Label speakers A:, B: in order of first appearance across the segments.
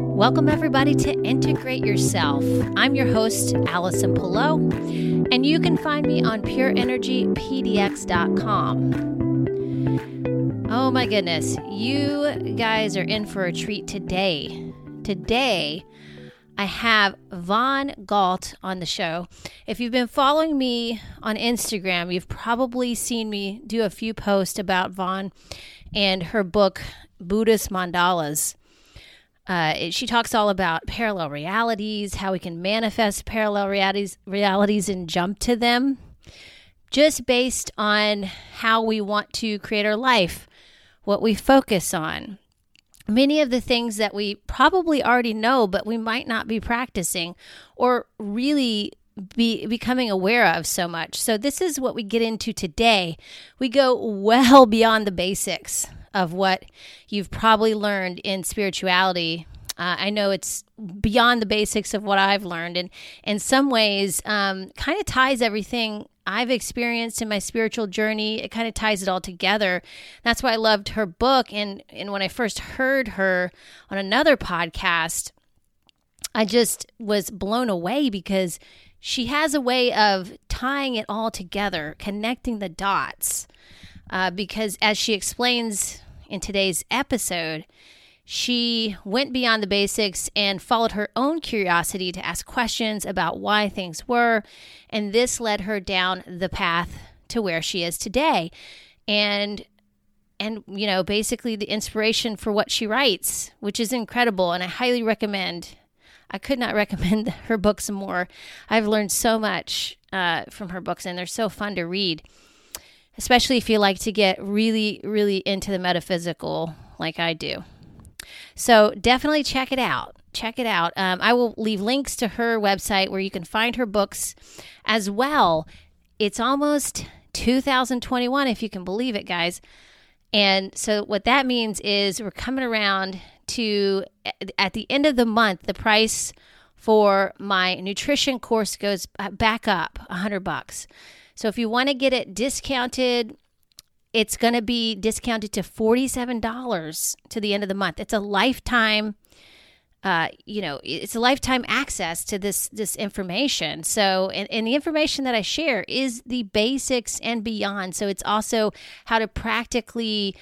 A: Welcome, everybody, to Integrate Yourself. I'm your host, Allison Pillow, and you can find me on pureenergypdx.com. Oh my goodness, you guys are in for a treat today. Today, I have Vaughn Galt on the show. If you've been following me on Instagram, you've probably seen me do a few posts about Vaughn and her book, Buddhist Mandalas. Uh, she talks all about parallel realities, how we can manifest parallel realities, realities and jump to them, just based on how we want to create our life, what we focus on many of the things that we probably already know, but we might not be practicing or really be becoming aware of so much. So this is what we get into today. We go well beyond the basics of what you've probably learned in spirituality. Uh, I know it's beyond the basics of what I've learned, and in some ways, um, kind of ties everything I've experienced in my spiritual journey. It kind of ties it all together. That's why I loved her book. And, and when I first heard her on another podcast, I just was blown away because she has a way of tying it all together, connecting the dots. Uh, because as she explains in today's episode, she went beyond the basics and followed her own curiosity to ask questions about why things were. And this led her down the path to where she is today. And and you know basically the inspiration for what she writes which is incredible and i highly recommend i could not recommend her books more i've learned so much uh, from her books and they're so fun to read especially if you like to get really really into the metaphysical like i do so definitely check it out. Check it out. Um, I will leave links to her website where you can find her books as well. It's almost 2021, if you can believe it, guys. And so, what that means is we're coming around to at the end of the month, the price for my nutrition course goes back up 100 bucks. So, if you want to get it discounted it's going to be discounted to $47 to the end of the month. It's a lifetime uh, you know, it's a lifetime access to this this information. So, and, and the information that I share is the basics and beyond. So, it's also how to practically,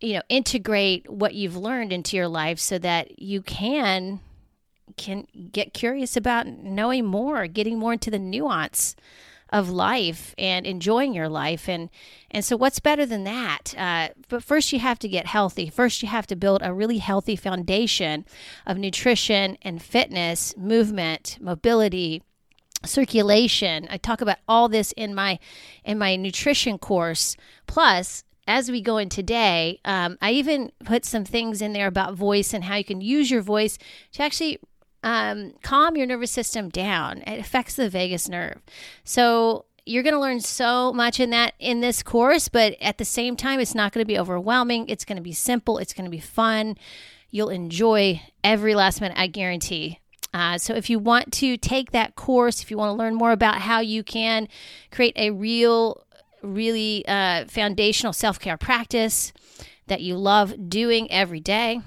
A: you know, integrate what you've learned into your life so that you can can get curious about knowing more, getting more into the nuance of life and enjoying your life. And and so what's better than that? Uh, but first you have to get healthy. First you have to build a really healthy foundation of nutrition and fitness movement mobility circulation. I talk about all this in my in my nutrition course. Plus as we go in today, um, I even put some things in there about voice and how you can use your voice to actually um, calm your nervous system down. It affects the vagus nerve. So you're going to learn so much in that in this course, but at the same time, it's not going to be overwhelming. It's going to be simple. It's going to be fun. You'll enjoy every last minute. I guarantee. Uh, so if you want to take that course, if you want to learn more about how you can create a real, really uh, foundational self care practice that you love doing every day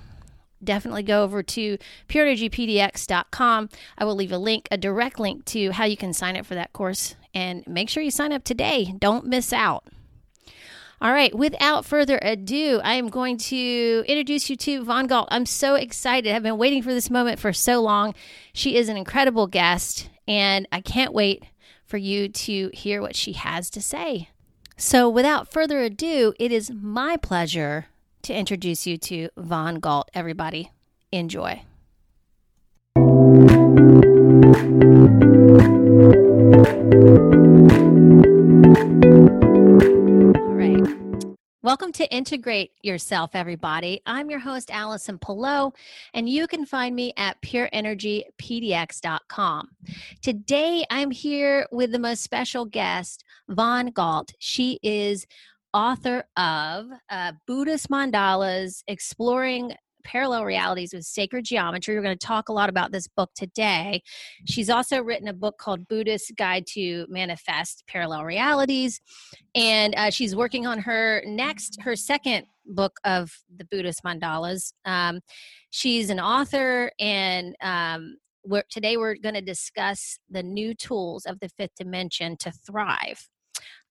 A: definitely go over to pureenergypdx.com. I will leave a link, a direct link to how you can sign up for that course. And make sure you sign up today. Don't miss out. All right, without further ado, I am going to introduce you to Vaughn Galt. I'm so excited. I've been waiting for this moment for so long. She is an incredible guest, and I can't wait for you to hear what she has to say. So, without further ado, it is my pleasure to introduce you to Vaughn Galt. Everybody, enjoy. All right. Welcome to Integrate Yourself, everybody. I'm your host, Allison Pillow, and you can find me at pureenergypdx.com. Today, I'm here with the most special guest, Vaughn Galt. She is author of uh, Buddhist Mandalas Exploring Parallel Realities with Sacred Geometry. We're going to talk a lot about this book today. She's also written a book called Buddhist Guide to Manifest Parallel Realities. And uh, she's working on her next, her second book of the Buddhist mandalas. Um, she's an author, and um, we're, today we're going to discuss the new tools of the fifth dimension to thrive.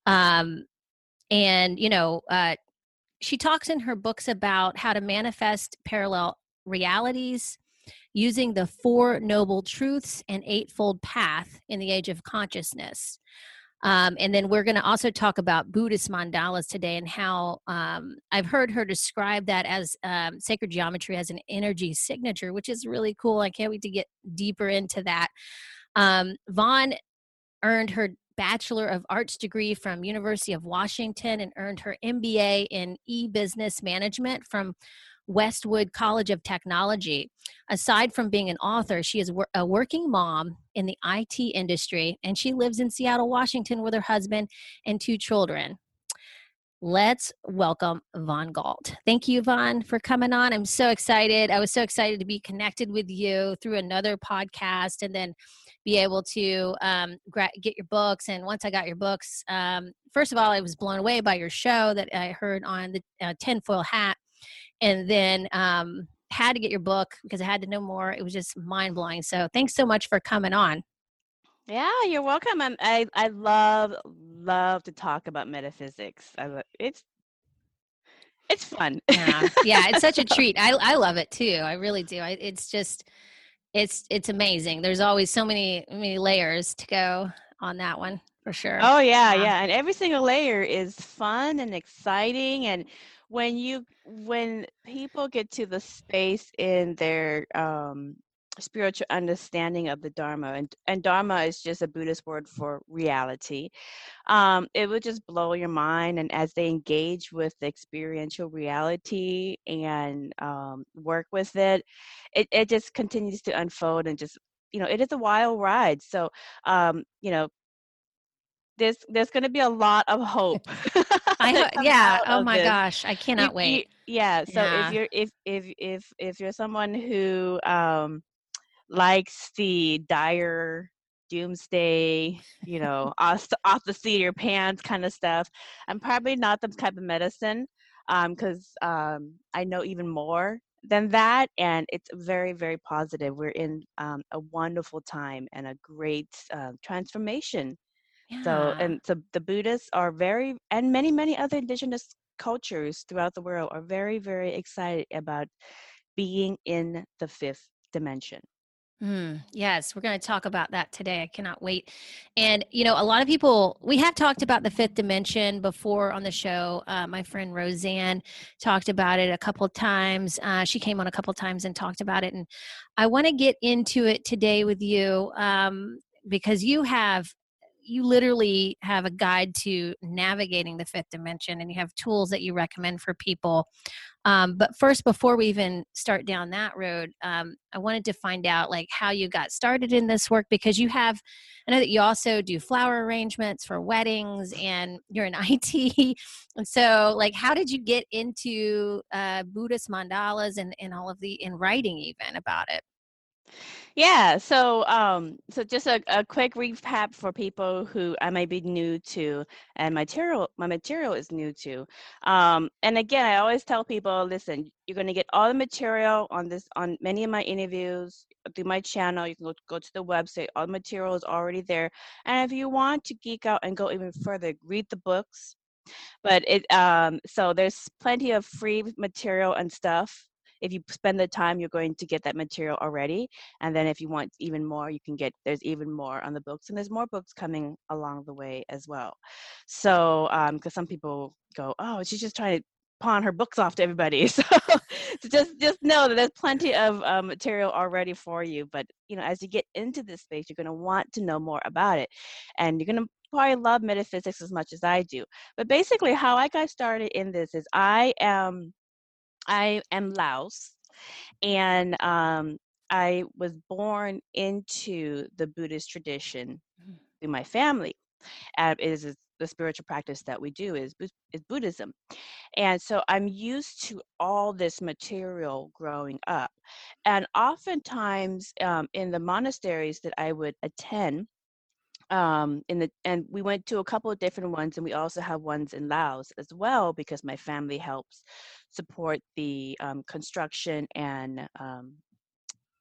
A: Um, and, you know, uh, she talks in her books about how to manifest parallel realities using the Four Noble Truths and Eightfold Path in the Age of Consciousness. Um, and then we're going to also talk about Buddhist mandalas today and how um, I've heard her describe that as um, sacred geometry as an energy signature, which is really cool. I can't wait to get deeper into that. Um, Vaughn earned her Bachelor of Arts degree from University of Washington and earned her MBA in e-business management from Westwood College of Technology. Aside from being an author, she is a working mom in the IT industry and she lives in Seattle, Washington with her husband and two children. Let's welcome Vaughn Galt. Thank you, Vaughn, for coming on. I'm so excited. I was so excited to be connected with you through another podcast and then be able to um, gra- get your books. And once I got your books, um, first of all, I was blown away by your show that I heard on the uh, tinfoil hat. And then um, had to get your book because I had to know more. It was just mind blowing. So thanks so much for coming on.
B: Yeah, you're welcome. I'm, i I love love to talk about metaphysics. I it's it's fun.
A: yeah, yeah, it's such a treat. I I love it too. I really do. I, it's just it's it's amazing. There's always so many many layers to go on that one for sure.
B: Oh yeah, yeah, yeah. and every single layer is fun and exciting and when you when people get to the space in their um spiritual understanding of the Dharma, and, and Dharma is just a Buddhist word for reality. Um, it would just blow your mind. And as they engage with the experiential reality and um, work with it, it, it just continues to unfold and just, you know, it is a wild ride. So, um, you know, there's there's going to be a lot of hope.
A: I yeah. Oh my this. gosh, I cannot
B: if
A: wait.
B: You, yeah. So yeah. if you're if if if if you're someone who um likes the dire doomsday, you know, off, off the seat of your pants kind of stuff. I'm probably not the type of medicine because um, um, I know even more than that, and it's very, very positive. We're in um, a wonderful time and a great uh, transformation. Yeah. So, and so the Buddhists are very, and many, many other indigenous cultures throughout the world are very, very excited about being in the fifth dimension.
A: Mm, yes, we're going to talk about that today. I cannot wait. And, you know, a lot of people, we have talked about the fifth dimension before on the show. Uh, my friend Roseanne talked about it a couple of times. Uh, she came on a couple of times and talked about it. And I want to get into it today with you um, because you have you literally have a guide to navigating the fifth dimension and you have tools that you recommend for people. Um, but first before we even start down that road um, i wanted to find out like how you got started in this work because you have i know that you also do flower arrangements for weddings and you're in it and so like how did you get into uh, buddhist mandalas and, and all of the in writing even about it
B: yeah, so um, so just a, a quick recap for people who I may be new to, and material my material is new to. Um, and again, I always tell people, listen, you're going to get all the material on this on many of my interviews through my channel. You can go, go to the website; all the material is already there. And if you want to geek out and go even further, read the books. But it um, so there's plenty of free material and stuff if you spend the time you're going to get that material already and then if you want even more you can get there's even more on the books and there's more books coming along the way as well. So because um, some people go oh she's just trying to pawn her books off to everybody. So, so just just know that there's plenty of uh, material already for you but you know as you get into this space you're going to want to know more about it and you're going to probably love metaphysics as much as i do. But basically how i got started in this is i am I am Laos, and um, I was born into the Buddhist tradition mm. through my family. and it is the spiritual practice that we do is, is Buddhism. And so I'm used to all this material growing up. And oftentimes um, in the monasteries that I would attend, um, in the and we went to a couple of different ones, and we also have ones in Laos as well because my family helps support the um, construction and um,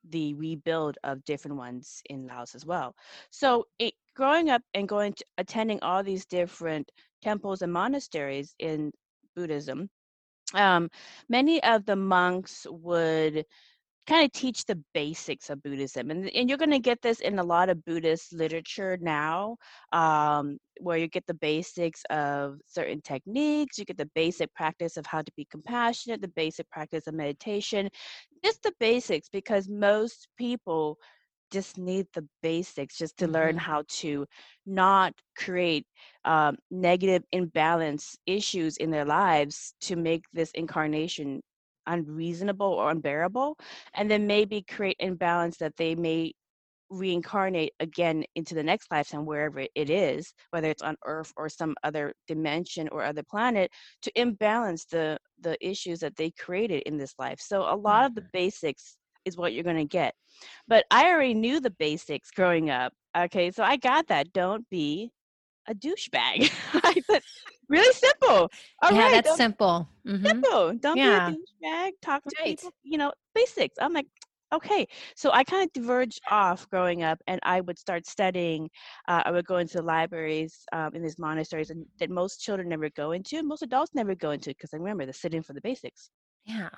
B: the rebuild of different ones in Laos as well. So it, growing up and going to attending all these different temples and monasteries in Buddhism, um, many of the monks would kind of teach the basics of Buddhism. And, and you're going to get this in a lot of Buddhist literature now, um, where you get the basics of certain techniques, you get the basic practice of how to be compassionate, the basic practice of meditation, just the basics, because most people just need the basics just to mm-hmm. learn how to not create um, negative imbalance issues in their lives to make this incarnation unreasonable or unbearable and then maybe create imbalance that they may reincarnate again into the next lifetime wherever it is whether it's on earth or some other dimension or other planet to imbalance the the issues that they created in this life. So a lot of the mm-hmm. basics is what you're going to get. But i already knew the basics growing up okay? So i got that don't be a douchebag. I said really simple.
A: All yeah, right, that's simple.
B: Mm-hmm. Simple. Don't yeah. be a douchebag. Talk to right. people. You know, basics. I'm like, okay. So I kind of diverged off growing up, and I would start studying. Uh, I would go into libraries um, in these monasteries, and that most children never go into, most adults never go into, because I remember the sitting for the basics.
A: Yeah.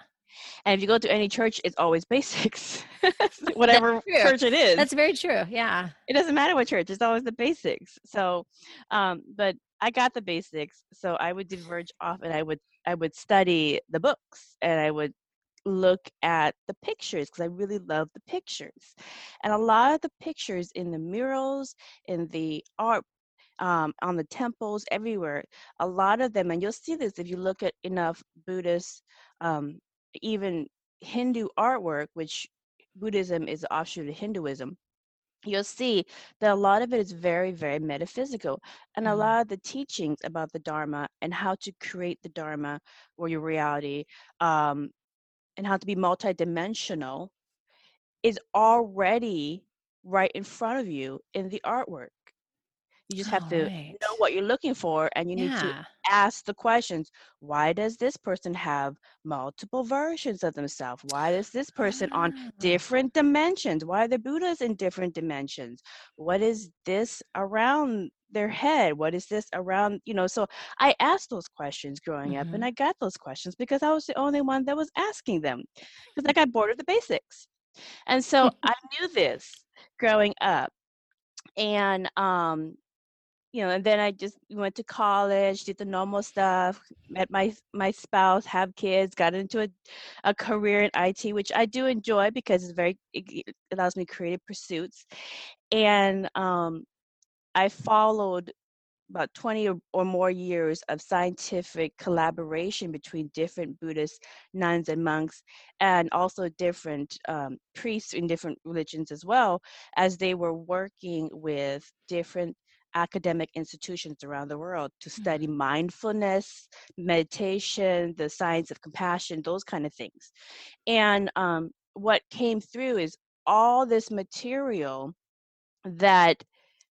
B: And if you go to any church, it's always basics, whatever church it is.
A: That's very true. Yeah.
B: It doesn't matter what church, it's always the basics. So, um, but I got the basics, so I would diverge off and I would I would study the books and I would look at the pictures because I really love the pictures. And a lot of the pictures in the murals, in the art, um, on the temples, everywhere, a lot of them, and you'll see this if you look at enough Buddhist, um, even Hindu artwork, which Buddhism is offshoot of Hinduism you'll see that a lot of it is very, very metaphysical. And mm-hmm. a lot of the teachings about the Dharma and how to create the Dharma or your reality um, and how to be multidimensional is already right in front of you in the artwork. You just have to right. know what you're looking for and you need to ask the questions. Why does this person have multiple versions of themselves? Why is this person on ah. different dimensions? Why are the Buddhas in different dimensions? What is this around their head? What is this around, you know? So I asked those questions growing mm-hmm. up and I got those questions because I was the only one that was asking them because I got bored of the basics. And so I knew this growing up and um you know, and then I just went to college, did the normal stuff, met my my spouse, have kids, got into a, a career in IT, which I do enjoy because it's very it allows me creative pursuits, and um, I followed about 20 or, or more years of scientific collaboration between different Buddhist nuns and monks, and also different um, priests in different religions as well, as they were working with different academic institutions around the world to study mm-hmm. mindfulness, meditation, the science of compassion, those kind of things. And um, what came through is all this material that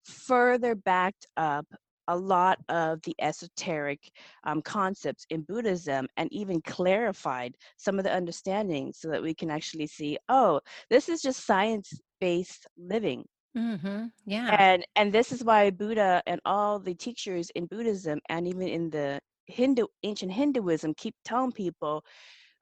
B: further backed up a lot of the esoteric um, concepts in Buddhism and even clarified some of the understandings so that we can actually see, oh, this is just science based living.
A: Mm-hmm. Yeah.
B: And and this is why Buddha and all the teachers in Buddhism and even in the Hindu ancient Hinduism keep telling people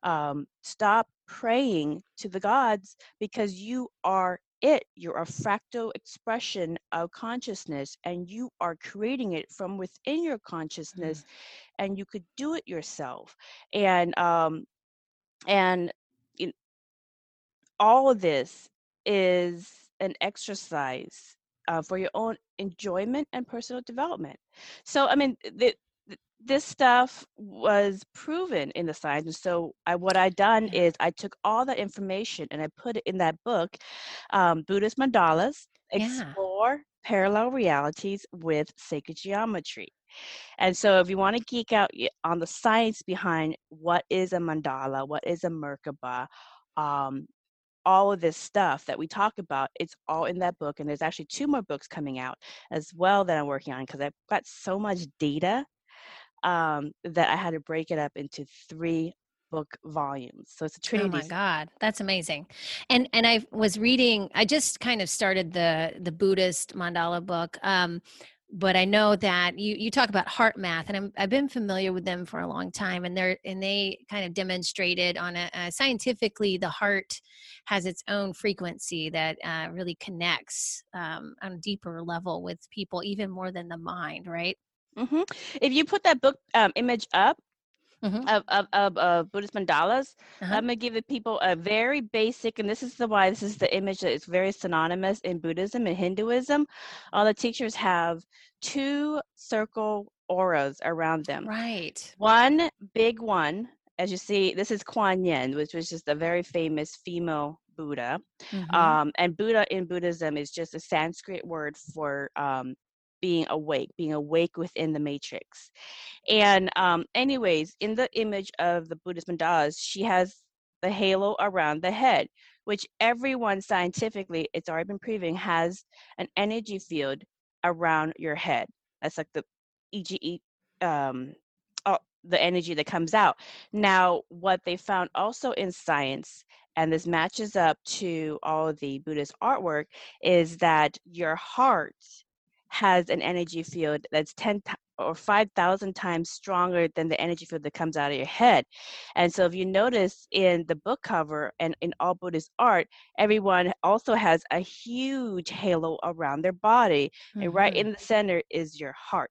B: um, stop praying to the gods because you are it. You're a fractal expression of consciousness and you are creating it from within your consciousness mm. and you could do it yourself. And um and in, all of this is an exercise uh, for your own enjoyment and personal development. So, I mean, the, this stuff was proven in the science. And so, I, what I done is I took all that information and I put it in that book, um, Buddhist Mandalas Explore parallel realities with sacred geometry. And so, if you want to geek out on the science behind what is a mandala, what is a Merkaba, um, all of this stuff that we talk about, it's all in that book. And there's actually two more books coming out as well that I'm working on because I've got so much data um, that I had to break it up into three book volumes. So it's a trinity.
A: Oh my god, that's amazing. And and I was reading. I just kind of started the the Buddhist mandala book. Um, but I know that you you talk about HeartMath, and i have been familiar with them for a long time, and they're and they kind of demonstrated on a, a scientifically the heart has its own frequency that uh, really connects um, on a deeper level with people, even more than the mind, right?
B: Mm-hmm. If you put that book um, image up, Mm-hmm. Of, of, of uh, Buddhist mandalas. Uh-huh. I'm gonna give it people a very basic, and this is the why this is the image that is very synonymous in Buddhism and Hinduism. All the teachers have two circle auras around them.
A: Right.
B: One big one, as you see, this is Kuan Yin, which was just a very famous female Buddha. Mm-hmm. Um, and Buddha in Buddhism is just a Sanskrit word for um, being awake, being awake within the matrix. And um, anyways, in the image of the Buddhist mandalas, she has the halo around the head, which everyone scientifically, it's already been proven, has an energy field around your head. That's like the EGE, um, the energy that comes out. Now, what they found also in science, and this matches up to all the Buddhist artwork, is that your heart has an energy field that's 10 or 5,000 times stronger than the energy field that comes out of your head. And so, if you notice in the book cover and in all Buddhist art, everyone also has a huge halo around their body. Mm-hmm. And right in the center is your heart.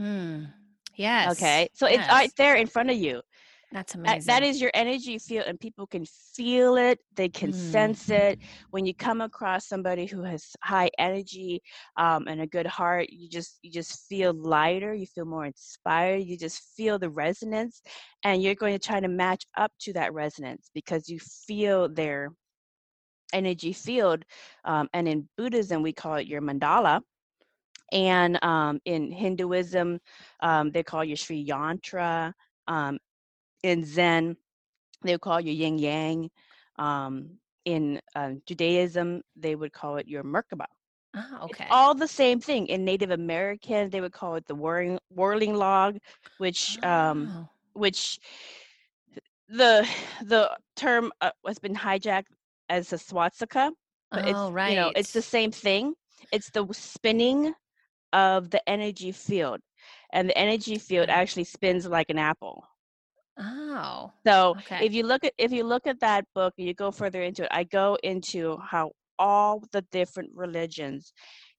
A: Mm. Yes.
B: Okay. So,
A: yes.
B: it's right there in front of you.
A: That's amazing.
B: That, that is your energy field, and people can feel it. They can mm. sense it. When you come across somebody who has high energy um, and a good heart, you just you just feel lighter. You feel more inspired. You just feel the resonance, and you're going to try to match up to that resonance because you feel their energy field. Um, and in Buddhism, we call it your mandala and um, in Hinduism, um, they call your Sri Yantra. Um, in Zen, they would call you yin yang. Um, in uh, Judaism, they would call it your Merkaba.
A: Oh, okay.
B: It's all the same thing. In Native American, they would call it the whirling, whirling log, which oh. um, which the the term uh, has been hijacked as a swastika.
A: But oh,
B: it's,
A: right.
B: You know, it's the same thing. It's the spinning of the energy field, and the energy field actually spins like an apple.
A: Oh.
B: So
A: okay.
B: if you look at if you look at that book and you go further into it, I go into how all the different religions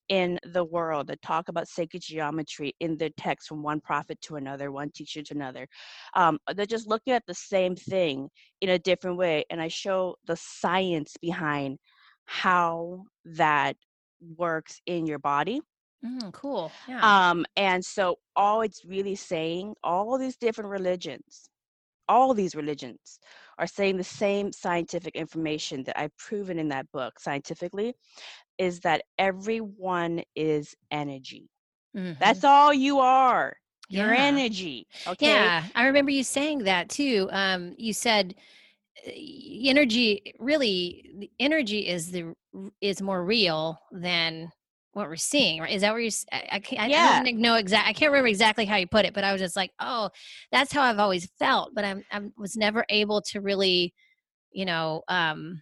B: in the world that talk about sacred geometry in their text from one prophet to another, one teacher to another. Um, they're just looking at the same thing in a different way. And I show the science behind how that works in your body.
A: Mm, cool. Yeah.
B: Um, and so all it's really saying, all these different religions, all these religions are saying the same scientific information that I've proven in that book scientifically is that everyone is energy. Mm-hmm. That's all you are. Yeah. Your energy. Okay.
A: Yeah. I remember you saying that too. Um, you said uh, energy really energy is the is more real than what we're seeing, right? Is that where you? I, I can't. Yeah. I don't know exact. I can't remember exactly how you put it, but I was just like, oh, that's how I've always felt. But I'm I was never able to really, you know, um,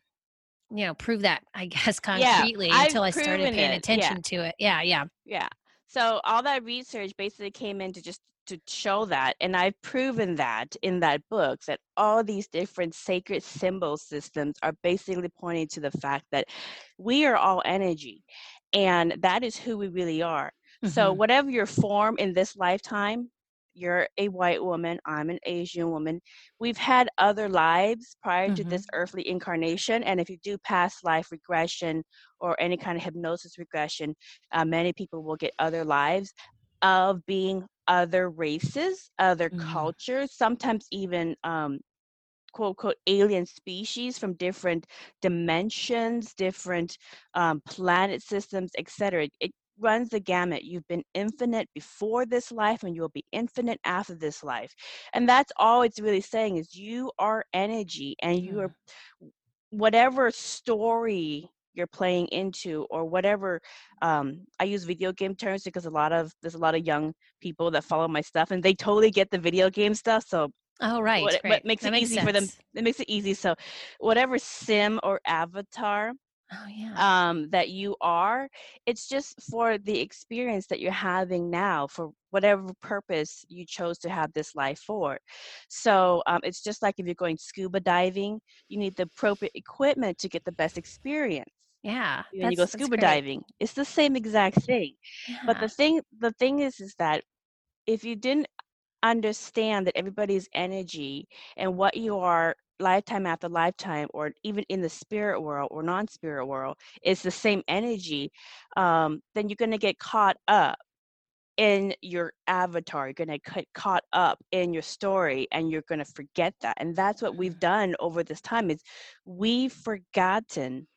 A: you know, prove that. I guess concretely
B: yeah,
A: until I started paying
B: it.
A: attention
B: yeah.
A: to it. Yeah, yeah,
B: yeah. So all that research basically came in to just to show that and i've proven that in that book that all these different sacred symbol systems are basically pointing to the fact that we are all energy and that is who we really are mm-hmm. so whatever your form in this lifetime you're a white woman i'm an asian woman we've had other lives prior mm-hmm. to this earthly incarnation and if you do past life regression or any kind of hypnosis regression uh, many people will get other lives of being other races other mm-hmm. cultures sometimes even um, quote unquote alien species from different dimensions, different um, planet systems, etc. It runs the gamut. You've been infinite before this life and you'll be infinite after this life. And that's all it's really saying is you are energy and you are
A: Mm.
B: whatever story you're playing into or whatever um, i use video game terms because a lot of there's a lot of young people that follow my stuff and they totally get the video game stuff so
A: Oh, right.
B: what, what makes
A: That
B: it
A: makes
B: easy for them it makes it easy so whatever sim or avatar
A: Oh, yeah.
B: um, that you are. It's just for the experience that you're having now, for whatever purpose you chose to have this life for. So um, it's just like if you're going scuba diving, you need the appropriate equipment to get the best experience.
A: yeah.
B: When you go scuba diving, it's the same exact thing. But the thing, the thing is, is that if you didn't understand that everybody's energy and what you are lifetime after lifetime or even in the spirit world or non-spirit world is the same energy um, then you're going to get caught up in your avatar. You're going to get caught up in your story and you're going to forget that and that's what we've done over this time is we've forgotten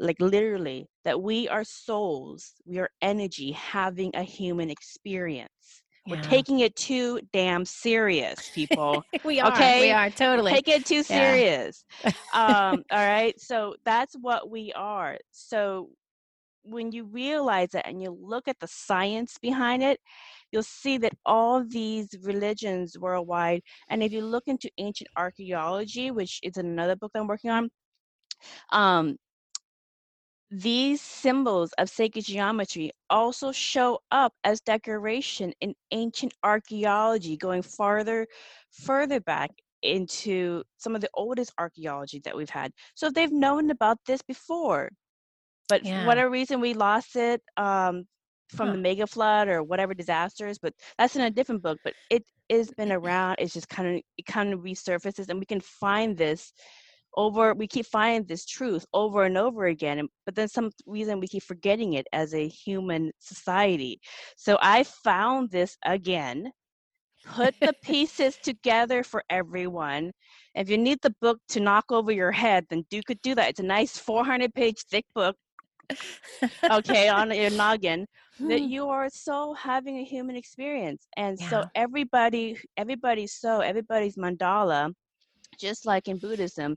B: like literally that we are souls. We are energy having a human experience we're
A: Yeah.
B: taking it too damn serious people
A: we are.
B: Okay?
A: We are totally.
B: take it too serious um all right so that's what we are so when you realize that and you look at the science behind it you'll see that all these religions worldwide and if you look into ancient archaeology which is another book that i'm working on um these symbols of sacred geometry also show up as decoration in ancient archaeology going farther further back into some of the oldest archaeology that we've had so they've known about this before but
A: Yeah.
B: for whatever reason we lost it um, from
A: Huh.
B: the mega flood or whatever disasters but that's in a different book but it has been around it's just kind of it kind of resurfaces and we can find this over we keep finding this truth over and over again but then some reason we keep forgetting it as a human society. So i found this again. Put the pieces together for everyone. If you need the book to knock over your head then you could do that. It's a nice 400 page thick book okay on your noggin that hmm. you are so having a human experience. And so everybody everybody's so everybody's mandala just like in buddhism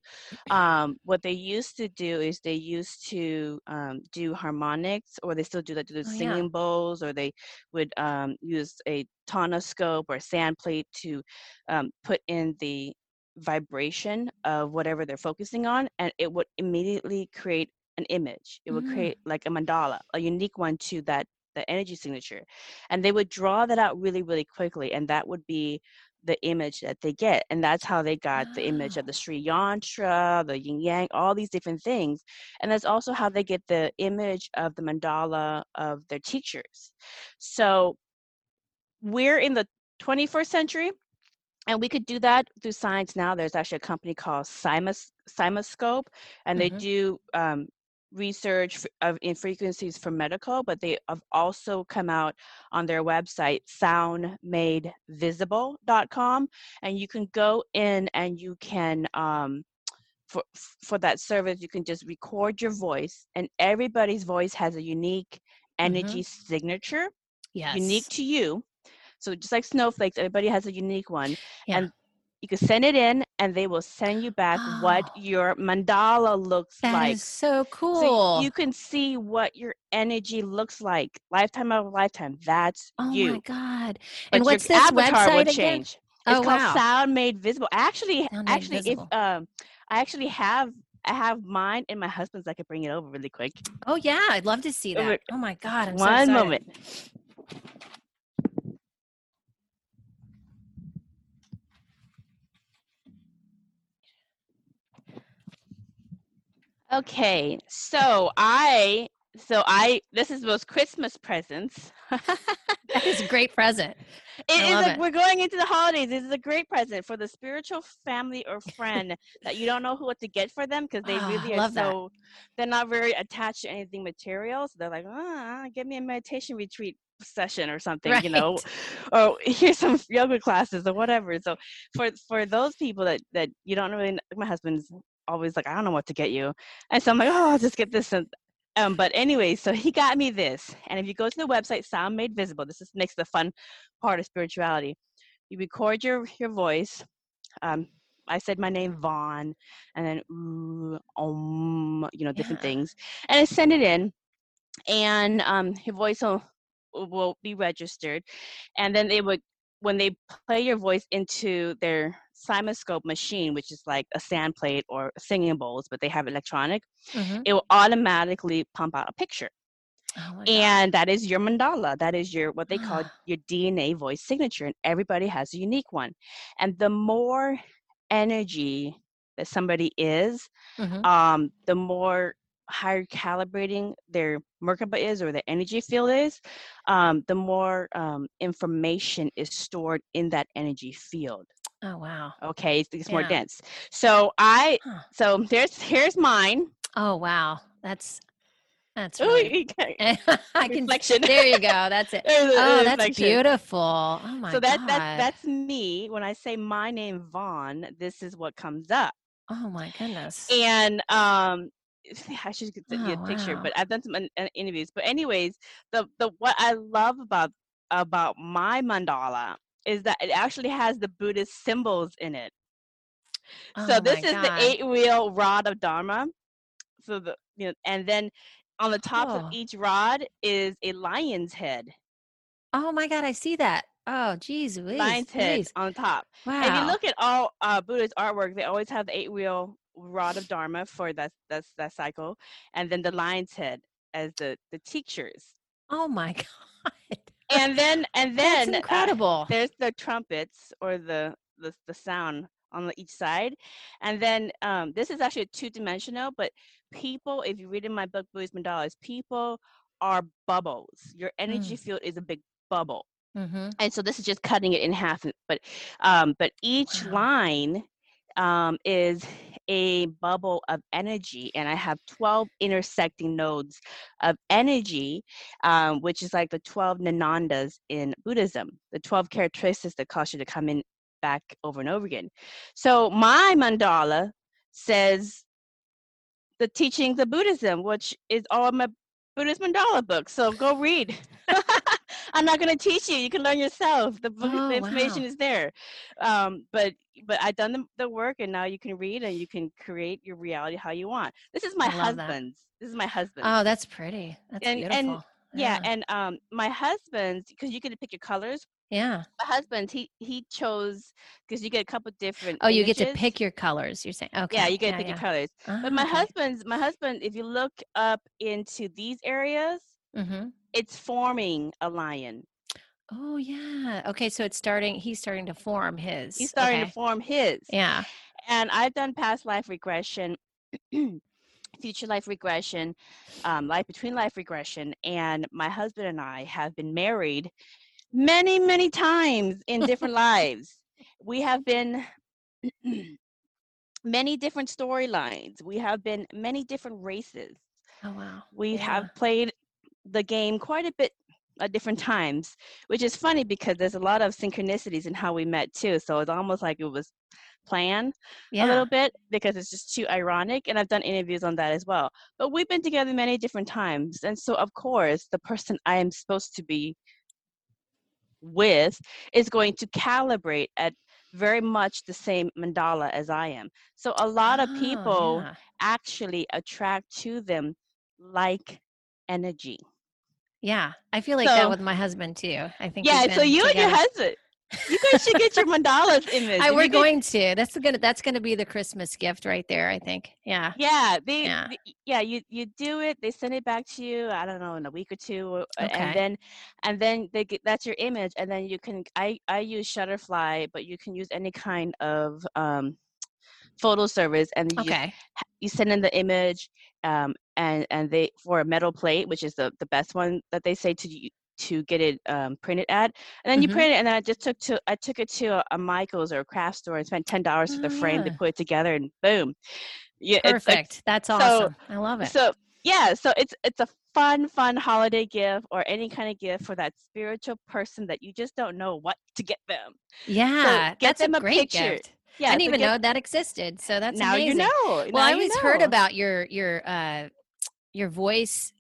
B: um, what they used to do is they used to um, do harmonics or they still do that do the
A: Oh, yeah.
B: singing bowls or they would um, use a tonoscope or sand plate to um, put in the vibration of whatever they're focusing on and it would immediately create an image it would
A: Mm.
B: create like a mandala a unique one to that the energy signature and they would draw that out really really quickly and that would be the image that they get and that's how they got the image of the
A: Oh.
B: sri yantra the yin yang all these different things and that's also how they get the image of the mandala of their teachers so we're in the 21st century and we could do that through science now there's actually a company called Simus, CymaScope and they
A: Mhm.
B: do um, research of in frequencies for medical but they have also come out on their website soundmadevisible.com and you can go in and you can um, for for that service you can just record your voice and everybody's voice has a unique energy signature
A: yes.
B: unique to you so just like snowflakes everybody has a unique one
A: Yeah.
B: and you can send it in and they will send you back what
A: Oh.
B: your mandala looks
A: That is
B: like
A: so cool.
B: so you can see what your energy looks like lifetime of lifetime that's
A: oh
B: you
A: my god.
B: but
A: and what's this
B: avatar
A: website again?
B: change
A: Oh,
B: it's called
A: wow.
B: sound made visible actually
A: Sound
B: actually if um i actually have i have mine and my husband's i could bring it over really quick
A: Oh yeah, I'd love to see that. Oh my god, I'm so
B: one
A: excited.
B: moment Okay, so I so I this is most Christmas presents.
A: That is a great present.
B: It
A: I
B: is a,
A: it.
B: we're going into the holidays. This is a great present for the spiritual family or friend that you don't know who what to get for them because they
A: Oh,
B: really are
A: love that.
B: so they're not very attached to anything material. So they're like, ah, give me a meditation retreat session or something, you know, or here's some yoga classes or whatever. So for for those people that that you don't really, kn- my husband's always like, I don't know what to get you, and so I'm like, oh, I'll just get this. And um, but anyway, so he got me this. And if you go to the website Sound Made Visible, this is, makes the fun part of spirituality. You record your your voice. Um, I said my name Vaughn, and then ooh, um, you know, different
A: Yeah.
B: things, and I send it in, and um, your voice will will be registered, and then they would when they play your voice into their CymaScope machine, which is like a sand plate or singing bowls, but they have electronic,
A: Mhm.
B: it will automatically pump out a picture,
A: Oh my God.
B: and that is your mandala. That is your what they call
A: Ah.
B: your DNA voice signature, and everybody has a unique one. And the more energy that somebody is,
A: Mhm.
B: um, the more higher calibrating their Merkaba is or their energy field is, um, the more um, information is stored in that energy field.
A: Oh wow.
B: Okay, it's, it's more dense. So I,
A: Huh.
B: so there's here's mine.
A: Oh wow. That's that's
B: Ooh,
A: really.
B: you
A: I can.
B: reflection.
A: There you go. That's it.
B: A-
A: Oh, that's beautiful. Oh my god.
B: So that
A: God.
B: that that's me. When I say my name Vaughn, this is what comes up.
A: Oh my goodness.
B: and um I should get the,
A: Oh,
B: the picture,
A: wow.
B: but I've done some in- in- interviews. But anyways, the the what I love about about my mandala is that it actually has the Buddhist symbols in it.
A: Oh
B: so this is the eight wheel rod of Dharma. So the you know, and then on the tops of each rod is a lion's head.
A: Oh my God. I see that. Oh geez,
B: lion's head on top.
A: Wow.
B: And if you look at all uh, Buddhist artwork, they always have the eight wheel rod of Dharma for that that's that cycle, and then the lion's head as the the teachers.
A: oh my God.
B: And then and
A: That's
B: then uh,
A: incredible.
B: there's the trumpets or the the, the sound on each side, and then um, this is actually two dimensional. But people, if you read in my book Buddhist Mandalas, people are bubbles. Your energy field is a big bubble
A: mm-hmm.
B: and so this is just cutting it in half but um but each
A: Wow.
B: line um is a bubble of energy and i have 12 intersecting nodes of energy um which is like the 12 nidanas in buddhism the 12 characteristics that cause you to come in back over and over again. So my mandala says the teachings of buddhism which is all my buddhist mandala book so go read I'm not going to teach you. You can learn yourself. The, book,
A: Oh,
B: the information
A: wow.
B: is there. Um, but but I've done the, the work, and now you can read and you can create your reality how you want. This is my
A: love that.
B: husband's. This is my husband.
A: Oh, that's pretty. That's
B: And- and-
A: beautiful.
B: yeah, and um, my husband's because you get to pick your colors.
A: yeah.
B: My husband, he he chose because you get a couple different.
A: Oh, you get to pick your colors. You're saying okay.
B: Yeah, you get to pick
A: yeah.
B: your colors.
A: Ah,
B: But my
A: okay.
B: husband's, my husband, if you look up into these areas,
A: Mhm.
B: it's forming a lion.
A: Oh yeah. Okay, so it's starting. He's starting to form his.
B: He's starting
A: okay.
B: to form his.
A: Yeah.
B: and I've done past life regression, future life regression, um, life between life regression, and my husband and I have been married many, many times in different lives. We have been many different storylines. We have been many different races.
A: Oh wow.
B: We
A: Yeah.
B: have played the game quite a bit at different times, which is funny because there's a lot of synchronicities in how we met too. So it's almost like it was planned
A: Yeah.
B: a little bit because it's just too ironic and i've done interviews on that as well but we've been together many different times and so of course the person i am supposed to be with is going to calibrate at very much the same mandala as i am so a lot of
A: Oh,
B: people
A: yeah.
B: actually attract to them like energy
A: Yeah, I feel like that with my husband too. I think.
B: yeah so you and your husband you guys should get your mandalas image
A: I, we're going to. That's gonna. That's gonna be the Christmas gift right there. I think. Yeah.
B: Yeah, they,
A: Yeah.
B: they- yeah, you you do it, they send it back to you, I don't know, in a week or two,
A: Okay.
B: and then and then they get that's your image, and then you can I I use Shutterfly, but you can use any kind of um photo service, and you
A: Okay.
B: you send in the image, um and and they for a metal plate, which is the the best one that they say to to get it um, printed at, and then you
A: Mhm.
B: print it, and then I just took to I took it to a, a Michaels or a craft store and spent ten dollars for the
A: Oh,
B: frame to put it together, and boom, yeah, like
A: Perfect. That's
B: so-
A: awesome. I love it.
B: so yeah, so it's it's a fun, fun holiday gift or any kind of gift for that spiritual person that you just don't know what to get them.
A: yeah,
B: get
A: that's
B: them
A: a
B: a
A: great
B: picture.
A: gift.
B: Yeah,
A: I didn't even
B: get-
A: know that existed. So that's
B: now
A: amazing.
B: you know.
A: Well, I always heard about your your uh your voice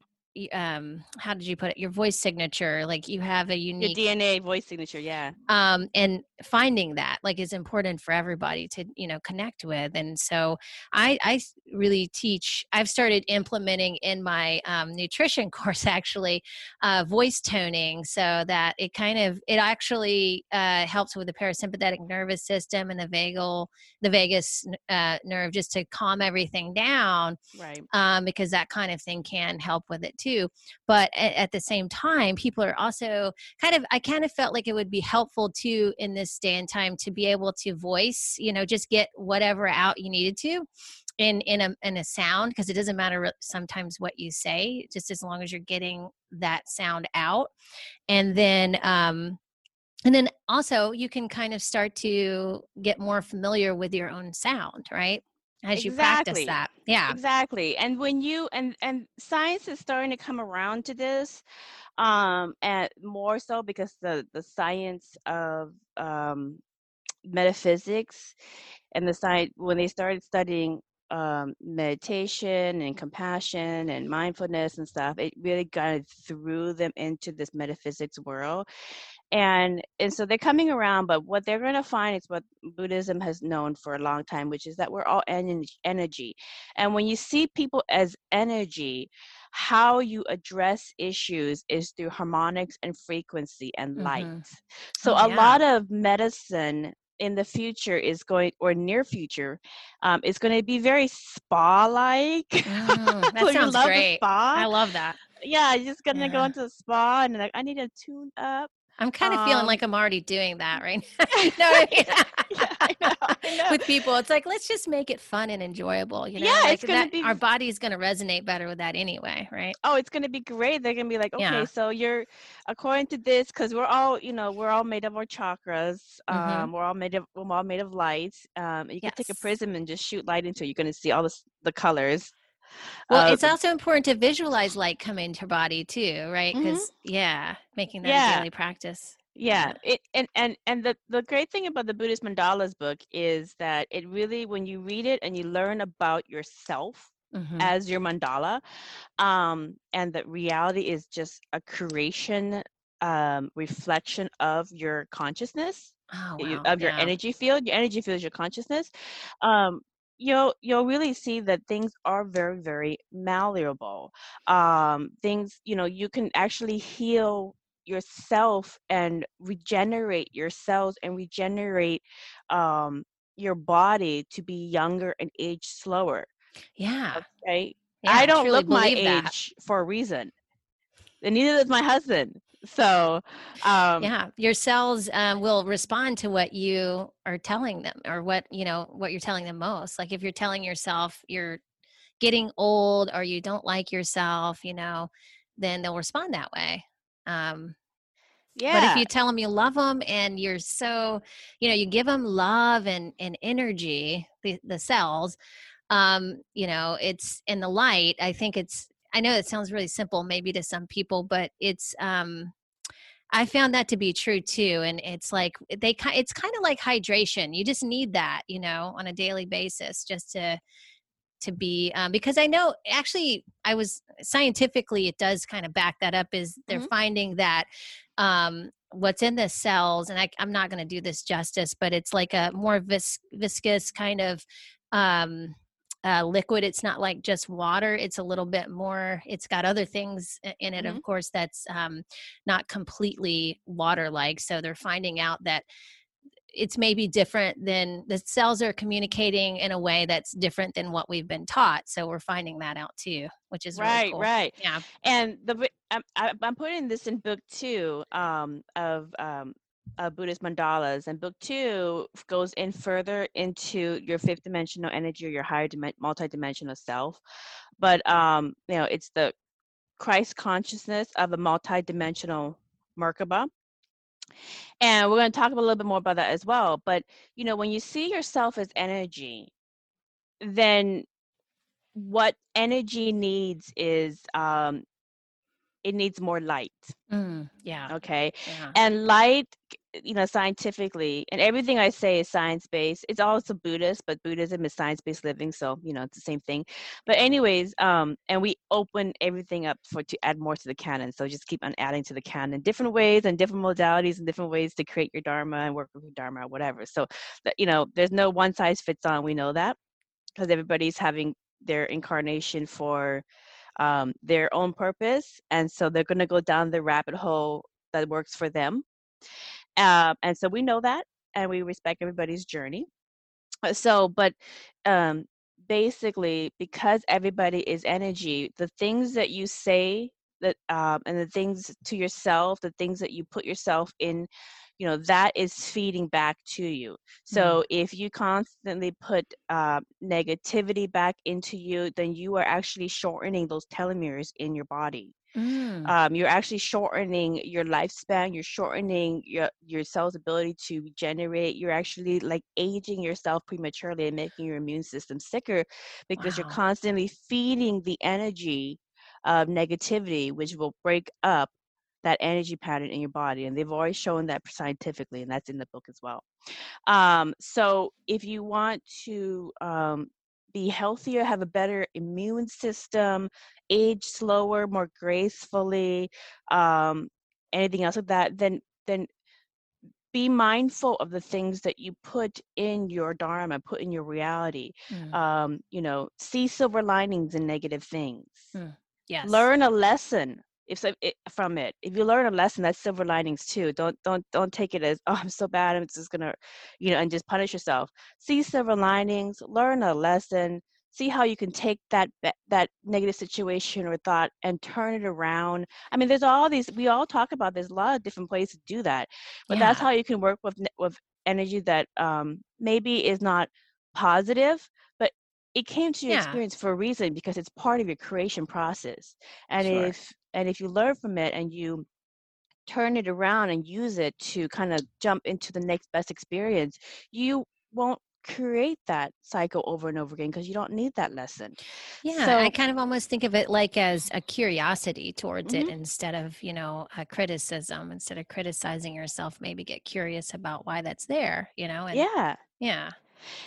A: um how did you put it? Your voice signature like you have a unique
B: your dna voice signature yeah.
A: Um and finding that like is important for everybody to you know connect with and so i i really teach i've started implementing in my um, nutrition course actually uh, voice toning so that it kind of it actually uh, helps with the parasympathetic nervous system and the vagal the vagus uh, nerve just to calm everything down
B: right.
A: um, because that kind of thing can help with it too but at, the same time people are also kind of i kind of felt like it would be helpful too in this this day and time to be able to voice, you know, just get whatever out you needed to in in a in a sound because it doesn't matter sometimes what you say, just as long as you're getting that sound out. And then um and then also you can kind of start to get more familiar with your own sound, right? As you practice that. Yeah.
B: exactly and when you and and science is starting to come around to this um, and more so because the the science of um, metaphysics and the science when they started studying um, meditation and compassion and mindfulness and stuff, it really kind of threw them into this metaphysics world. And and so they're coming around, but what they're going to find is what Buddhism has known for a long time, which is that we're all energy. And when you see people as energy, how you address issues is through harmonics and frequency and light. Mm-hmm. So oh, a lot of medicine in the future is going or near future um, is going to be very spa like
A: mm, that sounds great spa. i love that
B: yeah you're just gonna yeah. go into the spa and like i need to tune up
A: I'm kind of um, feeling like I'm already doing that right now. no, yeah, I know, I know. with people, it's like let's just make it fun and enjoyable. You know,
B: yeah,
A: like
B: it's gonna
A: that,
B: be
A: our body's gonna resonate better with that anyway, right?
B: Oh, it's gonna be great. They're gonna be like, okay, yeah. so you're according to this, because we're all, you know, we're all made of our chakras. Um, mm-hmm. we're all made of we're all made of light. Um, you can yes. take a prism and just shoot light into it. You're gonna see all the the colors.
A: Well, uh, it's also important to visualize light come into your body too, right? Because mm-hmm. yeah, making that yeah. a daily practice.
B: Yeah, it, and and and the the great thing about the Buddhist mandalas book is that it really, when you read it and you learn about yourself mm-hmm. as your mandala, um, and that reality is just a creation um, reflection of your consciousness,
A: oh, wow.
B: of your yeah. energy field. Your energy field is your consciousness. Um, you'll you'll really see that things are very very malleable um things you know you can actually heal yourself and regenerate your cells and regenerate um your body to be younger and age slower
A: yeah.
B: right yeah, i don't look my age that. for a reason and neither does my husband so um,
A: yeah your cells um, will respond to what you are telling them or what you know what you're telling them most like if you're telling yourself you're getting old or you don't like yourself you know then they'll respond that way um yeah. But if you tell them you love them and you're so, you know, you give them love and, and energy, the, the cells, um, you know, it's in the light. I think it's, I know it sounds really simple maybe to some people, but it's, um, I found that to be true too. And it's like they, it's kind of like hydration. You just need that, you know, on a daily basis just to, to be um, because i know actually i was scientifically it does kind of back that up is they're mm-hmm. finding that um, what's in the cells and I, am not going to do this justice but it's like a more vis- viscous kind of um, uh, liquid it's not like just water it's a little bit more it's got other things in it mm-hmm. of course that's um, not completely water like so they're finding out that it's maybe different than the cells are communicating in a way that's different than what we've been taught. So we're finding that out too, which is
B: right,
A: really cool.
B: right.
A: Yeah.
B: And the I'm, I'm putting this in book two um, of um, uh, Buddhist mandalas, and book two goes in further into your fifth dimensional energy or your higher dim- multidimensional self. But um, you know, it's the Christ consciousness of a multidimensional Merkaba and we're going to talk a little bit more about that as well. But, you know, when you see yourself as energy, then what energy needs is um, it needs more light.
A: Mm, yeah.
B: Okay.
A: Yeah.
B: And light, you know, scientifically, and everything I say is science based. It's also Buddhist, but Buddhism is science based living. So, you know, it's the same thing. But, anyways, um, and we open everything up for to add more to the canon. So just keep on adding to the canon different ways and different modalities and different ways to create your Dharma and work with your Dharma or whatever. So, that, you know, there's no one size fits all. We know that because everybody's having their incarnation for um, their own purpose and so they're going to go down the rabbit hole that works for them. Um, and so we know that and we respect everybody's journey. Uh, so but um, basically because everybody is energy the things that you say that um, and the things to yourself the things that you put yourself in you know that is feeding back to you. So if you constantly put uh, negativity back into you then you are actually shortening those telomeres in your body.
A: Mm.
B: um, you're actually shortening your lifespan you're shortening your your cell's ability to regenerate you're actually like aging yourself prematurely and making your immune system sicker because you're constantly feeding the energy of negativity which will break up that energy pattern in your body and they've always shown that scientifically and that's in the book as well um, so if you want to um, be healthier have a better immune system age slower more gracefully um, anything else like that then then be mindful of the things that you put in your dharma put in your reality
A: Mm.
B: um, you know see silver linings in negative things
A: Yes.
B: learn a lesson if so, it, from it. If you learn a lesson that's silver linings too. Don't don't don't take it as oh i'm so bad i'm just gonna you know and just punish yourself. See silver linings learn a lesson see how you can take that that negative situation or thought and turn it around. I mean there's all these we all talk about there's a lot of different ways to do that but that's how you can work with with energy that um maybe is not positive it came to your
A: Yeah.
B: experience for a reason because it's part of your creation process and
A: Sure.
B: if and if you learn from it and you turn it around and use it to kind of jump into the next best experience you won't create that cycle over and over again because you don't need that lesson
A: Yeah,
B: So-
A: I kind of almost think of it like as a curiosity towards it
B: Mhm.
A: instead of, you know, a criticism. Instead of criticizing yourself, maybe get curious about why that's there, you know? And
B: yeah
A: yeah.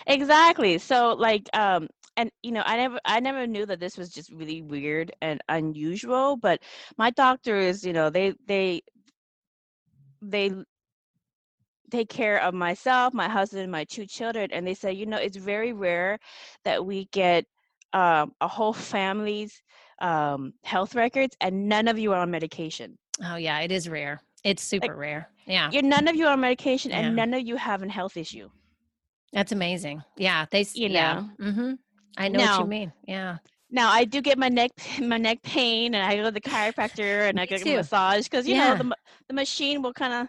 B: Exactly so like um and you know i never i never knew that this was just really weird and unusual but my doctor is you know they they they take care of myself my husband and my two children and they say you know it's very rare that we get um, a whole family's um, health records and none of you are on medication
A: Oh, yeah, it is rare. It's super rare. Yeah.
B: you're none of you are on medication
A: Yeah.
B: and none of you have a health issue
A: That's amazing. Yeah. They,
B: You
A: yeah. Mm-hmm. I know what you mean. Yeah.
B: Now I do get my neck my neck pain, and I go to the chiropractor and I get
A: too.
B: a massage because you
A: Yeah.
B: know the the machine will kind of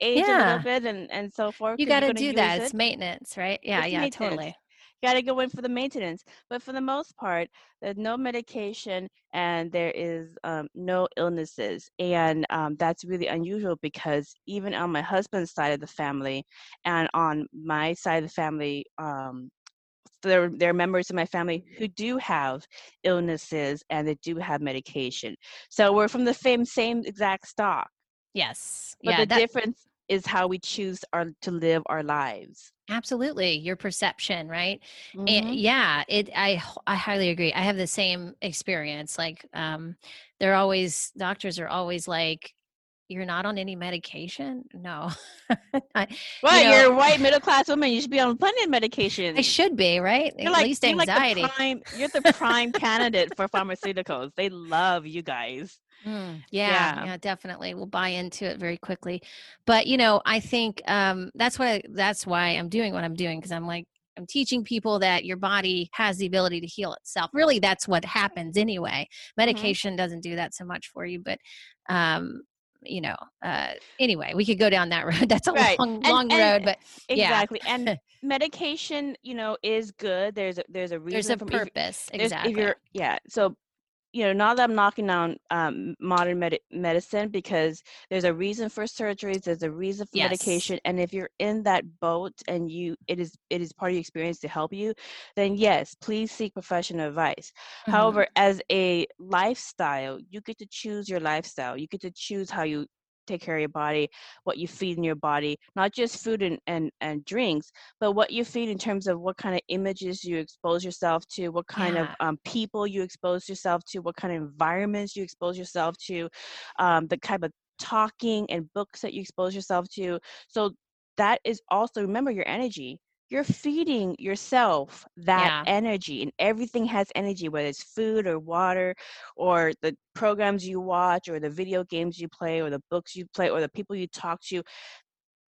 B: age a little bit and and so forth. You're
A: got to do that.
B: it.
A: It's maintenance, right? Yeah.
B: It's
A: yeah. Totally.
B: Got to go in for the maintenance, but for the most part, there's no medication and there is um, no illnesses, and um, that's really unusual because even on my husband's side of the family, and on my side of the family. Um, there, there are members of my family who do have illnesses and they do have medication. So we're from the same same exact stock.
A: Yes.
B: But
A: yeah.
B: the
A: that,
B: difference is how we choose our to live our lives.
A: absolutely. Your perception, right? And
B: Mhm.
A: yeah, it I I highly agree. I have the same experience. Like um they're always doctors are always like you're not on any medication? No. I,
B: Well,
A: know-
B: you are a white middle class woman. You should be on plenty of medication.
A: I should be, right?
B: You're
A: At
B: like,
A: least
B: you're like
A: anxiety.
B: the prime, you're the prime candidate for pharmaceuticals. They love you guys.
A: Mm, yeah,
B: Yeah.
A: yeah, definitely. We'll buy into it very quickly. But you know, I think um, that's what I, that's why I'm doing what I'm doing because I'm like I'm teaching people that your body has the ability to heal itself. Really, that's what happens anyway. Medication doesn't do that so much for you, but um, you know, uh, anyway, we could go down that road. That's a
B: Right.
A: long,
B: And-
A: long
B: and-
A: road, but Yeah.
B: Exactly. And medication, you know, is good. There's a there's a reason
A: there's a
B: from if-
A: purpose. Exactly.
B: If you're yeah, so you know, not that I'm knocking down um, modern med- medicine because there's a reason for surgeries, there's a reason for
A: Yes.
B: medication, and if you're in that boat and you it is it is part of your experience to help you, then yes, please seek professional advice.
A: Mhm.
B: However, as a lifestyle, you get to choose your lifestyle. You get to choose how you take care of your body, what you feed in your body, not just food and, and, and drinks, but what you feed in terms of what kind of images you expose yourself to, what kind of um, people you expose yourself to, what kind of environments you expose yourself to, um, the type of talking and books that you expose yourself to. So that is also remember your energy. You're feeding yourself that
A: Yeah.
B: energy, and everything has energy, whether it's food or water, or the programs you watch, or the video games you play, or the books you play, or the people you talk to.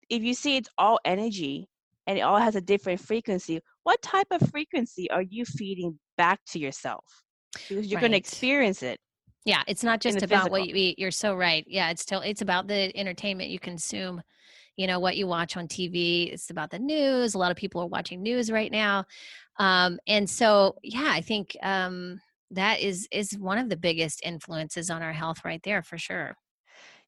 B: If you see it's all energy and it all has a different frequency, what type of frequency are you feeding back to yourself? Because you're going to experience it.
A: Yeah, it's not just about what you eat. You're so right. Yeah, it's still it's about the entertainment you consume. You know what you watch on TV. It's about the news. A lot of people are watching news right now, um, and so yeah, I think um, that is is one of the biggest influences on our health right there for sure.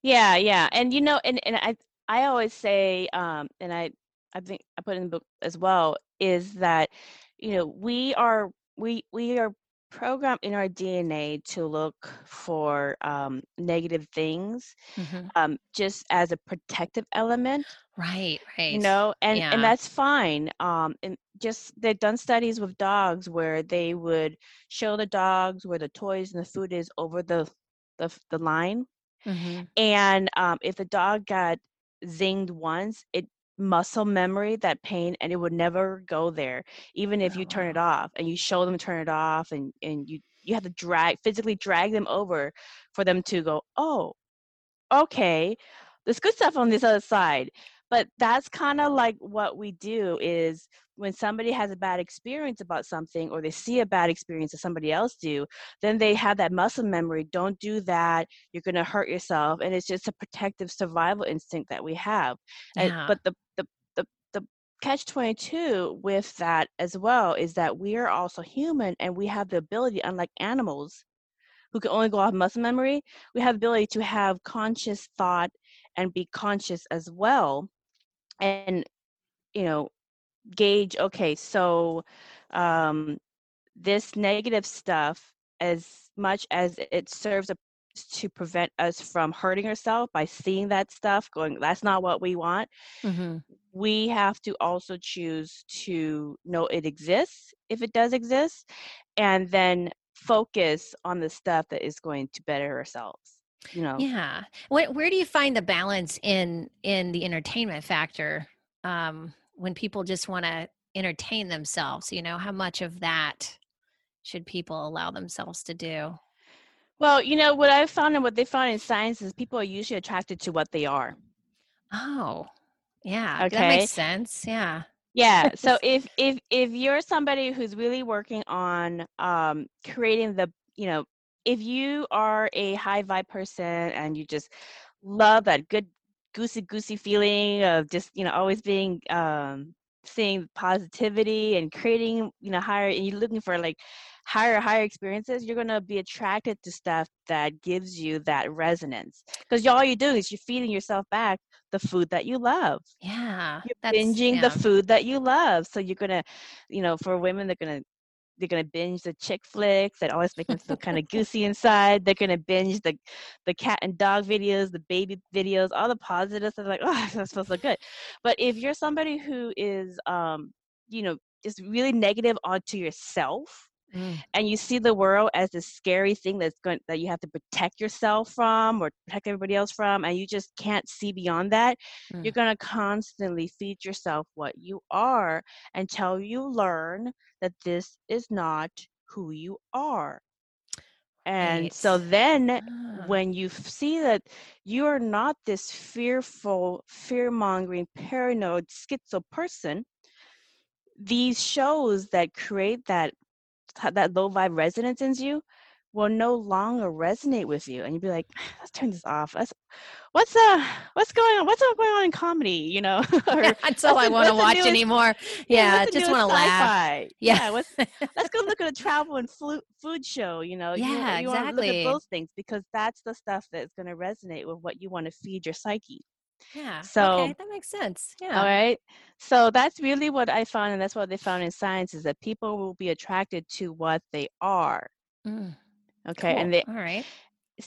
B: Yeah, yeah. And you know, and, and I I always say, um, and I I think I put in the book as well, is that, you know, we are we we are programmed in our DNA to look for um, negative things,
A: Mhm.
B: um, just as a protective element,
A: Right, right.
B: you know, and
A: Yeah.
B: and that's fine. Um, and just they've done studies with dogs where they would show the dogs where the toys and the food is over the the the line
A: Mhm.
B: and um, if the dog got zinged once, it muscle memory that pain and it would never go there even if you turn it
A: ah.
B: off and you show them turn it off and and you you have to drag physically drag them over for them to go oh okay there's good stuff on this other side. But that's kind of like what we do is when somebody has a bad experience about something or they see a bad experience that somebody else do then they have that muscle memory don't do that you're going to hurt yourself and it's just a protective survival instinct that we have And- but the the the, the catch 22 with that as well is that we are also human and we have the ability unlike animals who can only go off muscle memory we have the ability to have conscious thought and be conscious as well and you know gauge okay so um this negative stuff as much as it serves a, to prevent us from hurting ourselves by seeing that stuff going that's not what we want
A: Mhm.
B: we have to also choose to know it exists if it does exist and then focus on the stuff that is going to better ourselves you know
A: Yeah. Where where do you find the balance in in the entertainment factor um, when people just want to entertain themselves? You know, how much of that should people allow themselves to do?
B: well you know what i've found and what they found in science is people are usually attracted to what they are
A: Oh, yeah, that
B: okay
A: makes sense. Yeah.
B: Yeah. So if if if you're somebody who's really working on um creating the, you know, if you are a high vibe person and you just love that good goosey goosey feeling of just, you know, always being um seeing positivity and creating, you know, higher and you're looking for like higher higher experiences, you're gonna be attracted to stuff that gives you that resonance. Because all you're doing is you're feeding yourself back the food that you love
A: Yeah.
B: you're binging
A: yeah.
B: the food that you love. So you're gonna, you know, for women, they're gonna they're gonna binge the chick flicks that always make them feel kind of goosey inside. They're gonna binge the the cat and dog videos, the baby videos, all the positives. They're like, oh, that feels so good. But if you're somebody who is, um, you know, just really negative onto yourself,
A: Mm.
B: and you see the world as this scary thing that's going that you have to protect yourself from or protect everybody else from and you just can't see beyond that
A: Mm.
B: you're going to constantly feed yourself what you are until you learn that this is not who you are and so then
A: Ah,
B: when you see that you are not this fearful fear-mongering paranoid schizo person these shows that create that ha- that low vibe resonance in you will no longer resonate with you and you'd be like let's turn this off. Let's what's uh what's going on? What's going on in comedy? You know?
A: Or, that's all i want to watch anymore. yeah, yeah just want to laugh.
B: yeah, yeah let's, go look at a travel and food show you know?
A: Yeah you, you exactly
B: look at those things because that's the stuff that's going to resonate with what you want to feed your psyche
A: yeah. So okay, that makes sense. Yeah.
B: All right. So that's really what I found, and that's what they found in science is that people will be attracted to what they are. Mm. Okay.
A: Cool.
B: And they
A: all right.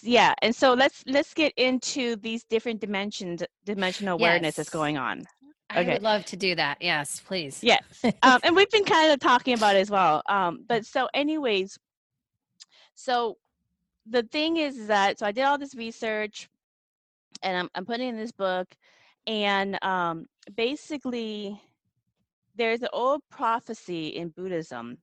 B: Yeah. And so let's let's get into these different dimensions, dimensional awareness yes. that's going on.
A: Okay. I would love to do that. Yes, please.
B: Yes. um, and we've been kind of talking about it as well. Um, but so, anyways, so the thing is that so I did all this research and I'm, I'm putting in this book and um, basically there's an old prophecy in buddhism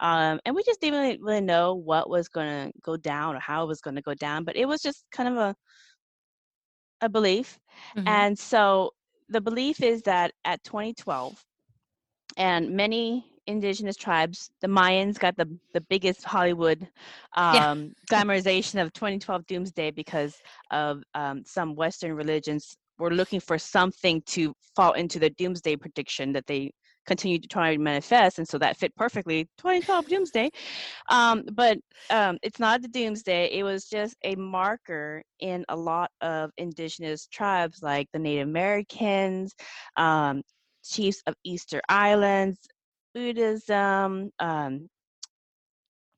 B: um, and we just didn't really, really know what was going to go down or how it was going to go down but it was just kind of a a belief mm-hmm. and so the belief is that at 2012 and many indigenous tribes. The Mayans got the the biggest Hollywood um, yeah. glamorization of 2012 doomsday because of um, some Western religions were looking for something to fall into the doomsday prediction that they continued to try to manifest, and so that fit perfectly 2012 doomsday. Um, but um, it's not the doomsday; it was just a marker in a lot of indigenous tribes, like the Native Americans, um, chiefs of Easter Islands, Buddhism, um,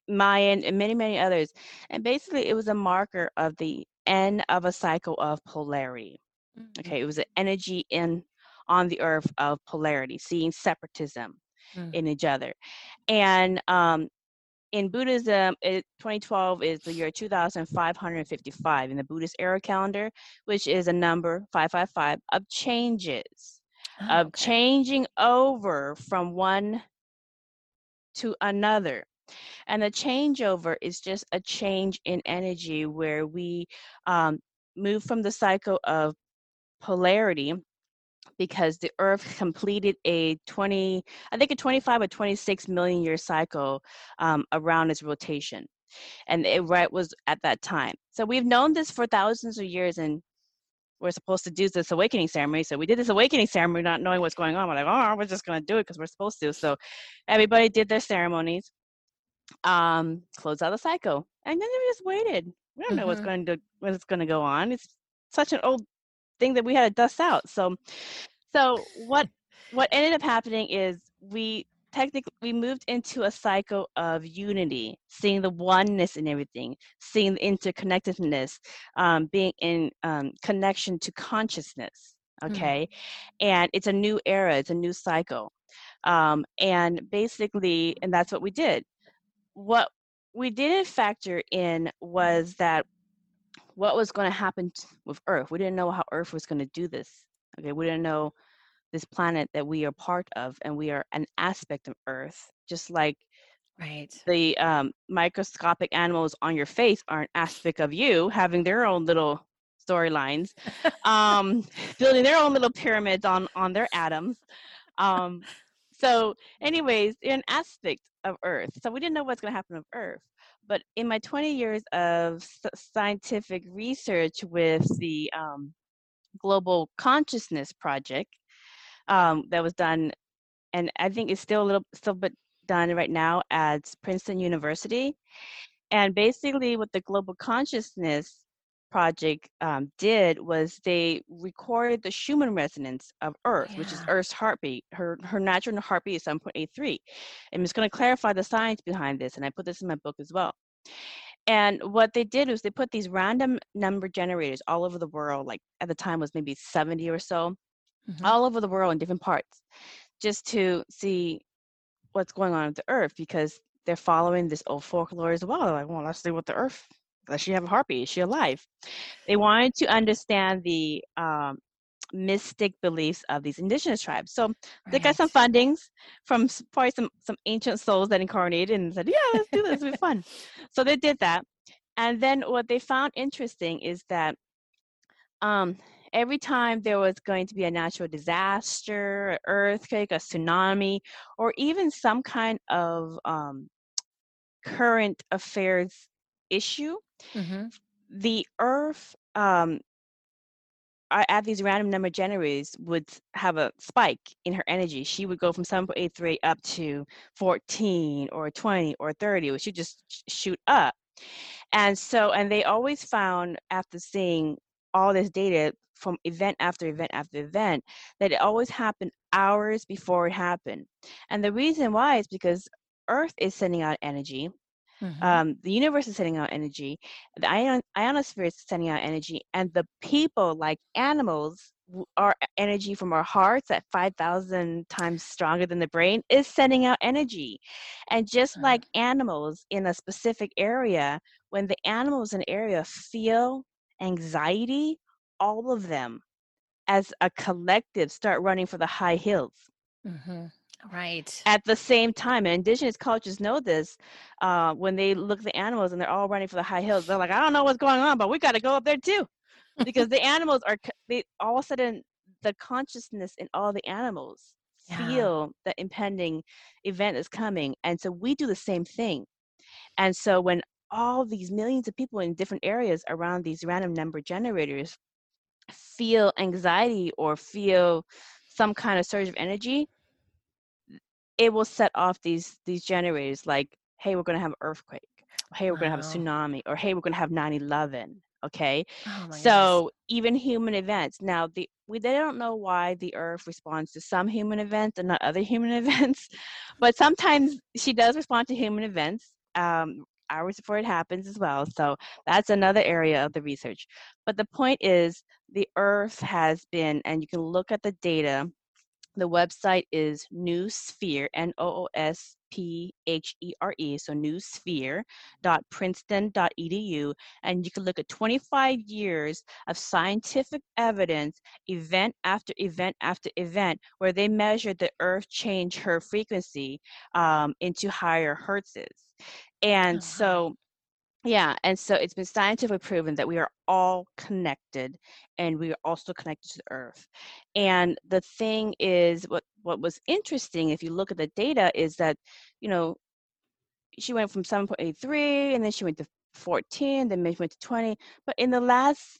B: Mayan, and many, many others. And basically, it was a marker of the end of a cycle of polarity. Mm-hmm. Okay, it was an energy in on the earth of polarity, seeing separatism mm-hmm. in each other. And um, in Buddhism, it, 2012 is the year 2555 in the Buddhist era calendar, which is a number 555 of changes oh, of okay. changing over from one to another. And the changeover is just a change in energy where we um, move from the cycle of polarity because the earth completed a 20 i think a 25 or 26 million year cycle um, around its rotation and it right was at that time so we've known this for thousands of years and we're supposed to do this awakening ceremony. So we did this awakening ceremony, not knowing what's going on. We're like, oh, we're just going to do it because we're supposed to. So everybody did their ceremonies, um, closed out the cycle, and then we just waited. We don't mm-hmm. know what's mm-hmm. going to what's going to go on. It's such an old thing that we had to dust out. So, so what what ended up happening is we technically we moved into a cycle of unity seeing the oneness in everything seeing the interconnectedness um, being in um, connection to consciousness mm. okay mm. and it's a new era it's a new cycle um, and basically and that's what we did what we didn't factor in was that what was going to happen with earth we didn't know how earth was going to do this okay we didn't know this planet that we are part of and we are an aspect of earth just like
A: right.
B: the um, microscopic animals on your face are an aspect of you having their own little storylines um, building their own little pyramids on on their atoms um, so anyways they're an aspect of earth so we didn't know what's going to happen with earth but in my 20 years of scientific research with the um, global consciousness project um, that was done, and I think it's still a little still bit done right now at Princeton University. And basically, what the Global Consciousness Project um, did was they recorded the Schumann resonance of Earth, yeah. which is Earth's heartbeat. Her her natural heartbeat is 7.83. I'm just going to clarify the science behind this, and I put this in my book as well. And what they did was they put these random number generators all over the world, like at the time was maybe 70 or so, mm-hmm. all over the world in different parts just to see what's going on with the earth because they're following this old folklore as well. They're like, well, let's see what the earth does she have a heartbeat? Is she alive? They wanted to understand the um, mystic beliefs of these indigenous tribes. So right. they got some fundings from probably some some ancient souls that incarnated and said, "Yeah, let's do this. It'll be fun." So they did that, and then what they found interesting is that um, every time there was going to be a natural disaster, an earthquake, a tsunami, or even some kind of um, current affairs issue,
A: Mm-hmm.
B: the Earth um, at these random number generators would have a spike in her energy. She would go from 7.83 up to 14 or 20 or 30, which she'd just shoot up. And so, and they always found after seeing all this data from event after event after event that it always happened hours before it happened. And the reason why is because Earth is sending out energy
A: Mm-hmm.
B: um, the universe is sending out energy the ion- ionosphere is sending out energy and the people like animals our energy from our hearts at 5000 times stronger than the brain is sending out energy and just
A: Uh.
B: like animals in a specific area when the animals in the area feel anxiety all of them as a collective start running for the high hills
A: mm-hmm. Right.
B: at the same time and indigenous cultures know this uh, when they look at the animals and they're all running for the high hills they're like i don't know what's going on but we got to go up there too because the animals are they all of a sudden the consciousness in all the animals
A: Yeah.
B: feel the impending event is coming and so we do the same thing and so when all these millions of people in different areas around these random number generators feel anxiety or feel some kind of surge of energy it will set off these these generators like hey we're going to have an earthquake hey we're going to have a tsunami or hey we're going to have 9-11 okay
A: Oh my goodness.
B: so even human events now the we they don't know why the earth responds to some human events and not other human events but sometimes she does respond to human events um, hours before it happens as well so that's another area of the research but the point is the earth has been and you can look at the data the website is Noosphere, N O O S P H E R E, so noosphere.princeton.edu, and you can look at 25 years of scientific evidence, event after event after event, where they measured the Earth change her frequency um, into higher hertzes. And
A: wow.
B: so yeah, and so it's been scientifically proven that we are all connected and we are also connected to the earth. And the thing is what what was interesting if you look at the data is that, you know, she went from 7.83 and then she went to 14, then maybe went to 20, but in the last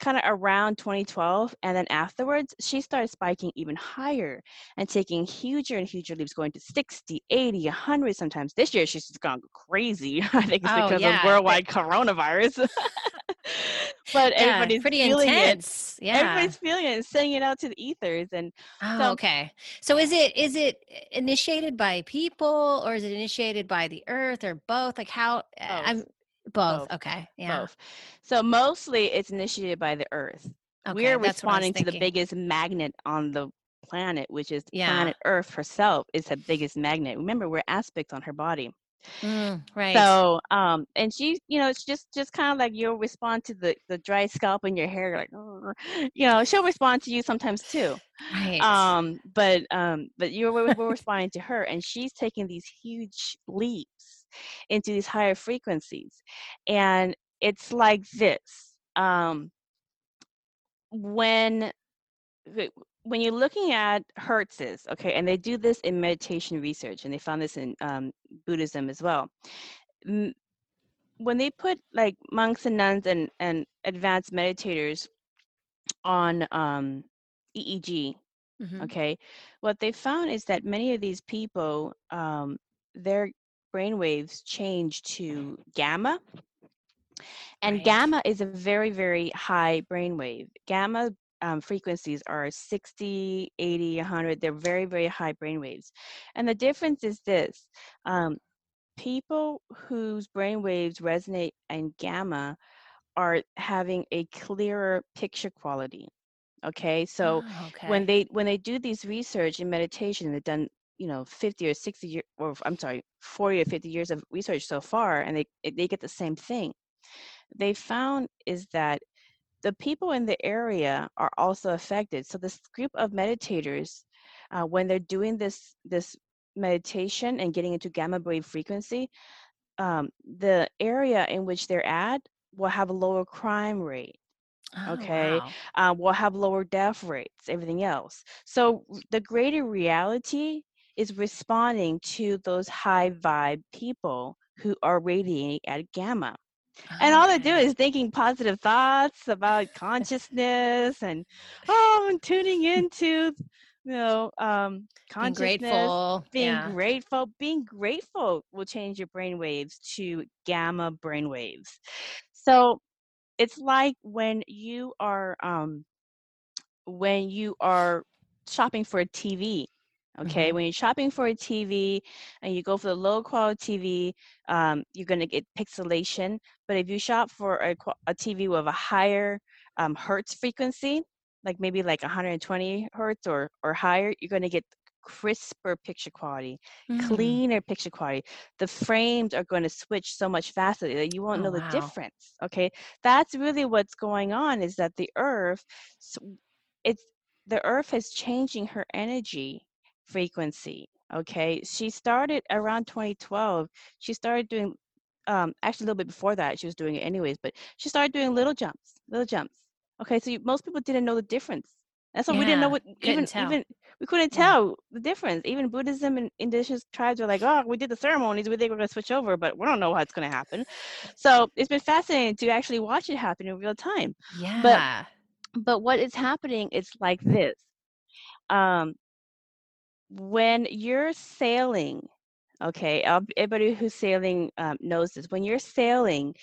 B: kind of around 2012 and then afterwards she started spiking even higher and taking huger and huger leaps going to 60 80 100 sometimes this year she's just gone crazy i think it's
A: Oh,
B: because
A: yeah,
B: of worldwide coronavirus but
A: yeah,
B: everybody's
A: pretty
B: feeling
A: intense.
B: it
A: Yeah.
B: everybody's feeling it and sending it out to the ethers and
A: Oh,
B: so-
A: okay. So is it is it initiated by people or is it initiated by the earth or both? Like how eh, I'm
B: Both.
A: both. Okay. Yeah.
B: both so mostly it's initiated by the earth
A: Okay.
B: we're
A: that's what I was
B: responding to the biggest magnet on the planet, which is
A: Yeah.
B: planet Earth herself is the biggest magnet. Remember, we're aspects on her body.
A: Mm, right.
B: So, um, and she, you know, it's just just kind of like you'll respond to the the dry scalp in your hair, like, you know, she'll respond to you sometimes too.
A: right.
B: Um, but um, but you're we're, we're responding to her, and she's taking these huge leaps into these higher frequencies, and it's like this. Um, when when you're looking at hertzes, okay, and they do this in meditation research, and they found this in um, Buddhism as well. When they put like monks and nuns and, and advanced meditators on um, EEG,
A: Mhm.
B: okay, what they found is that many of these people, um, their brain waves change to gamma, and
A: Right.
B: gamma is a very, very high brain wave. Gamma um, frequencies are 60, 80, 100. They're very, very high brain waves. And the difference is this um, people whose brain waves resonate in gamma are having a clearer picture quality. Okay, so
A: Oh, okay.
B: when they when they do these research in meditation, they've done you know 50 or 60 years, or I'm sorry, 40 or 50 years of research so far, and they they get the same thing. They found is that the people in the area are also affected. So this group of meditators, uh, when they're doing this this meditation and getting into gamma wave frequency, um, the area in which they're at will have a lower crime rate
A: Oh,
B: okay.
A: wow.
B: uh, will have lower death rates, everything else. So the greater reality is responding to those high vibe people who are radiating at gamma. and all they do is thinking positive thoughts about consciousness and oh i'm tuning into you know um
A: being grateful
B: being
A: yeah.
B: grateful being grateful will change your brain waves to gamma brain waves so it's like when you are um when you are shopping for a tv okay
A: Mhm.
B: when you're shopping for a tv and you go for the low quality tv um, you're going to get pixelation but if you shop for a, a tv with a higher um, hertz frequency like maybe like 120 hertz or or higher you're going to get crisper picture quality
A: Mm.
B: cleaner picture quality the frames are going to switch so much faster that you won't
A: Oh,
B: know the
A: wow.
B: difference okay that's really what's going on is that the earth it's the earth is changing her energy frequency okay she started around 2012 she started doing um actually a little bit before that she was doing it anyways but she started doing little jumps little jumps okay so you, most people didn't know the difference that's why we didn't know what even
A: tell.
B: even we couldn't
A: Yeah.
B: tell the difference even buddhism and indigenous tribes were like oh we did the ceremonies we think we're going to switch over but we don't know what's going to happen so it's been fascinating to actually watch it happen in real time
A: Yeah.
B: But but what is happening is like this um when you're sailing okay everybody who's sailing um, knows this when you're sailing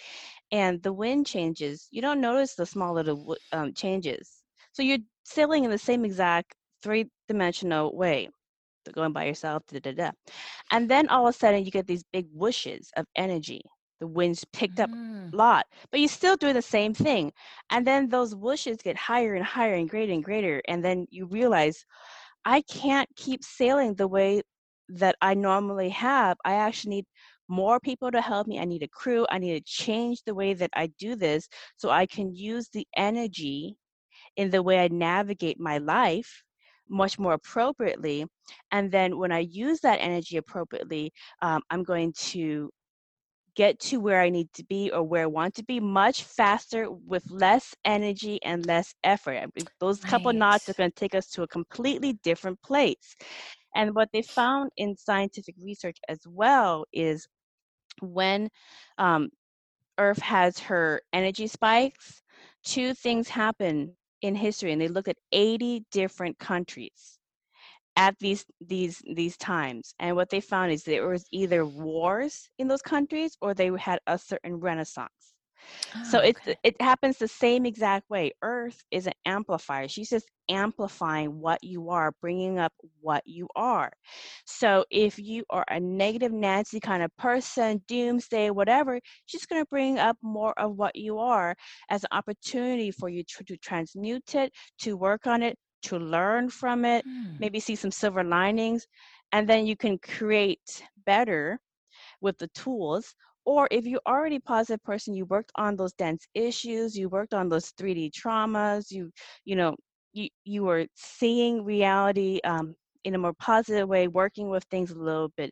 B: and the wind changes you don't notice the small little um, changes so you're sailing in the same exact three dimensional way so going by yourself da, da, da. and then all of a sudden you get these big whooshes of energy the wind's picked up
A: Mm.
B: a lot but you still do the same thing and then those whooshes get higher and higher and greater and greater and then you realize I can't keep sailing the way that I normally have. I actually need more people to help me. I need a crew. I need to change the way that I do this so I can use the energy in the way I navigate my life much more appropriately. And then when I use that energy appropriately, um, I'm going to get to where I need to be or where I want to be much faster with less energy and less effort. Those couple knots are going to take us to a completely different place. And what they found in scientific research as well is when um, Earth has her energy spikes, two things happen in history, and they looked at 80 different countries at these these these times and what they found is there was either wars in those countries or they had a certain renaissance. So
A: Oh,
B: it's
A: okay.
B: it happens the same exact way. Earth is an amplifier. She's just amplifying what you are bringing up what you are. So if you are a negative nancy kind of person doomsday whatever she's going to bring up more of what you are as an opportunity for you to, to transmute it to work on it to learn from it
A: Hmm.
B: maybe see some silver linings and then you can create better with the tools or if you're already a positive person you worked on those dense issues you worked on those 3d traumas you you know you you were seeing reality um, in a more positive way working with things a little bit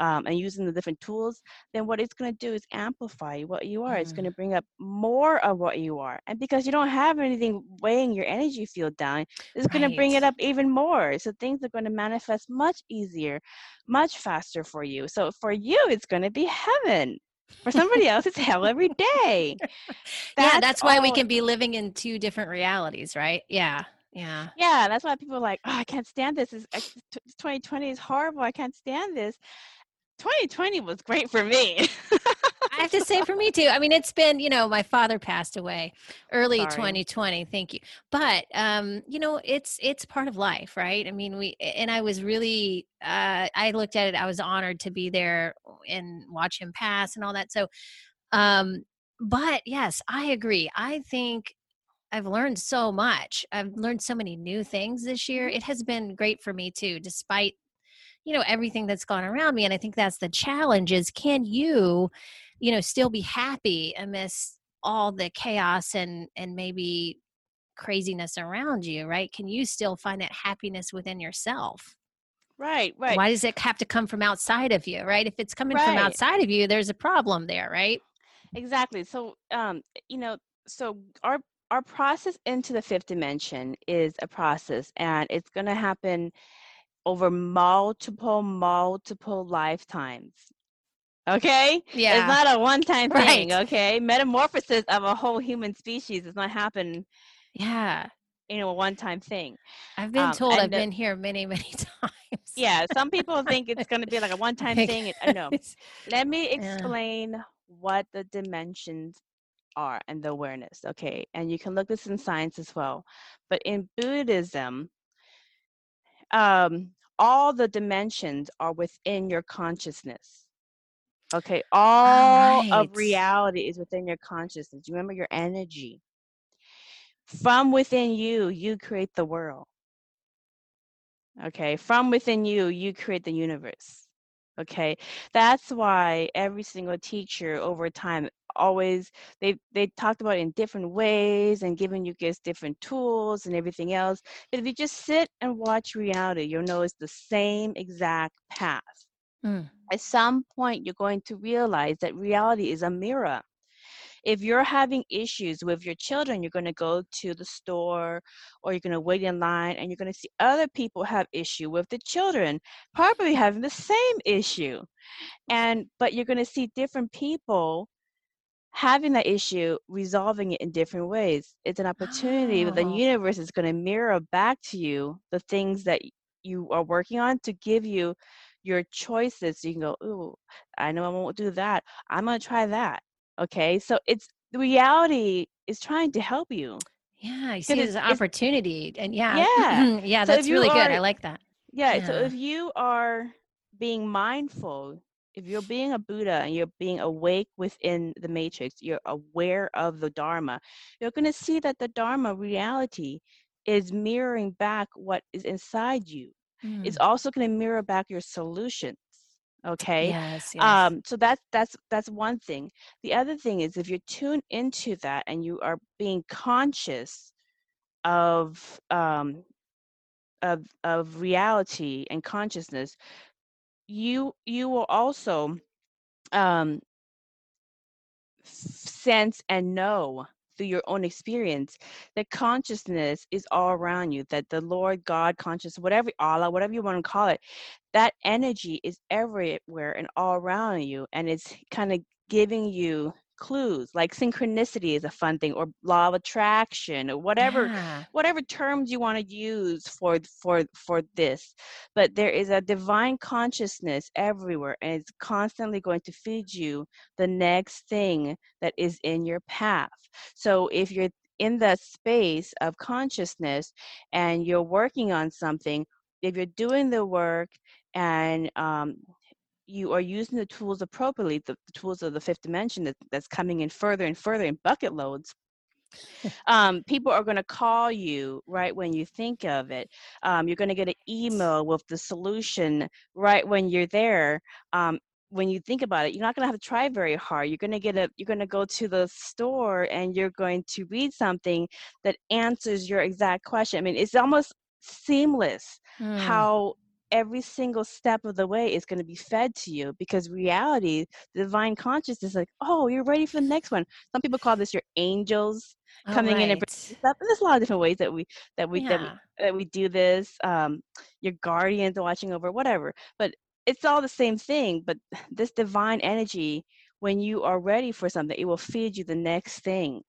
B: um, and using the different tools then what it's going to do is amplify what you are it's going to bring up more of what you are and because you don't have anything weighing your energy field down it's going to bring it up even more so things are going to manifest much easier much faster for you. So for you, it's going to be heaven. For somebody else, it's hell every day.
A: yeah, that's why we can be living in two different realities, right? Yeah. Yeah.
B: Yeah, that's why people are like, oh, I can't stand this. Is 2020 is horrible. I can't stand this. 2020 was great for me.
A: I have to say for me too. I mean, it's been, you know, my father passed away early
B: Sorry.
A: 2020. Thank you. But um, you know, it's it's part of life, right? I mean, we and I was really uh I looked at it, I was honored to be there and watch him pass and all that. So um but yes, I agree. I think I've learned so much. I've learned so many new things this year. It has been great for me too, despite you know everything that's gone around me and i think that's the challenge is can you you know still be happy amidst all the chaos and and maybe craziness around you right can you still find that happiness within yourself
B: right, right.
A: why does it have to come from outside of you right if it's coming from outside of you there's a problem there right
B: Exactly. So, um, you know, so our our process into the fifth dimension is a process, and it's going to happen over multiple, multiple lifetimes. Okay?
A: Yeah.
B: It's not a one time thing,
A: Right.
B: okay? Metamorphosis of a whole human species does not happen
A: Yeah.
B: you know a one time thing.
A: I've been
B: Um,
A: told I've
B: the-
A: been here many, many times.
B: Yeah, some people think it's going to be like a one time thing. I know. Let me
A: Yeah.
B: explain what the dimensions are and the awareness, okay? And you can look this in science as well. But in Buddhism, um, all the dimensions are within your consciousness. Okay, all
A: right.
B: of reality is within your consciousness. You remember your energy. From within you, you create the world. Okay, from within you, you create the universe. Okay, that's why every single teacher over time always they they talked about it in different ways and giving you guys different tools and everything else. But if you just sit and watch reality, you'll know it's the same exact path.
A: Mm.
B: At some point, you're going to realize that reality is a mirror. If you're having issues with your children, you're going to go to the store or you're going to wait in line and you're going to see other people have issue with the children, probably having the same issue. And but you're going to see different people having that issue, resolving it in different ways. It's an opportunity that the
A: Oh.
B: universe is going to mirror back to you the things that you are working on to give you your choices. So you can go, ooh, I know I won't do that. I'm going to try that. Okay. So it's the reality is trying to help you.
A: Yeah, I see it as an opportunity. And yeah,
B: Yeah.
A: yeah,
B: So
A: that's really good. I like that.
B: Yeah, so if you are being mindful, if you're being a Buddha and you're being awake within the matrix, you're aware of the Dharma, you're going to see that the Dharma reality is mirroring back what is inside you. It's
A: Mm.
B: also going to mirror back your solutions. Okay?
A: Yes, yes.
B: um so that's that's that's one thing the other thing is if you're tuned into that and you are being conscious of um of of reality and consciousness you you will also um sense and know through your own experience that consciousness is all around you that the lord god conscious whatever allah whatever you want to call it that energy is everywhere and all around you and it's kind of giving you clues like synchronicity is a fun thing or law of attraction or whatever
A: Yeah.
B: whatever terms you want to use for for for this but there is a divine consciousness everywhere and it's constantly going to feed you the next thing that is in your path so if you're in that space of consciousness and you're working on something if you're doing the work and um, you are using the tools appropriately, the, the tools of the fifth dimension that, that's coming in further and further in bucket loads, um, people are going to call you right when you think of it. Um, you're going to get an email with the solution right when you're there. Um, when you think about it, you're not going to have to try very hard. You're going to get a, you're going to go to the store and you're going to read something that answers your exact question. I mean, it's almost seamless
A: Mm.
B: how every single step of the way is going to be fed to you because reality the divine consciousness is like oh you're ready for the next one. Some people call this your angels
A: Oh,
B: coming in and bringing stuff and there's a lot of different ways that we that we that we, that we do this um your guardians watching over whatever but it's all the same thing but this divine energy when you are ready for something it will feed you the next thing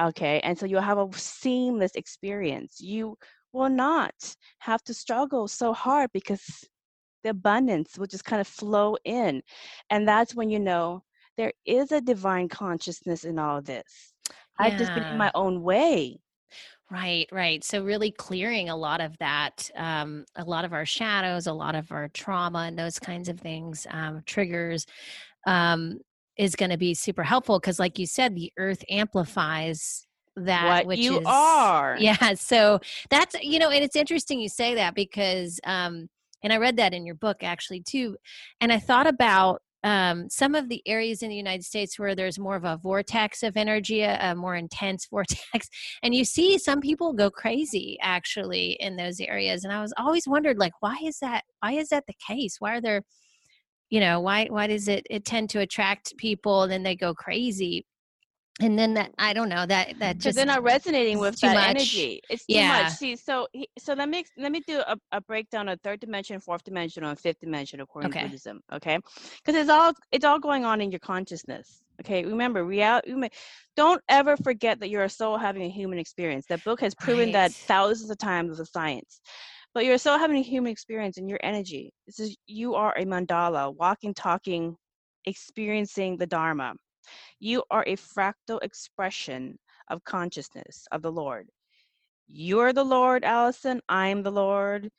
B: okay and so you'll have a seamless experience. You will not have to struggle so hard because the abundance will just kind of flow in and that's when you know there is a divine consciousness in all of this. I've just been in my own way.
A: Right, right. So really clearing a lot of that, um, a lot of our shadows, a lot of our trauma, and those kinds of things, um, triggers, um, is going to be super helpful because, like you said, the earth amplifies that
B: what
A: which
B: you
A: is
B: are
A: yeah. So that's you know, and it's interesting you say that because, um, and I read that in your book actually too, and I thought about um, some of the areas in the United States where there's more of a vortex of energy, a, a more intense vortex, and you see some people go crazy actually in those areas. And I was always wondered, like, why is that? Why is that the case? Why are there, you know, why why does it it tend to attract people and then they go crazy? And then that I don't know that that just
B: they're not resonating with
A: too
B: that
A: much.
B: energy. It's too
A: Yeah.
B: much. See, so he- so let me let me do a, a breakdown of third dimension, fourth dimension, and fifth dimension according
A: Okay.
B: to Buddhism. Okay, because it's all it's all going on in your consciousness. Okay, remember, reality. Don't ever forget that you're a soul having a human experience. That book has proven that thousands of times with science. But you're soul having a human experience in your energy. This is you are a mandala, walking, talking, experiencing the Dharma. You are a fractal expression of consciousness of the Lord. You're the Lord, Allison. I'm the Lord.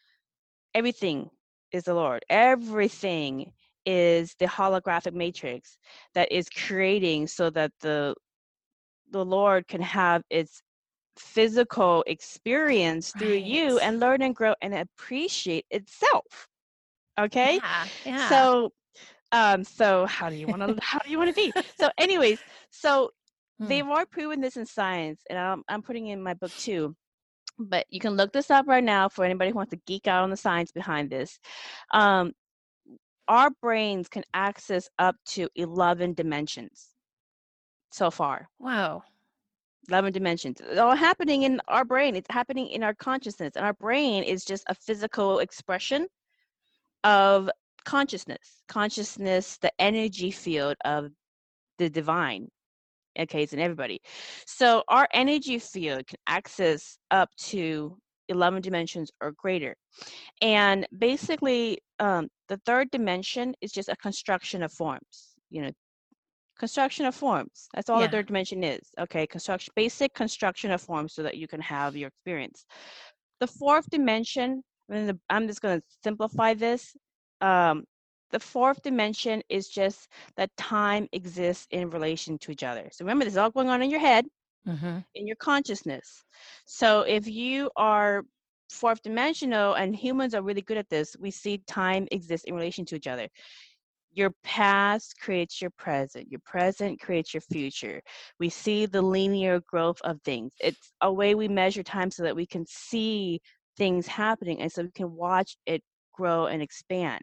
B: Everything is the Lord. Everything is the holographic matrix that is creating so that the the Lord can have its physical experience through you and learn and grow and appreciate itself. Okay?
A: yeah, yeah.
B: So um so how do you want to how do you want to be? So anyways, so
A: Hmm.
B: they've already proven this in science and I'm I'm putting in my book too. But you can look this up right now for anybody who wants to geek out on the science behind this. Um our brains can access up to 11 dimensions so far.
A: Wow.
B: 11 dimensions. It's all happening in our brain. It's happening in our consciousness. And our brain is just a physical expression of consciousness. Consciousness, the energy field of the divine. Okay, it's in everybody. So our energy field can access up to 11 dimensions or greater. And basically, um, the third dimension is just a construction of forms. You know, construction of forms. That's all
A: Yeah.
B: the third dimension is. Okay, construction, basic construction of forms, so that you can have your experience. The fourth dimension. I mean, the, I'm just going to simplify this. Um, the fourth dimension is just that time exists in relation to each other. So remember, this is all going on in your head
A: Mm-hmm.
B: in your consciousness. So if you are fourth dimensional and humans are really good at this, we see time exists in relation to each other. Your past creates your present. Your present creates your future. We see the linear growth of things. It's a way we measure time so that we can see things happening and so we can watch it grow and expand.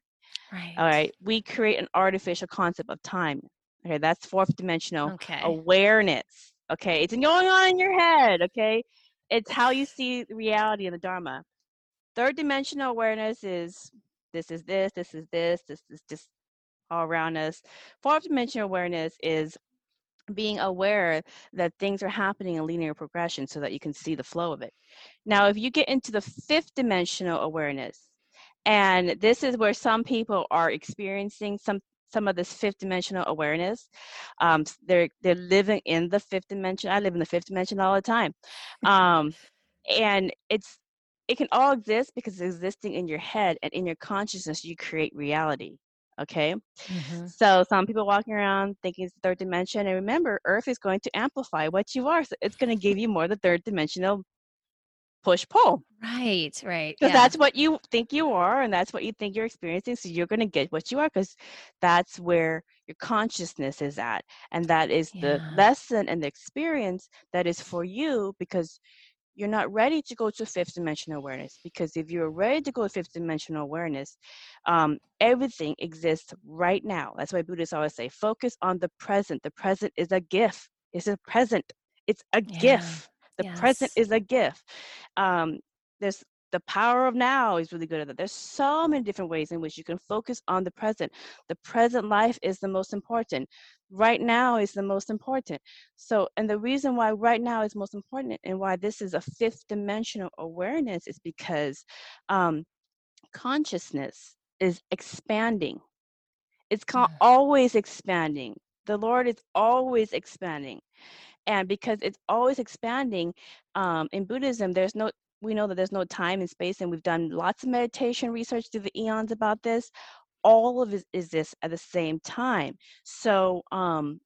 A: Right.
B: All right. We create an artificial concept of time. Okay. That's fourth dimensional
A: Okay.
B: awareness. Okay, it's going on in your head. Okay, it's how you see the reality in the Dharma. Third dimensional awareness is this is this, this is this, this is just all around us. Fourth dimensional awareness is being aware that things are happening in linear progression so that you can see the flow of it. Now, if you get into the fifth dimensional awareness, and this is where some people are experiencing some some of this fifth dimensional awareness. Um, they're they're living in the fifth dimension. I live in the fifth dimension all the time, um, and it's it can all exist because it's existing in your head and in your consciousness. You create reality. Okay,
A: Mhm.
B: so some people walking around thinking it's the third dimension, and remember, Earth is going to amplify what you are. So it's going to give you more the third dimensional push pull
A: Right. Right.
B: because
A: yeah.
B: that's what you think you are and that's what you think you're experiencing so you're going to get what you are because that's where your consciousness is at and that is the lesson and the experience that is for you because you're not ready to go to fifth dimensional awareness because if you're ready to go to fifth dimensional awareness um, everything exists right now that's why buddhists always say focus on the present the present is a gift it's a present it's a
A: Yeah.
B: gift the present is a gift um, there's the power of now is really good at that. There's so many different ways in which you can focus on the present. The present life is the most important. Right now is the most important. So, and the reason why right now is most important and why this is a fifth dimensional awareness is because um, consciousness is expanding. It's co-
A: Mm.
B: always expanding. The Lord is always expanding and because it's always expanding um, in buddhism there's no we know that there's no time and space and we've done lots of meditation research through the eons about this. All of it is this at the same time. So um,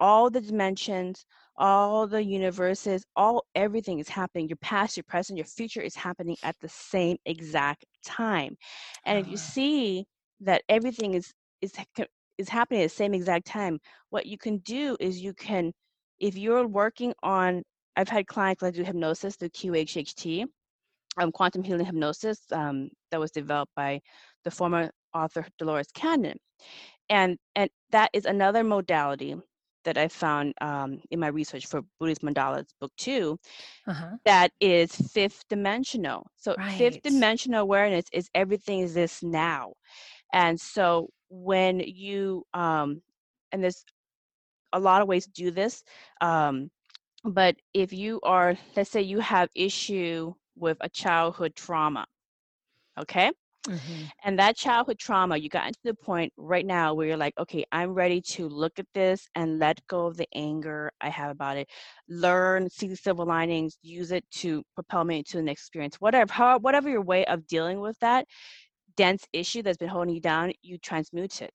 B: all the dimensions all the universes all everything is happening. Your past your present your future is happening at the same exact time. And if you
A: Ah.
B: see that everything is is is happening at the same exact time what you can do is you can if you're working on i've had clients that do hypnosis through qhht um, quantum healing hypnosis um, that was developed by the former author dolores cannon and and that is another modality that I found um, in my research for Buddhist Mandalas book two
A: Uh-huh.
B: that is fifth dimensional. So fifth dimensional awareness is everything is this now. And so when you um and there's a lot of ways to do this. Um but if you are let's say you have issue with a childhood trauma, okay?
A: Mhm.
B: And that childhood trauma, you got to the point right now where you're like, okay, I'm ready to look at this and let go of the anger I have about it. Learn, see the silver linings, use it to propel me to the next experience. Whatever, how, whatever your way of dealing with that dense issue that's been holding you down, you transmute it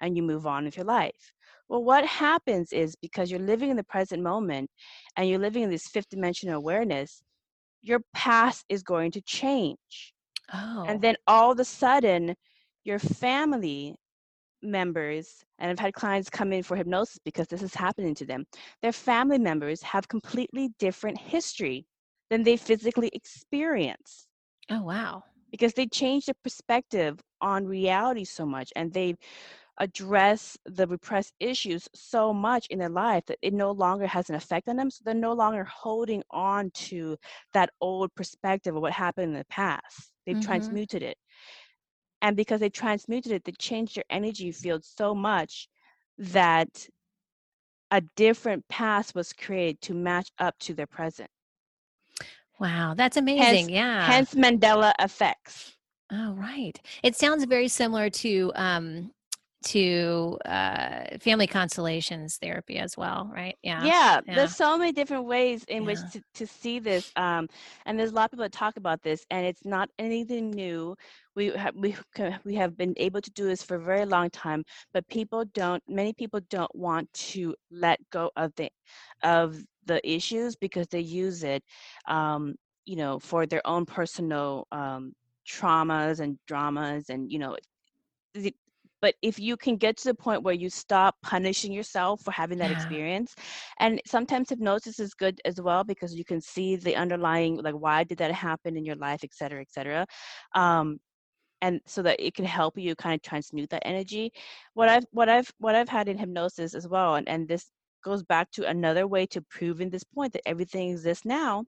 B: and you move on with your life. Well, what happens is because you're living in the present moment and you're living in this fifth dimensional awareness, your past is going to change.
A: Oh.
B: And then all of a sudden, your family members, and I've had clients come in for hypnosis because this is happening to them, their family members have completely different history than they physically experience
A: oh wow.
B: because they change their perspective on reality so much and they address the repressed issues so much in their life that it no longer has an effect on them so they're no longer holding on to that old perspective of what happened in the past they've
A: Mhm.
B: transmuted it and because they transmuted it they changed their energy field so much that a different past was created to match up to their present
A: Wow, that's amazing.
B: hence,
A: yeah.
B: hence mandela effects
A: Oh, right. It sounds very similar to um to uh family constellations therapy as well, right? Yeah.
B: yeah,
A: yeah.
B: there's so many different ways in which to, to see this um and there's a lot of people that talk about this and it's not anything new we have we, we have been able to do this for a very long time but people don't many people don't want to let go of the of the issues because they use it um you know for their own personal um traumas and dramas and you know but if you can get to the point where you stop punishing yourself for having that
A: Yeah.
B: experience and sometimes hypnosis is good as well because you can see the underlying like why did that happen in your life et cetera et cetera um, and so that it can help you kind of transmute that energy what i've what i've what i've had in hypnosis as well and, and this goes back to another way to proving this point that everything exists now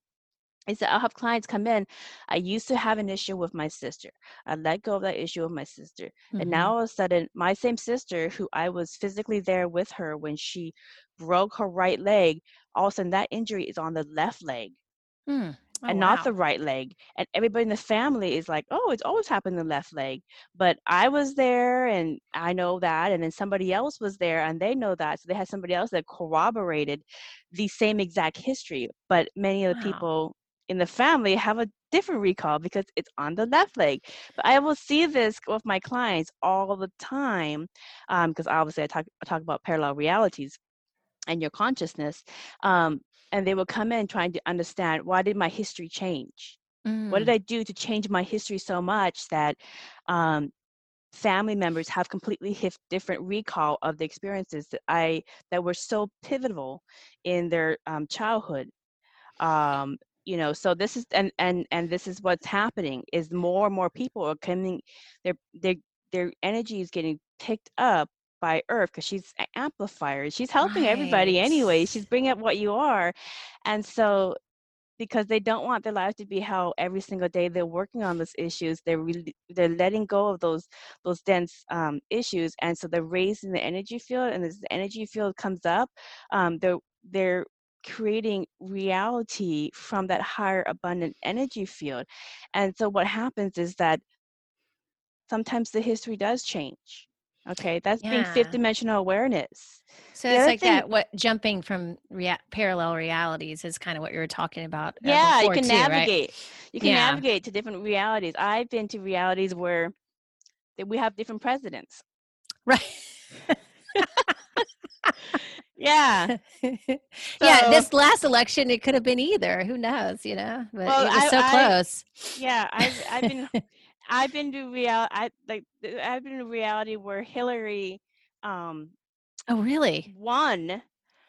B: is that I'll have clients come in. I used to have an issue with my sister. I let go of that issue with my sister. And
A: Mhm.
B: now all of a sudden, my same sister, who I was physically there with her when she broke her right leg, all of a sudden that injury is on the left leg
A: Mm. Oh,
B: and not
A: wow.
B: the right leg. And everybody in the family is like, oh, it's always happened in the left leg. But I was there and I know that. And then somebody else was there and they know that. So they had somebody else that corroborated the same exact history. But many of the
A: Wow.
B: people in the family have a different recall because it's on the left leg. But I will see this with my clients all the time because obviously I talk, I talk about parallel realities and your consciousness. Um, and they will come in trying to understand why did my history change? What did
A: Mm.
B: I do to change my history so much that um, family members have completely hif- different recall of the experiences that I that were so pivotal in their um, childhood? Um, you know, so this is and and and this is what's happening is more and more people are coming. Their their their energy is getting picked up by Earth because she's an amplifier. She's helping everybody anyway. She's bringing up what you are, and so because they don't want their lives to be how every single day they're working on those issues they're really they're letting go of those those dense um, issues and so they're raising the energy field and as the energy field comes up um, they're they're creating reality from that higher abundant energy field and so what happens is that sometimes the history does change okay that's being fifth dimensional awareness
A: So
B: the
A: it's like
B: thing
A: that. What jumping from rea- parallel realities is kind of what you were talking about. uh,
B: yeah you can
A: too, right?
B: navigate you can
A: Yeah.
B: navigate to different realities i've been to realities where that we have different presidents
A: Right.
B: yeah
A: yeah. This last election, it could have been either. Who knows? You know, but
B: Well,
A: it was
B: I-
A: so
B: I-
A: close.
B: yeah i've i've been i've been to real i like i've been to reality where hillary um
A: oh, really?
B: won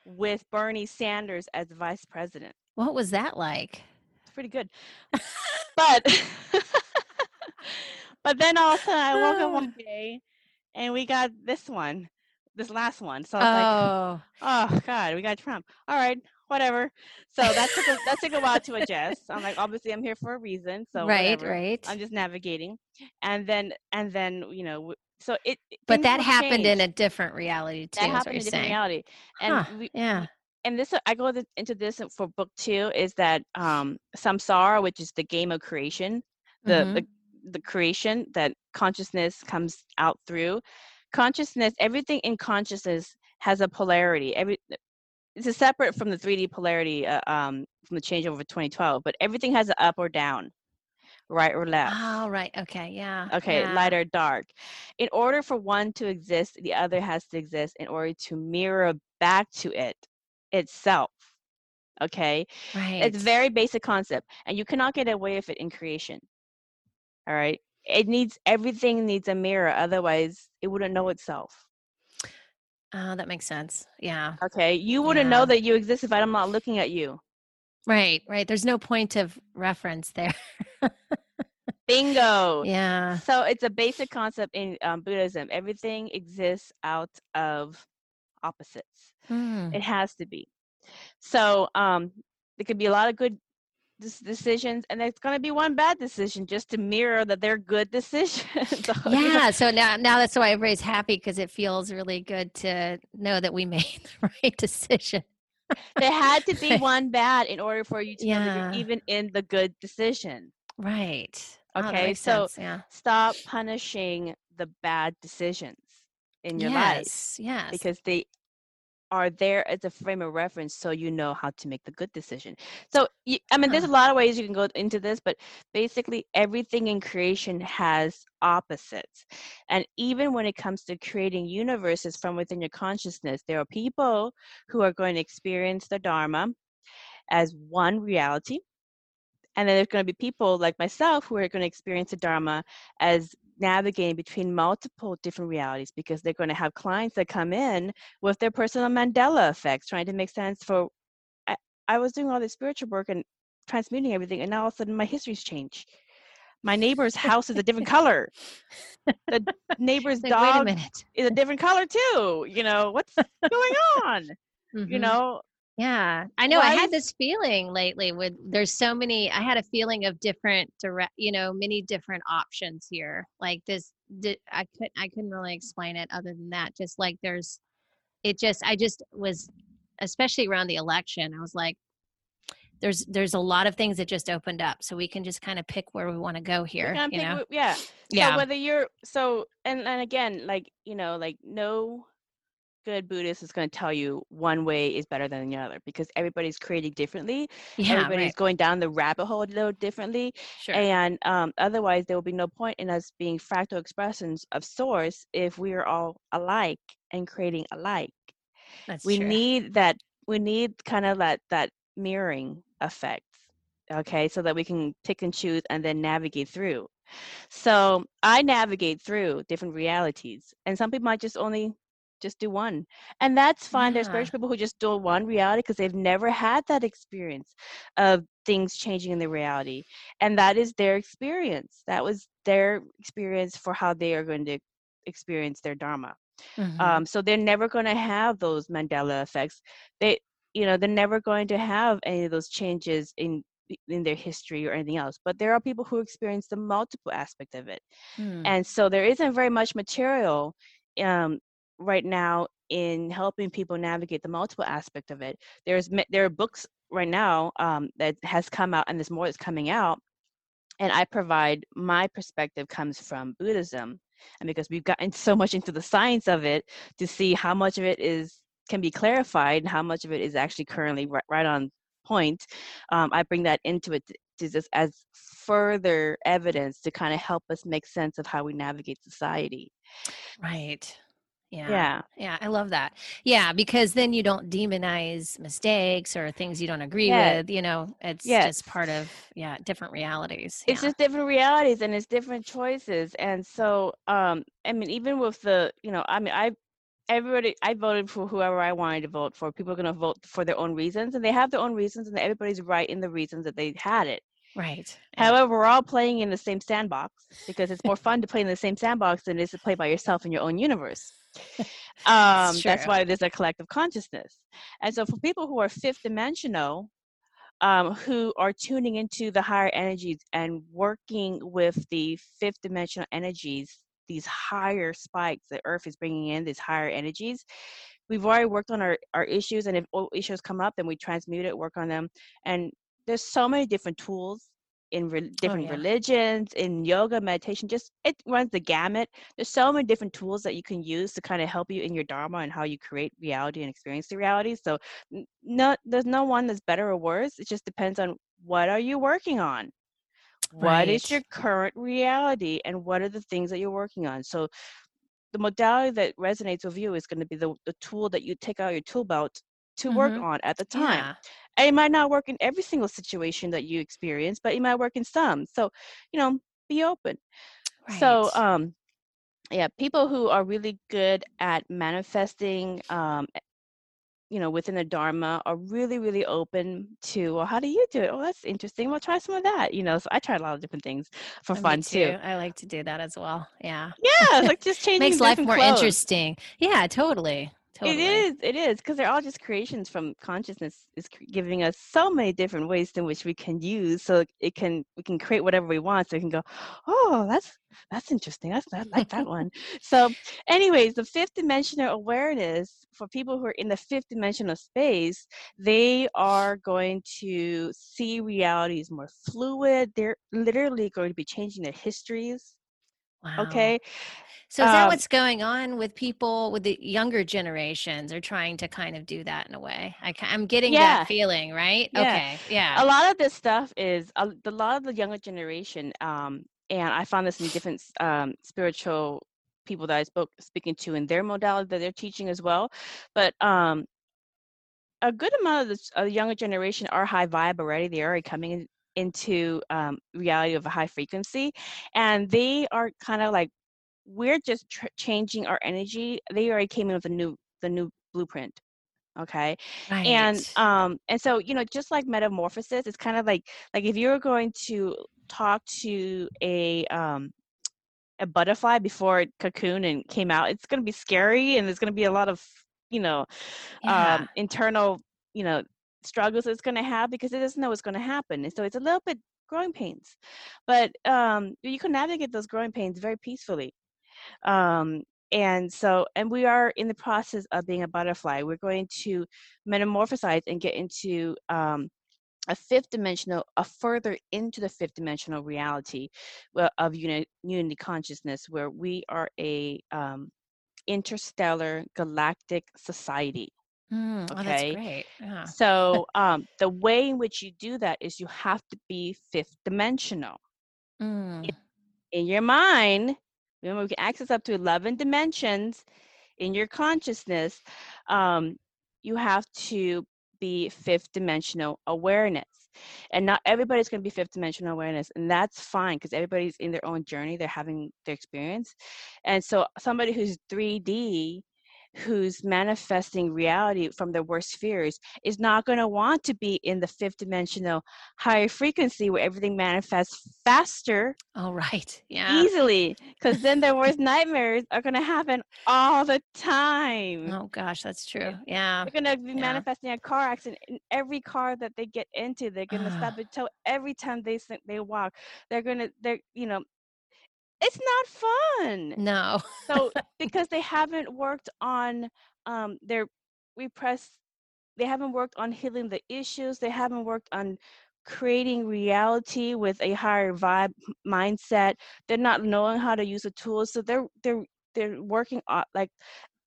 B: with bernie sanders as vice president
A: What was that like?
B: it's pretty good but but then all of a sudden i woke up one day and we got this one this last one. So I was
A: Oh,
B: like, oh God, we got Trump. All right, whatever. So that took a, that took a while to adjust. I'm like, obviously, I'm here for a reason. So
A: right,
B: whatever.
A: right.
B: I'm just navigating, and then and then you know, so it.
A: But that happened in a different reality too.
B: that happened in a different
A: saying.
B: reality, and
A: Huh,
B: we,
A: yeah.
B: and this I go into this for book two is that um samsara, which is the game of creation, the
A: Mhm.
B: the the creation that consciousness comes out through. Consciousness, everything in consciousness has a polarity. Every it's a separate from the 3D polarity uh, um from the changeover of 2012, but everything has an up or down, right or left.
A: Oh, right. Okay. Yeah.
B: Okay,
A: yeah.
B: light or dark. In order for one to exist, the other has to exist in order to mirror back to it itself. Okay,
A: Right.
B: it's a very basic concept, and you cannot get away with it in creation. All right, it needs everything needs a mirror, otherwise it wouldn't know itself.
A: Oh, that makes sense. Yeah.
B: Okay, you wouldn't
A: Yeah.
B: know that you exist if I'm not looking at you.
A: Right. Right. There's no point of reference there.
B: Bingo.
A: yeah.
B: So it's a basic concept in um, Buddhism. Everything exists out of opposites.
A: Hmm.
B: It has to be. So um, there could be a lot of good decisions, and there's going to be one bad decision just to mirror that they're good decisions. So, you know,
A: Yeah. So now, now that's why everybody's happy because it feels really good to know that we made the right decision.
B: there had to be one bad in order for you to
A: Yeah.
B: even in the good decision.
A: Right. Oh,
B: Okay, so-
A: yeah.
B: Stop punishing the bad decisions in your life
A: yes. Yes.
B: because they are there as a frame of reference so you know how to make the good decision. So, you, I mean, there's a lot of ways you can go into this, but basically, everything in creation has opposites. And even when it comes to creating universes from within your consciousness, there are people who are going to experience the Dharma as one reality. And then there's going to be people like myself who are going to experience the Dharma as navigating between multiple different realities because they're going to have clients that come in with their personal Mandela effects, trying to make sense for. I, I was doing all this spiritual work and transmuting everything, and now all of a sudden my histories change. My neighbor's house is a different color. The neighbor's
A: like,
B: dog is a different color too. You know what's going on? You
A: Mhm.
B: know,
A: Yeah, I know. I had this feeling lately with there's so many. I had a feeling of different direct, you know, many different options here. Like this, I couldn't, I couldn't really explain it other than that. Just like there's, it just I just was, especially around the election. I was like, there's there's a lot of things that just opened up, so we can just kind of pick where we want to go here. You
B: pick
A: know,
B: wh- yeah.
A: yeah,
B: So whether you're so and and again, like you know, like no good Buddhist is going to tell you one way is better than the other because everybody's creating differently.
A: yeah,
B: everybody's
A: right,
B: going down the rabbit hole a little differently,
A: sure,
B: and um, otherwise there will be no point in us being fractal expressions of source if we are all alike and creating alike.
A: that's
B: we
A: true.
B: need that. We need kind of that that mirroring effect okay so that we can pick and choose and then navigate through so i navigate through different realities and some people might just only just do one and that's fine there's
A: Yeah.
B: spiritual people who just do one reality because they've never had that experience of things changing in the reality and that is their experience that was their experience for how they are going to experience their dharma
A: Mhm.
B: um, so they're never going to have those mandela effects they you know they're never going to have any of those changes in in their history or anything else but there are people who experience the multiple aspect of it
A: Hmm.
B: and so there isn't very much material um, right now in helping people navigate the multiple aspect of it there's there are books right now um, that has come out and there's more that's coming out and i provide my perspective comes from buddhism and because we've gotten so much into the science of it to see how much of it is can be clarified and how much of it is actually currently right, right on point um, i bring that into it to, to just as further evidence to kind of help us make sense of how we navigate society
A: right. Yeah.
B: yeah
A: Yeah, I love that. Yeah, because then you don't demonize mistakes or things you don't agree
B: Yes.
A: with. You know, it's
B: Yes.
A: just part of yeah different realities.
B: it's
A: yeah.
B: just different realities and it's different choices and so um i mean even with the you know i mean i everybody i voted for whoever i wanted to vote for people are going to vote for their own reasons and they have their own reasons and everybody's right in the reasons that they had it
A: right.
B: however we're all playing in the same sandbox because it's more fun to play in the same sandbox than it is to play by yourself in your own universe um, that's why there's a collective consciousness. And so for people who are fifth dimensional, um, who are tuning into the higher energies and working with the fifth dimensional energies, these higher spikes that Earth is bringing in, these higher energies. We've already worked on our, our issues, and if issues come up, then we transmute it, work on them. And there's so many different tools in re- oh, different oh, yeah. religions, in yoga, meditation, just it runs the gamut. There's so many different tools that you can use to kind of help you in your dharma and how you create reality and experience the reality. So, no, there's no one that's better or worse. It just depends on what are you working on. Right. What is your current reality, and what are the things that you're working on? So, the modality that resonates with you is going to be the, the tool that you take out your tool belt to mm-hmm. work on at the time. Yeah. And it might not work in every single situation that you experience, but it might work in some. So, you know, be open. Right. So, um, yeah, people who are really good at manifesting, um, you know, within the Dharma are really, really open to, well, how do you do it? Oh, that's interesting. Well, try some of that. You know, so I try a lot of different things for
A: Me
B: fun too.
A: too. I like to do that as well. Yeah.
B: Yeah, like just changing things.
A: makes life more
B: clothes.
A: interesting. Yeah, totally. Totally.
B: It is. It is because they're all just creations from consciousness is giving us so many different ways in which we can use. So it can we can create whatever we want. So we can go, oh, that's that's interesting. That's I like that one. So, anyways, the fifth dimensional awareness for people who are in the fifth dimensional space, they are going to see reality is more fluid. They're literally going to be changing their histories. Wow. Okay.
A: So is that um, what's going on with people with the younger generations are trying to kind of do that in a way? I, am getting yeah. that feeling, right? Yeah. Okay, yeah.
B: A lot of this stuff is a, a lot of the younger generation, um, and I found this in different um, spiritual people that I spoke speaking to in their modality that they're teaching as well. But um, a good amount of the, younger generation are high vibe already. They're already coming in, into um, reality of a high frequency, and they are kind of like we're just tr- changing our energy they already came in with a new the new blueprint okay right. and um and so you know just like metamorphosis it's kind of like like if you're going to talk to a um a butterfly before it cocoon and came out it's going to be scary and there's going to be a lot of you know yeah. um internal you know struggles it's going to have because it doesn't know what's going to happen and so it's a little bit growing pains but um you can navigate those growing pains very peacefully um, and so, and we are in the process of being a butterfly. We're going to metamorphosize and get into um, a fifth dimensional, a further into the fifth dimensional reality of unity, unity consciousness, where we are a um, interstellar galactic society.
A: Mm, okay. Oh, that's great.
B: Yeah. So um, the way in which you do that is you have to be fifth dimensional. Mm. In, in your mind, Remember, we can access up to 11 dimensions in your consciousness. Um, you have to be fifth dimensional awareness. And not everybody's going to be fifth dimensional awareness, and that's fine because everybody's in their own journey. They're having their experience. And so, somebody who's 3D who's manifesting reality from their worst fears is not going to want to be in the fifth dimensional higher frequency where everything manifests faster.
A: Oh, right. Yeah.
B: Easily. Because then their worst nightmares are going to happen all the time.
A: Oh, gosh, that's true. Yeah.
B: They're going to be yeah. manifesting a car accident in every car that they get into. They're going to their toe every time they they walk. They're going to, they're, you know, it's not fun.
A: No.
B: so because they haven't worked on um, their repressed, they haven't worked on healing the issues. They haven't worked on creating reality with a higher vibe mindset. They're not knowing how to use the tools. So they're they're they're working on like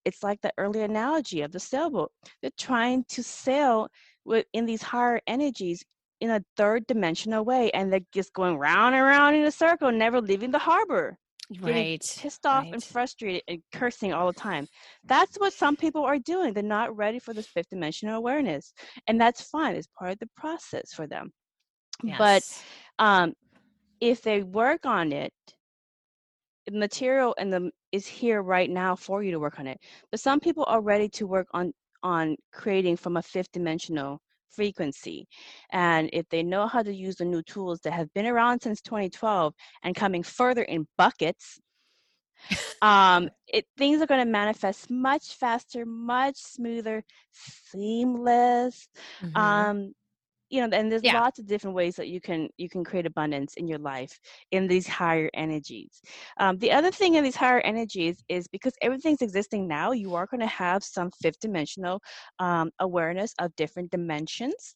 B: it's like the early analogy of the sailboat. They're trying to sail with in these higher energies in a third dimensional way and they're just going round and round in a circle never leaving the harbor.
A: Right
B: pissed off
A: right.
B: and frustrated and cursing all the time. That's what some people are doing. They're not ready for this fifth dimensional awareness and that's fine. It's part of the process for them. Yes. but um, if they work on it the material and the is here right now for you to work on it. But some people are ready to work on on creating from a fifth dimensional frequency. And if they know how to use the new tools that have been around since 2012 and coming further in buckets, um, it things are going to manifest much faster, much smoother, seamless.
A: Mhm.
B: Um, you know, and there's
A: Yeah.
B: lots of different ways that you can you can create abundance in your life in these higher energies. Um, the other thing in these higher energies is because everything's existing now, you are going to have some fifth dimensional um, awareness of different dimensions.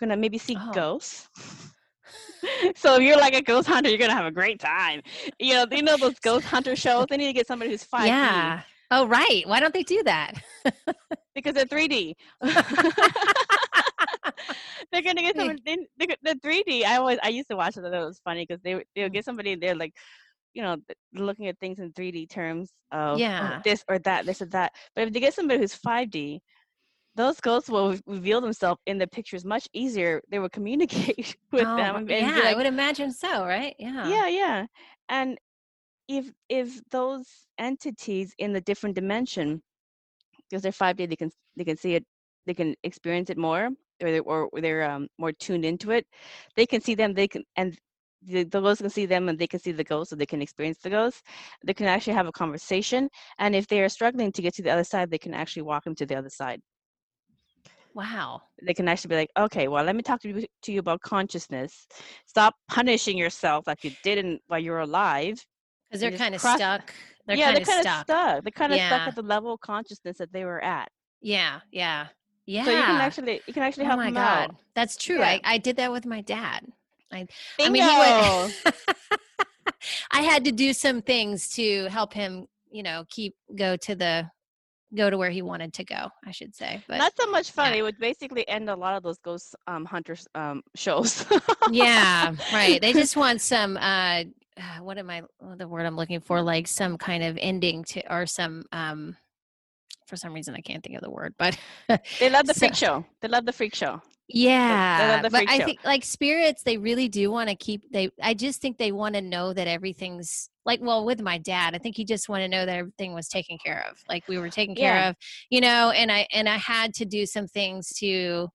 B: Gonna maybe see
A: Oh.
B: ghosts. so if you're like a ghost hunter, you're gonna have a great time. You know, you know those ghost hunter shows. They need to get somebody who's five
A: yeah. Oh, right. Why don't they do that?
B: because they're 3D. they're gonna get someone. They, they, the 3D. I always I used to watch it. That was funny because they would- they would
A: Mm.
B: get somebody. They're like, you know, looking at things in 3D terms of oh,
A: Yeah.
B: this or that, this or that. But if they get somebody who's 5D, those ghosts will reveal themselves in the pictures much easier. They will communicate with
A: Oh,
B: them
A: ri-
B: and be
A: yeah, I would imagine so, right? Yeah.
B: yeah yeah and if if those entities in the different dimension because they're 5d they can they can see it they can experience it more or they're, or they're um, more tuned into it they can see them they can and the, the ghosts can see them and they can see the ghost so they can experience the ghost they can actually have a conversation and if they are struggling to get to the other side they can actually walk them to the other side
A: Wow.
B: they can actually be like, okay, well, let me talk to you, to you about consciousness. Stop punishing yourself like you didn't while you were alive.
A: Because they're kind of
B: cross-
A: stuck. They're
B: yeah,
A: kind
B: they're kind
A: stuck.
B: of stuck. They're kind of stuck at the level of consciousness that they were at.
A: Yeah. Yeah. Yeah.
B: So you can actually you can actually
A: oh
B: help
A: my
B: them
A: God.
B: out.
A: That's true.
B: Yeah.
A: I, I did that with my dad. I
B: Bingo!
A: mean, he. I had to do some things to help him, you know, keep go to the go to where he wanted to go. I should say, but
B: Not so much fun.
A: yeah.
B: It would basically end a lot of those ghost um, hunters um, shows.
A: yeah, right. They just want some. uh, What am I? The word I'm looking for, like some kind of ending to, or some. um For some reason, I can't think of the word, but
B: they love the
A: So-
B: freak show. They love the freak show.
A: Yeah,
B: the
A: but
B: freak
A: I
B: show.
A: think like spirits, they really do want to keep. They, I just think they want to know that everything's like. Well, with my dad, I think he just wanted to know that everything was taken care of, like we were taken care
B: Yeah.
A: of, you know. And I and I had to do some things to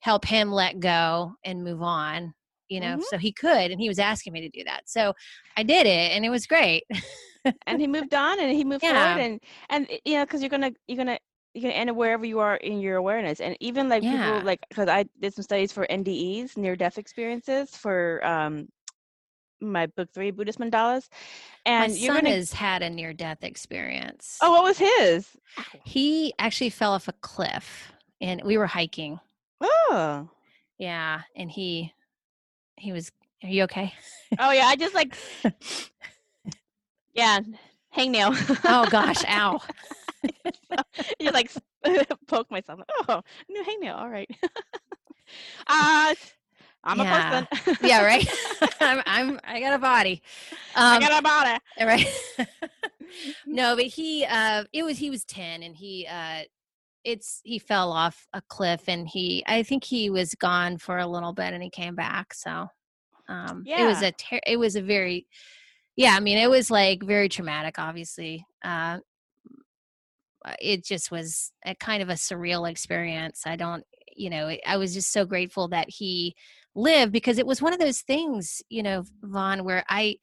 A: help him let go and move on, you know,
B: Mhm.
A: so he could. And he was asking me to do that, so I did it, and it was great.
B: and he moved on and he moved
A: Yeah.
B: forward and and you know because you're gonna you're gonna you're gonna end wherever you are in your awareness and even like
A: Yeah.
B: people like because i did some studies for ndes near death experiences for um my book three buddhist mandalas and
A: my son
B: gonna
A: has had a near death experience.
B: oh what was his
A: he actually fell off a cliff, and we were hiking.
B: oh
A: Yeah, and he he was. Are you okay?
B: oh yeah i just like yeah hangnail
A: Oh gosh, ow.
B: you like poke myself oh no hangnail all right uh i'm
A: Yeah.
B: a person
A: Yeah, right. I'm, I'm. I got a body.
B: i
A: Um,
B: got a body
A: right. no, but he. Uh, it was he was ten, and he. Uh, it's he fell off a cliff, and he. I think he was gone for a little bit, and he came back. So, um, it was a. Ter- it was a very. Yeah, I mean, it was like very traumatic. Obviously, uh, it just was a kind of a surreal experience. I don't, you know, I was just so grateful that he lived because it was one of those things, you know, Vaughn, where I,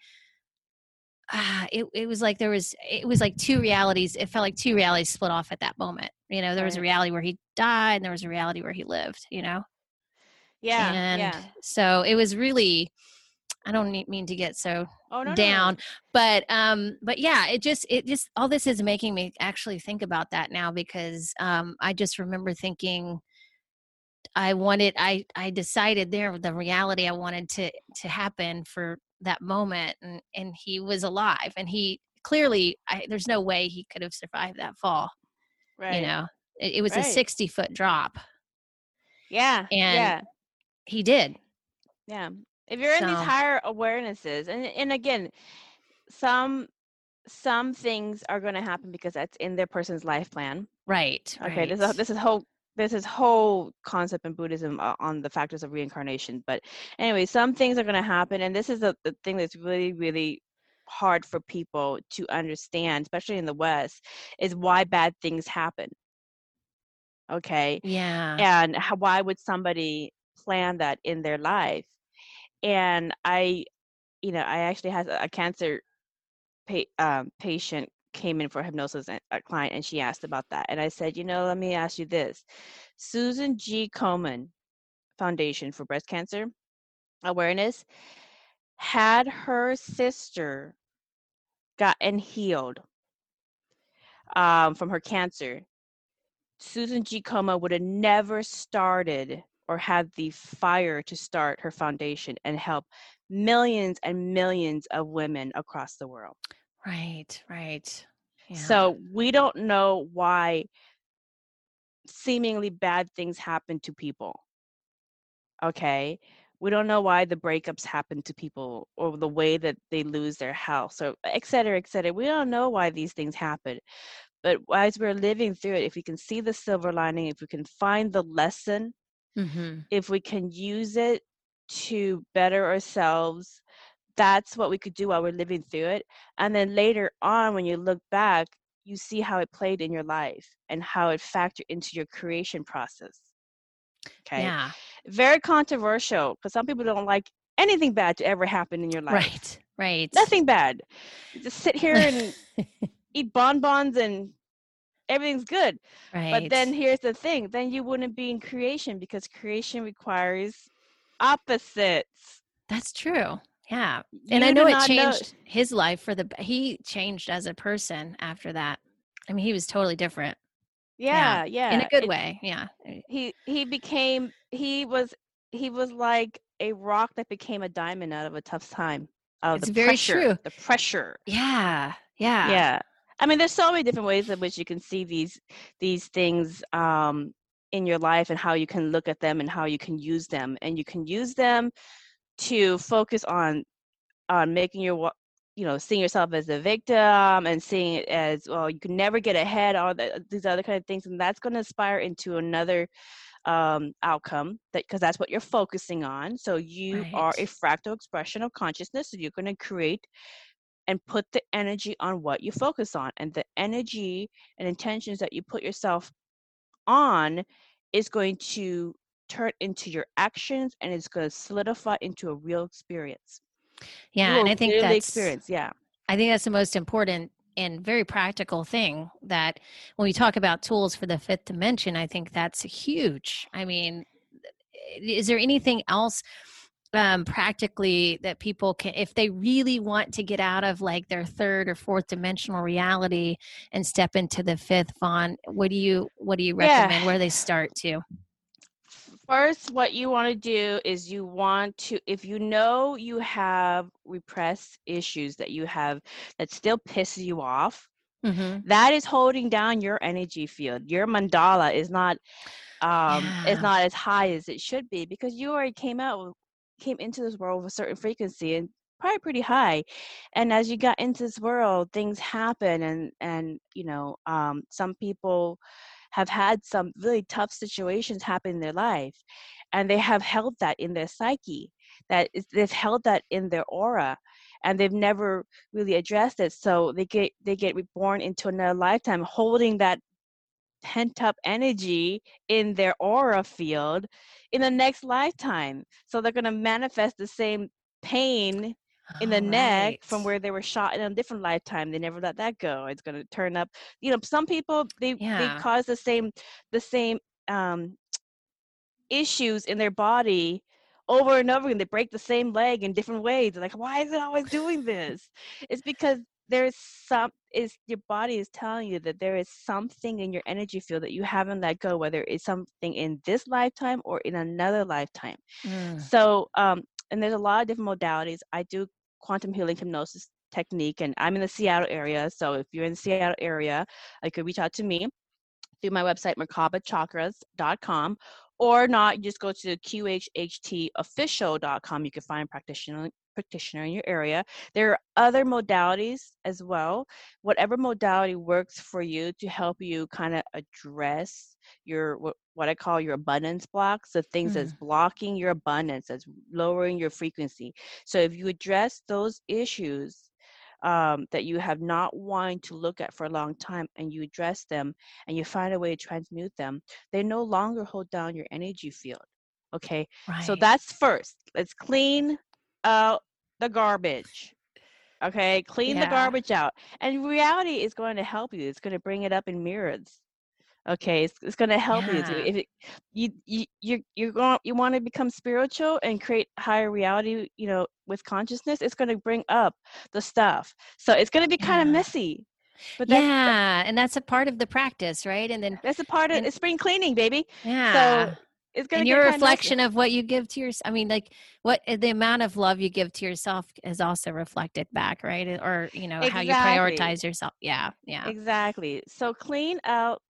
A: ah, it, it was like there was, it was like two realities. It felt like two realities split off at that moment. You know, there was a reality where he died and there was a reality where he lived, you know?
B: yeah
A: and
B: yeah
A: so it was really, I don't mean to get so
B: oh no, no, no.
A: down but um but yeah it just it just all this is making me actually think about that now because um i just remember thinking i wanted i i decided there the reality i wanted to to happen for that moment and and he was alive and he clearly I, there's no way he could have survived that fall
B: right.
A: you know? It, it was a 60 foot drop.
B: Yeah
A: And
B: yeah.
A: he did.
B: Yeah if you're in these higher awarenesses and and again some some things are going to happen because that's in their person's life plan.
A: Right
B: okay this is this is whole this is whole concept in buddhism uh, on the factors of reincarnation but anyway some things are going to happen and this is the, the thing that's really really hard for people to understand especially in the west is why bad things happen. Okay?
A: Yeah.
B: And how, why would somebody plan that in their life and i you know i actually had a cancer pa- um, patient came in for hypnosis, a client, and she asked about that. And I said, you know, let me ask you this: Susan G. Komen Foundation for Breast Cancer Awareness had her sister gotten healed um, from her cancer, Susan G. Komen would have never started or had the fire to start her foundation and help millions and millions of women across the world.
A: Right, right.
B: Yeah. So we don't know why seemingly bad things happen to people. Okay. We don't know why the breakups happen to people or the way that they lose their house or et cetera, et cetera. We don't know why these things happen. But as we're living through it, if we can see the silver lining, if we can find the lesson, mm-hmm. if we can use it to better ourselves, that's what we could do while we're living through it. And then later on, when you look back, you see how it played in your life and how it factored into your creation process. Okay.
A: Yeah.
B: Very controversial because some people don't like anything bad to ever happen in your life.
A: Right. Right.
B: Nothing bad. Just sit here and eat bonbons and everything's good.
A: Right.
B: But then here's the thing: then you wouldn't be in creation because creation requires opposites.
A: That's true. Yeah, and you I know it changed know. his life for the. He changed as a person after that. I mean, he was totally different.
B: Yeah, yeah, yeah.
A: in a good it, way. Yeah. Eh.
B: He he became he was he was like a rock that became a diamond out of a tough time. Out
A: it's very
B: pressure,
A: true.
B: The pressure.
A: Yeah, yeah,
B: yeah. I mean, there's so many different ways in which you can see these these things um, in your life and how you can look at them and how you can use them, and you can use them to focus on on making your you know seeing yourself as a victim and seeing it as well you can never get ahead all the, these other kind of things. And that's going to aspire into another um, outcome that because that's what you're focusing on. So you right. are a fractal expression of consciousness. So you're going to create and put the energy on what you focus on. And the energy and intentions that you put yourself on is going to turn into your actions and it's going to solidify into a real experience.
A: Yeah, and I think that's
B: experience. Yeah,
A: I think that's the most important and very practical thing that when we talk about tools for the fifth dimension, I think that's huge. I mean, is there anything else? Um, practically that people can if they really want to get out of like their third or fourth dimensional reality and step into the fifth Vaughn what do you what do you recommend yeah. where they start to
B: first what you want to do is you want to if you know you have repressed issues that you have that still pisses you off mm-hmm. that is holding down your energy field your mandala is not um yeah. is not as high as it should be because you already came out came into this world with a certain frequency and probably pretty high. And as you got into this world things happen and and you know um, some people have had some really tough situations happen in their life and they have held that in their psyche that they've held that in their aura and they've never really addressed it. So they get they get reborn into another lifetime holding that pent up energy in their aura field in the next lifetime. So they're going to manifest the same pain in the neck from where they were shot in a different lifetime. They never let that go. It's going to turn up. You know, some people they yeah. they cause the same the same um, issues in their body over and over again. They break the same leg in different ways. They're like, why is it always doing this? It's because there's some is your body is telling you that there is something in your energy field that you haven't let go whether it's something in this lifetime or in another lifetime. Mm. so um and there's a lot of different modalities. I do quantum healing hypnosis technique and i'm in the seattle area so if you're in the seattle area you could reach out to me through my website merkabachakras.com or not you just go to qhhtofficial.com you can find practitioner practitioner in your area. There are other modalities as well. Whatever modality works for you to help you kind of address your what, I call your abundance blocks, the things mm. that's blocking your abundance, that's lowering your frequency. So if you address those issues um, that you have not wanted to look at for a long time and you address them and you find a way to transmute them, they no longer hold down your energy field. Okay. Right. So that's first. Let's clean out the garbage. Okay, clean
A: Yeah.
B: the garbage out. And reality is going to help you. It's going to bring it up in mirrors. Okay, it's, it's going to help you to if it, you you you you're going you want to become spiritual and create higher reality, you know, with consciousness, it's going to bring up the stuff. So it's going to be kind of messy. But that's
A: yeah, and that's a part of the practice, right? And then
B: that's a part of
A: And-
B: it's spring cleaning, baby.
A: yeah.
B: It's going to
A: your
B: get kinda messy.
A: reflection of what you give to yourself i mean like what the amount of love you give to yourself is also reflected back right or you know how you prioritize yourself yeah yeah
B: Exactly. So clean out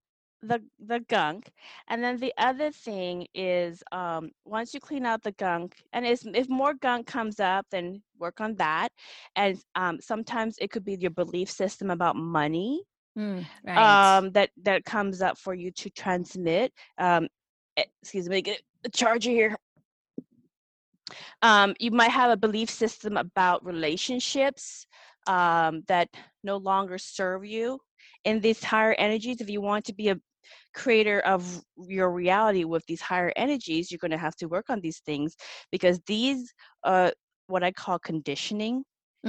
B: the the gunk, and then the other thing is um, once you clean out the gunk, and if if more gunk comes up, then work on that. And um, sometimes it could be your belief system about money
A: Mm, right
B: um, that that comes up for you to transmit. Um, eh, excuse me, get the charger here. Um, you might have a belief system about relationships um, that no longer serve you in these higher energies. If you want to be a creator of your reality with these higher energies, you're going to have to work on these things because these are what I call conditioning.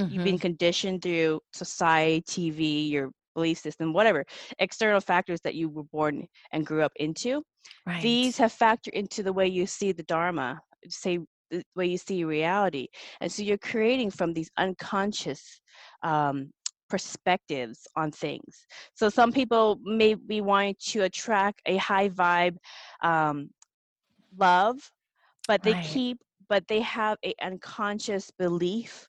B: You've
A: Mhm.
B: been conditioned through society, TV, your belief system, whatever external factors that you were born and grew up into.
A: right
B: These have factored into the way you see the Dharma, say the way you see reality. And so you're creating from these unconscious um, perspectives on things. So some people may be wanting to attract a high vibe um, love, but they
A: Right.
B: keep, but they have a unconscious belief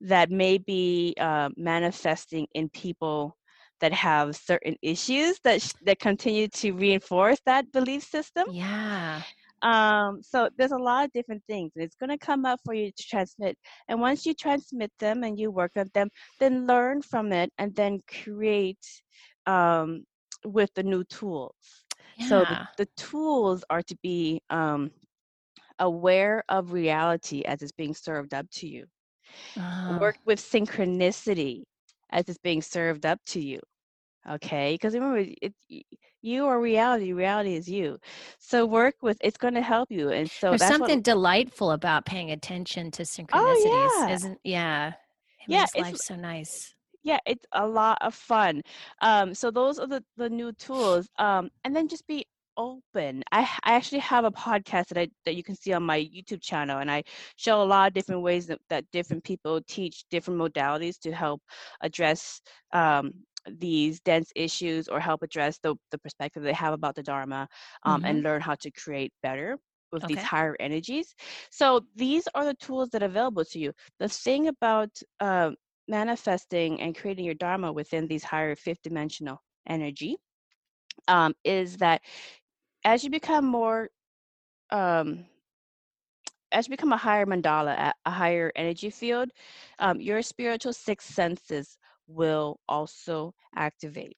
B: that may be uh, manifesting in people that have certain issues that sh- that continue to reinforce that belief system.
A: yeah
B: Um, so there's a lot of different things, and it's going to come up for you to transmit. And once you transmit them and you work on them, then learn from it and then create um, with the new tools. Yeah. So the, the tools are to be um, aware of reality as it's being served up to you.
A: Oh,
B: Work with synchronicity as it's being served up to you. Okay, because remember, it, you are reality. Reality is you. So work with. It's going to help you, and so
A: there's something
B: what.
A: delightful about paying attention to synchronicities
B: Oh yeah,
A: isn't yeah it
B: yeah.
A: makes
B: It's
A: life so nice
B: yeah, it's a lot of fun. Um, so those are the the new tools. Um, and then just be open. i i actually have a podcast that I that you can see on my YouTube channel, and I show a lot of different ways that, that different people teach different modalities to help address um these dense issues or help address the the perspective they have about the Dharma, um, and learn how to create better with these higher energies. So these are the tools that are available to you. The thing about uh, manifesting and creating your dharma within these higher fifth dimensional energy um, is that as you become more um, as you become a higher mandala a, a higher energy field um, your spiritual sixth senses will also activate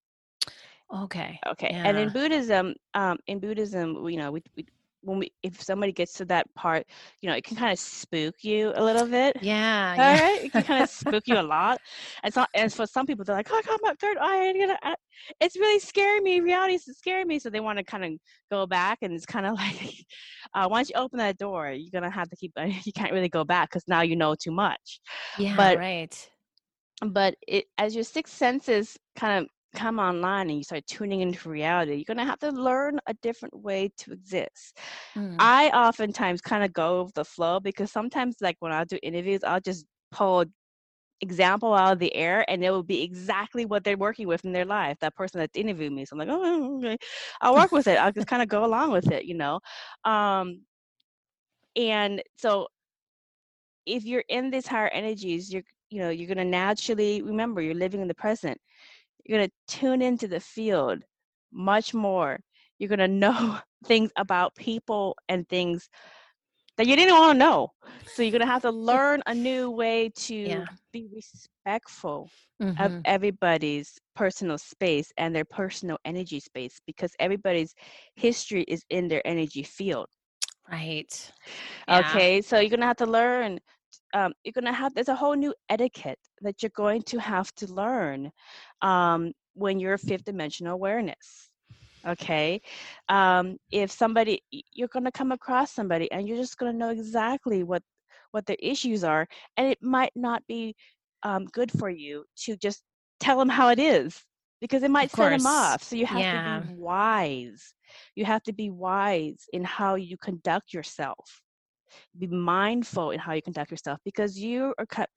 A: okay
B: okay and in buddhism um, in buddhism you know we, we when we if somebody gets to that part you know it can kind of spook you a little bit
A: yeah
B: All
A: yeah
B: right, it can kind of spook you a lot, and so and for some people they're like, "Oh, I got my third eye. I'm gonna, I- It's really scaring me. Reality is scaring me." So they want to kind of go back, and it's kind of like, uh, once you open that door, you're gonna have to keep. You can't really go back because now you know too much.
A: yeah
B: but-
A: right
B: But it as your sixth senses kind of come online and you start tuning into reality, you're gonna have to learn a different way to exist.
A: Mm.
B: I oftentimes kind of go with the flow because sometimes, like when I do interviews, I'll just pull example out of the air and it will be exactly what they're working with in their life that person that's interviewed me so i'm like oh okay i'll work with it i'll just kind of go along with it you know um and so if you're in these higher energies you're you know you're going to naturally remember you're living in the present you're going to tune into the field much more you're going to know things about people and things that you didn't want to know so you're going to have to learn a new way to
A: Yeah.
B: be respectful of
A: Mhm.
B: everybody's personal space and their personal energy space because everybody's history is in their energy field
A: right Yeah.
B: Okay, so you're gonna have to learn. Um, you're gonna have. There's a whole new etiquette that you're going to have to learn um, when you're fifth dimensional awareness. Okay, um, if somebody you're gonna come across somebody and you're just gonna know exactly what what their issues are, and it might not be um, good for you to just tell them how it is because it might set them off. So you have yeah. to be wise. You have to be wise in how you conduct yourself. Be mindful in how you conduct yourself because you are cut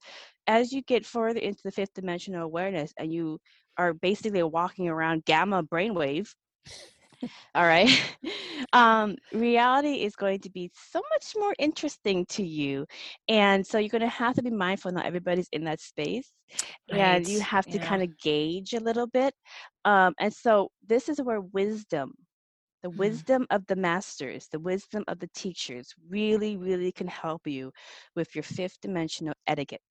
B: as you get further into the fifth dimensional awareness and you are basically walking around gamma brainwave all right um, reality is going to be so much more interesting to you and so you're going to have to be mindful not everybody's in that space right. and you have to yeah. kind of gauge a little bit um, and so this is where wisdom the mm. wisdom of the masters the wisdom of the teachers really really can help you with your fifth dimensional etiquette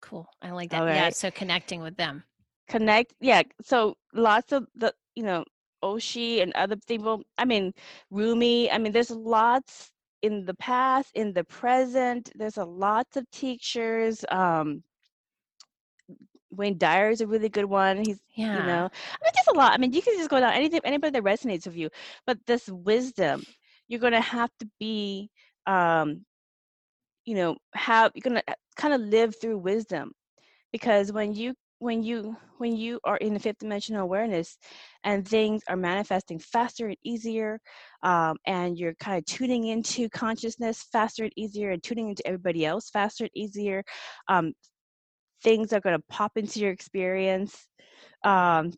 A: cool i like that right. yeah so connecting with them
B: connect yeah so lots of the you know Osho and other people i mean rumi i mean there's lots in the past in the present there's a lots of teachers um Wayne Dyer is a really good one. He's, yeah. you know, I mean, just a lot. I mean, you can just go down anything, anybody that resonates with you. But this wisdom, you're going to have to be, um, you know, have you're going to uh, kind of live through wisdom, because when you when you when you are in the fifth dimensional awareness and things are manifesting faster and easier um, and you're kind of tuning into consciousness faster and easier and tuning into everybody else faster and easier um, things are going to pop into your experience um,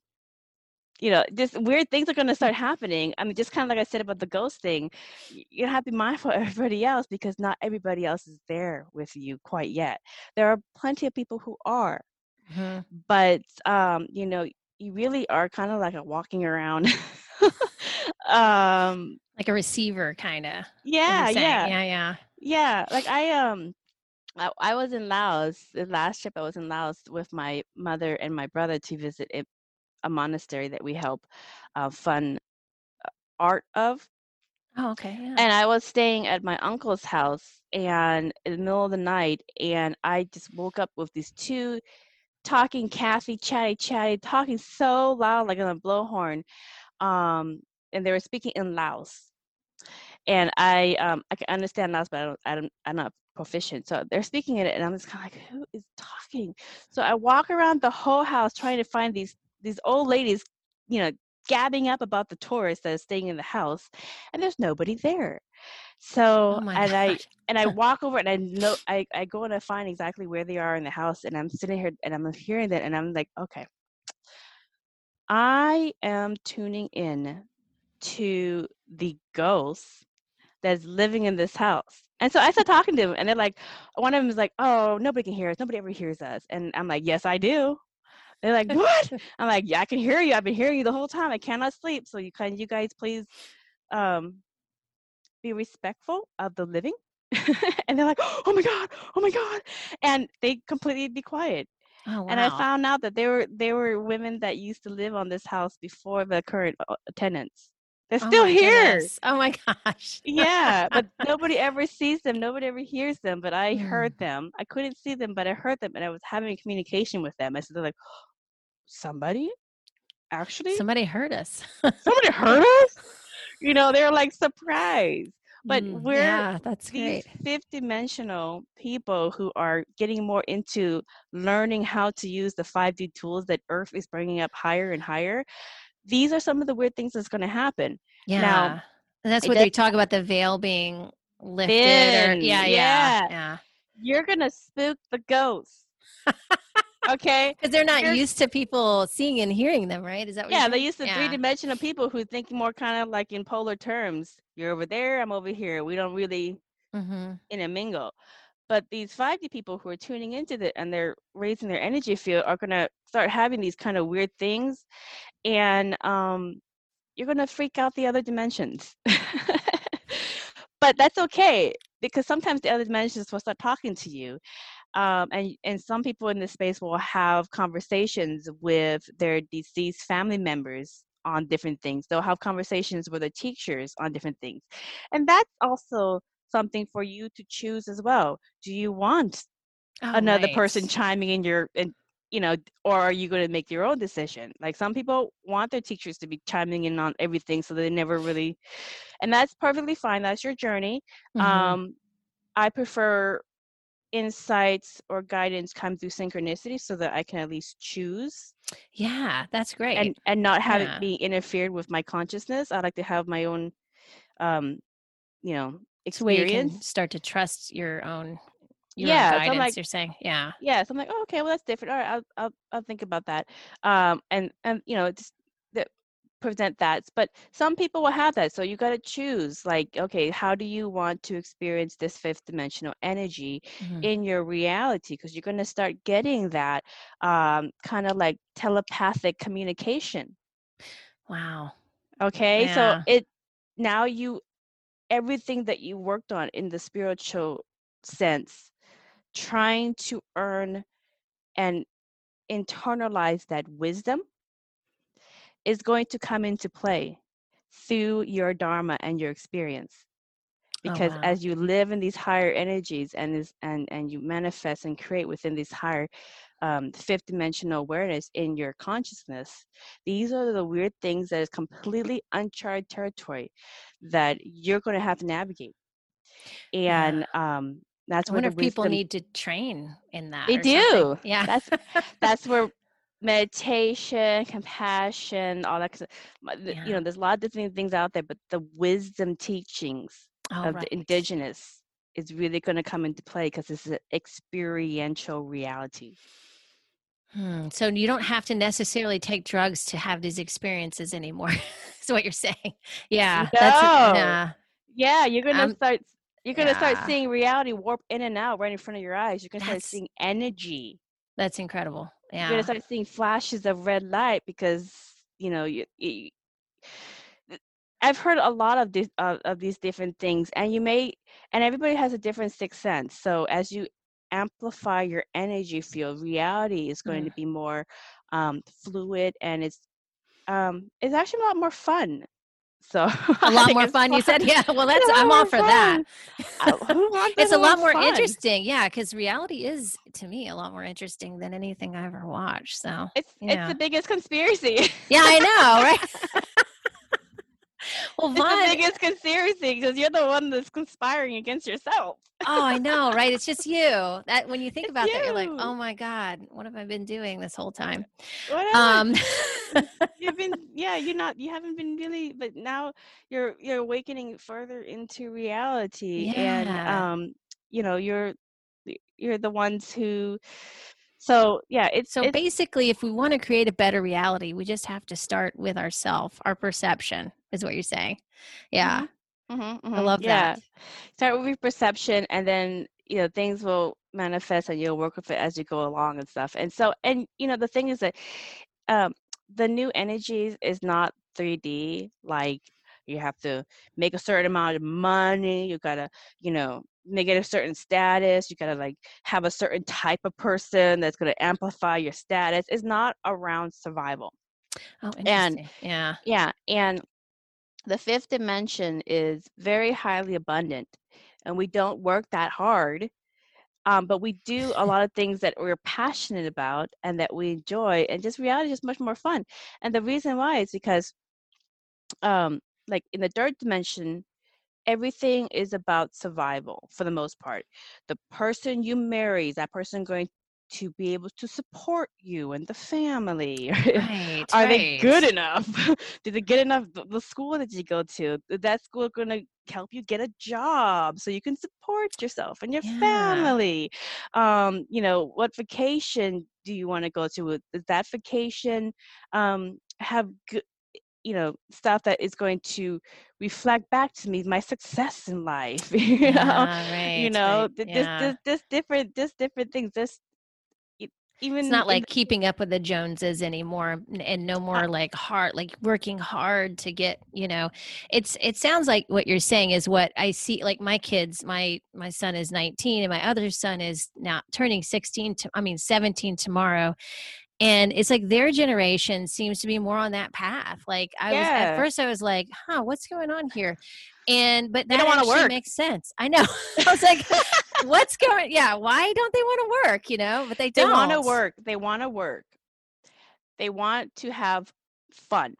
B: you know, just weird things are going to start happening. I mean, just kind of like I said about the ghost thing, you have to be mindful of everybody else because not everybody else is there with you quite yet. There are plenty of people who are, Mm-hmm. But um, you know, you really are kind of like a walking around
A: um like a receiver kind of.
B: Yeah, yeah.
A: Yeah, yeah.
B: Yeah, like I um I, I was in Laos. The last trip I was in Laos with my mother and my brother to visit a, a monastery that we help uh, fund uh, art of.
A: Oh, okay. Yeah.
B: And I was staying at my uncle's house and in the middle of the night and I just woke up with these two talking Kathy, chatty, chatty, talking so loud like on a blowhorn. Um, and they were speaking in Laos. And I um, I can understand Laos, but I don't, I don't I'm not proficient. So they're speaking in it, and I'm just kind of like, who is talking? So I walk around the whole house trying to find these these old ladies, you know, gabbing up about the tourists that are staying in the house, and there's nobody there. Oh so oh and I and I walk over and I know I, I go and I find exactly where they are in the house and I'm sitting here and I'm hearing that and I'm like, okay. I am tuning in to the ghosts that's living in this house. And so I start talking to them and they're like, one of them is like, oh, nobody can hear us. Nobody ever hears us. And I'm like, yes, I do. They're like, what? I'm like, yeah, I can hear you. I've been hearing you the whole time. I cannot sleep. So you can you guys please um be respectful of the living and they're like oh my god oh my god and they completely be quiet oh, wow. and i found out that they were they were women that used to live on this house before the current uh, tenants they're oh still oh here
A: goodness. oh my gosh
B: yeah but nobody ever sees them nobody ever hears them but i mm. heard them i couldn't see them but i heard them and i was having communication with them i said they're like somebody actually
A: somebody heard us
B: somebody heard us you know, they're like surprised. But mm, we're
A: yeah, that's
B: these
A: great.
B: fifth dimensional people who are getting more into learning how to use the 5D tools that Earth is bringing up higher and higher. These are some of the weird things that's going to happen.
A: Yeah. Now, and that's what they talk about the veil being lifted. Or, yeah, yeah, yeah, yeah.
B: You're going to spook the ghosts. okay
A: because they're not Here's, used to people seeing and hearing them right is that
B: yeah they used to yeah. three-dimensional people who think more kind of like in polar terms you're over there i'm over here we don't really mm-hmm. intermingle but these 5d people who are tuning into it and they're raising their energy field are going to start having these kind of weird things and um, you're going to freak out the other dimensions but that's okay because sometimes the other dimensions will start talking to you um, and and some people in this space will have conversations with their deceased family members on different things. They'll have conversations with their teachers on different things, and that's also something for you to choose as well. Do you want oh, another nice. person chiming in your and you know or are you going to make your own decision like some people want their teachers to be chiming in on everything so they never really and that's perfectly fine that's your journey mm-hmm. um i prefer insights or guidance come through synchronicity so that I can at least choose
A: Yeah, that's great.
B: and and not have
A: Yeah.
B: it be interfered with my consciousness. I like to have my own um you know
A: it's where you
B: experience.
A: can start to trust your own your
B: Yeah,
A: own
B: so I'm like-
A: you're saying, yeah,
B: yeah so i'm like oh, okay well that's different all right I'll, I'll i'll think about that. Um and and you know just that present that but some people will have that so you got to choose like okay how do you want to experience this fifth dimensional energy
A: Mhm.
B: in your reality? Because you're going to start getting that um kind of like telepathic communication.
A: Wow,
B: okay
A: Yeah.
B: so it now you everything that you worked on in the spiritual sense trying to earn and internalize that wisdom is going to come into play through your dharma and your experience
A: Oh,
B: because
A: wow.
B: as you live in these higher energies and this and and you manifest and create within this higher um, fifth dimensional awareness in your consciousness these are the weird things that is completely uncharted territory that you're going to have to navigate
A: Yeah.
B: and um that's
A: I wonder if people need to train in that.
B: They
A: or something.
B: do.
A: Yeah,
B: That's that's where meditation, compassion, all that. my- the- You know, there's a lot of different things out there, but the wisdom teachings
A: oh,
B: of
A: right.
B: the indigenous is really going to come into play because it's an experiential reality.
A: Hmm, So you don't have to necessarily take drugs to have these experiences anymore. Is what you're saying? Yeah, that's
B: No.
A: yeah.
B: Yeah, you're going to
A: I'm-
B: start. You're going to start seeing reality warp in and out right in front of your eyes. You're going to start seeing energy.
A: That's incredible. Yeah.
B: You're gonna start seeing flashes of red light because you know you. you I've heard a lot of these uh, of these different things, and you may, and everybody has a different sixth sense. So as you amplify your energy field, reality is going
A: Mm.
B: to be more um, fluid, and it's um, it's actually a lot more fun. So
A: a lot more fun, You said, yeah. Well, that's I'm all for that. it's a lot more
B: interesting.
A: interesting, yeah, because reality is to me a lot more interesting than anything I ever watched. So
B: It's it's the biggest conspiracy.
A: yeah, I know, right? Well,
B: it's the biggest conspiracy because you're the one that's conspiring against yourself.
A: oh, I know, right? It's just you. That when you think
B: It's
A: about that, you're like, oh my god, what have I been doing this whole time?
B: Whatever.
A: Um,
B: you've been yeah you're not you haven't been really but now you're you're awakening further into reality and um you know you're you're the ones who so yeah it's
A: so
B: it's,
A: basically, if we want to create a better reality, we just have to start with ourself, our perception, is what you're saying. Yeah,
B: Mhm,
A: I
B: mhm,
A: love
B: yeah.
A: that.
B: start with your perception and then you know things will manifest and you'll work with it as you go along and stuff and so and you know the thing is that um the new energies is not 3d like you have to make a certain amount of money you gotta you know make it a certain status you gotta like have a certain type of person that's gonna amplify your status it's not around survival
A: Oh,
B: And-
A: yeah.
B: yeah, and the fifth dimension is very highly abundant, and we don't work that hard. Um, but we do a lot of things that we're passionate about and that we enjoy, and just reality is much more fun. And the reason why is because, um, like in the third dimension, everything is about survival for the most part. The person you marry is that person going to be able to support you and the family?
A: Right.
B: Are they good enough? Did they get enough? The, school that you go to, is that school going to help you get a job so you can support yourself and your
A: Yeah.
B: family? Um, you know, what vacation do you want to go to? Does that vacation um, have good? You know stuff that is going to reflect back to me my success in life you know
A: Yeah, right,
B: you know
A: right, yeah.
B: this, this this different this different things this even
A: It's not
B: in
A: like keeping up with the Joneses anymore and no uh more like hard like working hard to get, you know. It's it sounds like what you're saying is what I see like my kids, my my son is 19 and my other son is now turning 16 to I mean 17 tomorrow. And it's like their generation seems to be more on that path. Like I was at first I was like, "Huh, what's going on here?" And but
B: They
A: that actually
B: work.
A: makes sense. I know. I was like, "What's going? Yeah, why don't they want to work?" You know, but they don't.
B: want to work they want to work they want to have fun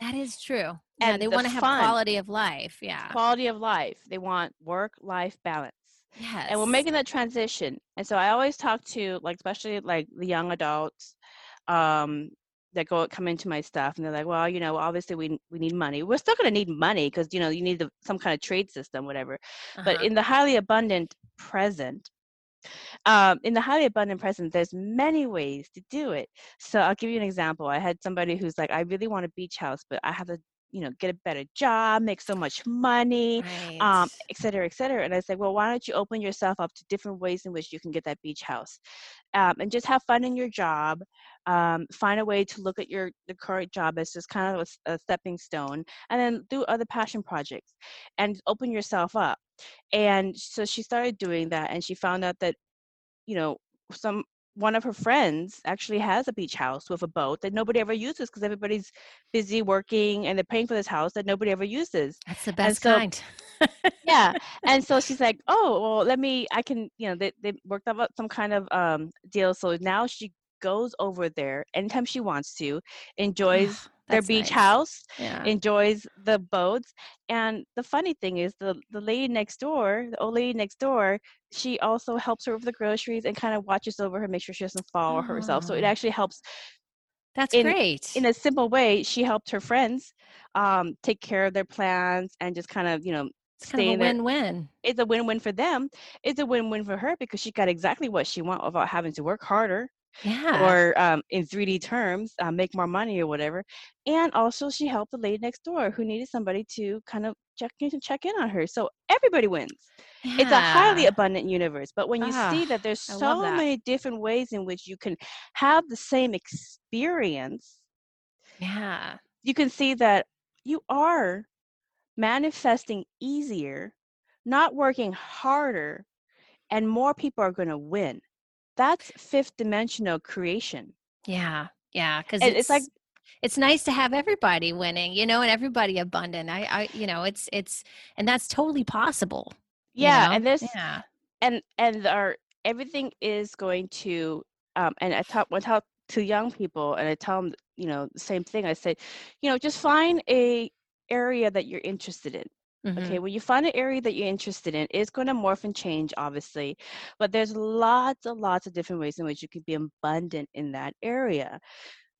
A: That is true. Yeah,
B: And
A: they
B: the
A: want to have
B: fun.
A: quality of life. Yeah.
B: quality of life they want work life balance
A: Yes.
B: and we're making that transition and so i always talk to like especially like the young adults um that go come into my stuff and they're like well you know obviously we we need money we're still going to need money because you know you need the, some kind of trade system whatever but
A: Uh-huh.
B: in the highly abundant present um, in the highly abundant present there's many ways to do it so i'll give you an example i had somebody who's like i really want a beach house but i have to you know get a better job make so much money
A: right.
B: um, et cetera, et cetera. And I said, well, why don't you open yourself up to different ways in which you can get that beach house, um, and just have fun in your job. Um, find a way to look at your the current job as just kind of a stepping stone, and then do other passion projects, and open yourself up. And so she started doing that, and she found out that, you know, some one of her friends actually has a beach house with a boat that nobody ever uses because everybody's busy working and they're paying for this house that nobody ever uses.
A: That's the best
B: so-
A: kind.
B: yeah and so she's like oh well let me i can you know they, they worked out some kind of um deal. So now she goes over there anytime she wants to enjoys their beach
A: nice.
B: house
A: Yeah.
B: enjoys the boats and the funny thing is the the lady next door the old lady next door she also helps her with the groceries and kind of watches over her make sure she doesn't fall herself so it
A: Oh.
B: actually helps
A: That's
B: in-
A: great.
B: in a simple way she helped her friends um, take care of their plans and just kind of you know
A: it's kind
B: stay
A: of a win-win.
B: it's a win-win for them. It's a win-win for her because she got exactly what she want without having to work harder
A: Yeah.
B: or um, in 3D terms, uh, make more money or whatever. And also, she helped the lady next door who needed somebody to kind of check in check in on her. So everybody wins. It's a highly abundant universe. But when you see
A: Ah,
B: that there's so
A: that.
B: many different ways in which you can have the same experience,
A: Yeah.
B: you can see that you are manifesting easier, not working harder, and more people are going to win. That's fifth dimensional creation.
A: Yeah. Yeah. Because it's,
B: it's like-
A: it's nice to have everybody winning, you know, and everybody abundant. I, I, you know, it's it's and that's totally possible. you
B: Yeah,
A: know?
B: and this
A: yeah.
B: and and our everything is going to um and I talk when I talk to young people and I tell them you know the same thing. I say, you know, just find a area that you're interested in. Okay,
A: Mhm.
B: when you find an area that you're interested in, it's going to morph and change, obviously, but there's lots and lots of different ways in which you can be abundant in that area.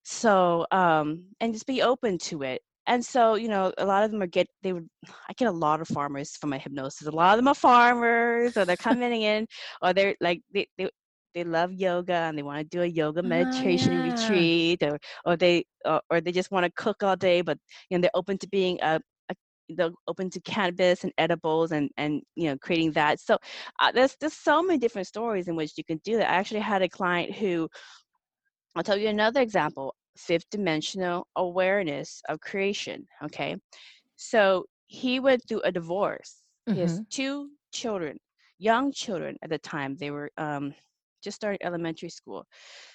B: So, um, and just be open to it. And so, you know, a lot of them are get they would I get a lot of farmers from my hypnosis. A lot of them are farmers, or they're coming in, or they're like they they they love yoga and they want to do a yoga meditation
A: Oh, yeah.
B: retreat, or or they or, or they just want to cook all day, but you know they're open to being a, they're open to cannabis and edibles and and you know creating that. So uh, there's there's so many different stories in which you can do that. I actually had a client who I'll tell you another example fifth dimensional awareness of creation. Okay. So he went through a divorce. He has two children, young children at the time. They were um, just starting elementary school.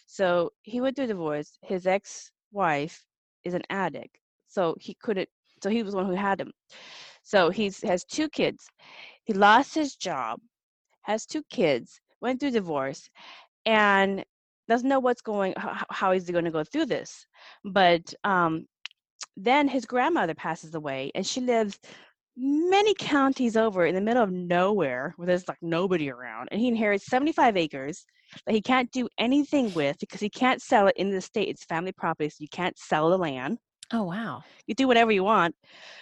B: So he went through a divorce. His ex wife is an addict. So he couldn't, so he was the one who had him. So he has two kids. He lost his job, has two kids, went through divorce, and doesn't know what's going how, how is he going to go through this but um then his grandmother passes away and she lives many counties over in the middle of nowhere where there's like nobody around and he inherits 75 acres that he can't do anything with because he can't sell it in the state it's family property so you can't sell the land
A: Oh wow.
B: you do whatever you want.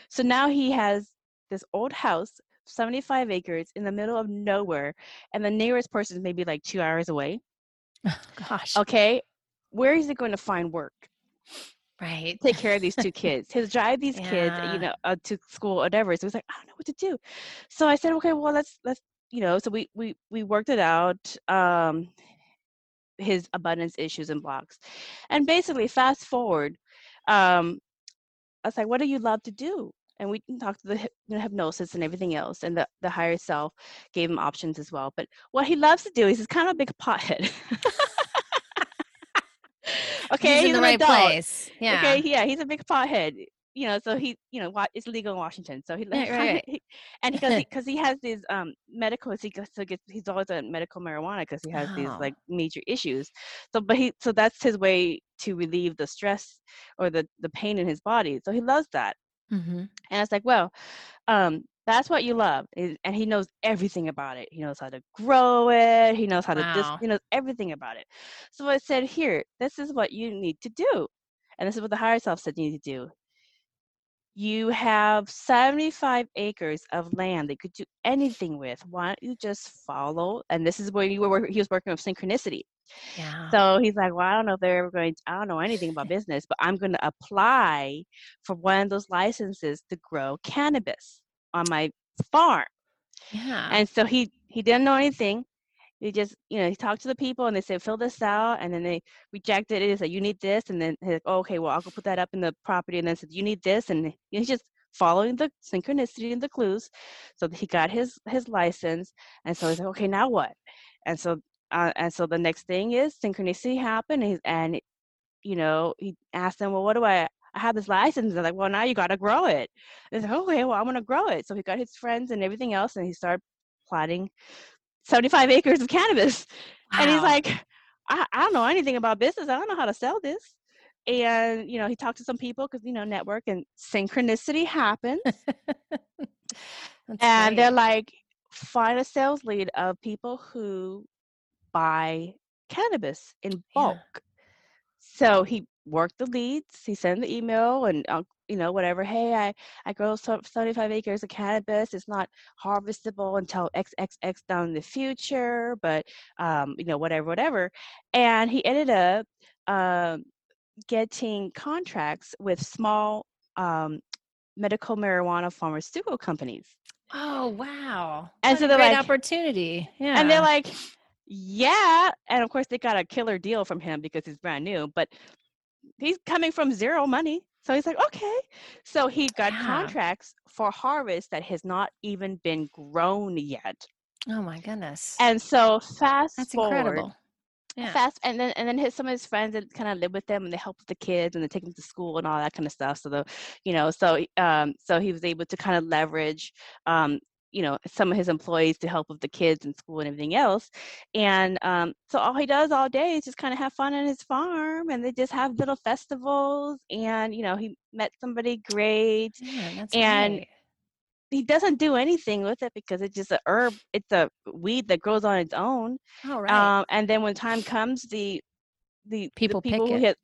B: So now he has this old house 75 acres in the middle of nowhere and the nearest person is maybe like two hours away.
A: Gosh.
B: okay where is he going to find work?
A: Right.
B: take care of these two kids. To drive these kids you know uh, to school or whatever. So he's like i don't know what to do. So i said okay well let's let's you know so we we we worked it out um his abundance issues and blocks. And basically fast forward um i was like what do you love to do and we talked to the you know, hypnosis and everything else and the, the higher self gave him options as well but what he loves to do is he's kind of a big pothead okay
A: He's in the right
B: adult.
A: place. Yeah.
B: Okay, yeah, he's a big pothead. You know, so he, you know, it's legal in Washington. So he,
A: Right, right,
B: he and because he, because he has these um medical, he goes to get, he's always on medical marijuana because he has these
A: Oh.
B: like major issues. So, but he, so that's his way to relieve the stress or the the pain in his body. So he loves that.
A: Mm-hmm.
B: And I was like, well, um, That's what you love. And he knows everything about it. He knows how to grow it. He knows how to this,
A: Wow.
B: he knows everything about it. So I said, here, this is what you need to do. And this is what the higher self said you need to do. You have 75 acres of land that you could do anything with. Why don't you just follow? And this is where you were he was working with synchronicity.
A: Yeah.
B: So he's like, Well, I don't know if they're ever going to, I don't know anything about business, but I'm going to apply for one of those licenses to grow cannabis on my farm.
A: yeah.
B: And so he he didn't know anything. He just, you know, he talked to the people and they said, fill this out. And then they rejected it and said, you need this. And then he's like, oh, okay, well, I'll go put that up in the property. And then said, you need this. And he's just following the synchronicity and the clues. So he got his his license. And so he's like, okay, now what? And so uh, and so the next thing is synchronicity happened. And, and you know, he asked them, well, what do I? I have this license. They're like, well, now you got to grow it. He's like, okay, well, I'm going to grow it. So he got his friends and everything else, and he started plotting 75 acres of cannabis. And he's like, I, I don't know anything about business. I don't know how to sell this. And, you know, he talked to some people because, you know, network and synchronicity
A: happens.
B: And
A: great.
B: they're like, find a sales lead of people who buy cannabis in
A: Yeah.
B: bulk. So he worked the leads. He sent the email and uh, you know whatever. Hey, I I grow so- 75 acres of cannabis. It's not harvestable until XXX down in the future, but um, you know whatever, whatever. And he ended up um, getting contracts with small um, medical marijuana pharmaceutical companies.
A: Oh wow.
B: And
A: What
B: so
A: a
B: they're
A: great
B: like-
A: opportunity. Yeah.
B: And they're like, yeah. And of course, they got a killer deal from him because he's brand new, but he's coming from zero money. So he's like, okay. So he got
A: Yeah.
B: contracts for harvest that has not even been grown yet.
A: oh my goodness.
B: And so fast
A: That's
B: forward,
A: incredible. Yeah.
B: fast, and then and then his, some of his friends that kind of live with them and they help with the kids and they take them to school and all that kind of stuff. So the, you know, so um, so he was able to kind of leverage, um, you know, some of his employees to help with the kids and school and everything else. And um, so all he does all day is just kind of have fun on his farm, and they just have little festivals. And you know, he met somebody great.
A: Yeah,
B: and
A: great.
B: He doesn't do anything with it because it's just a herb. It's a weed that grows on its own.
A: Oh right.
B: Um, and then when time comes, the the
A: People
B: the
A: pick
B: people who
A: it.
B: hit,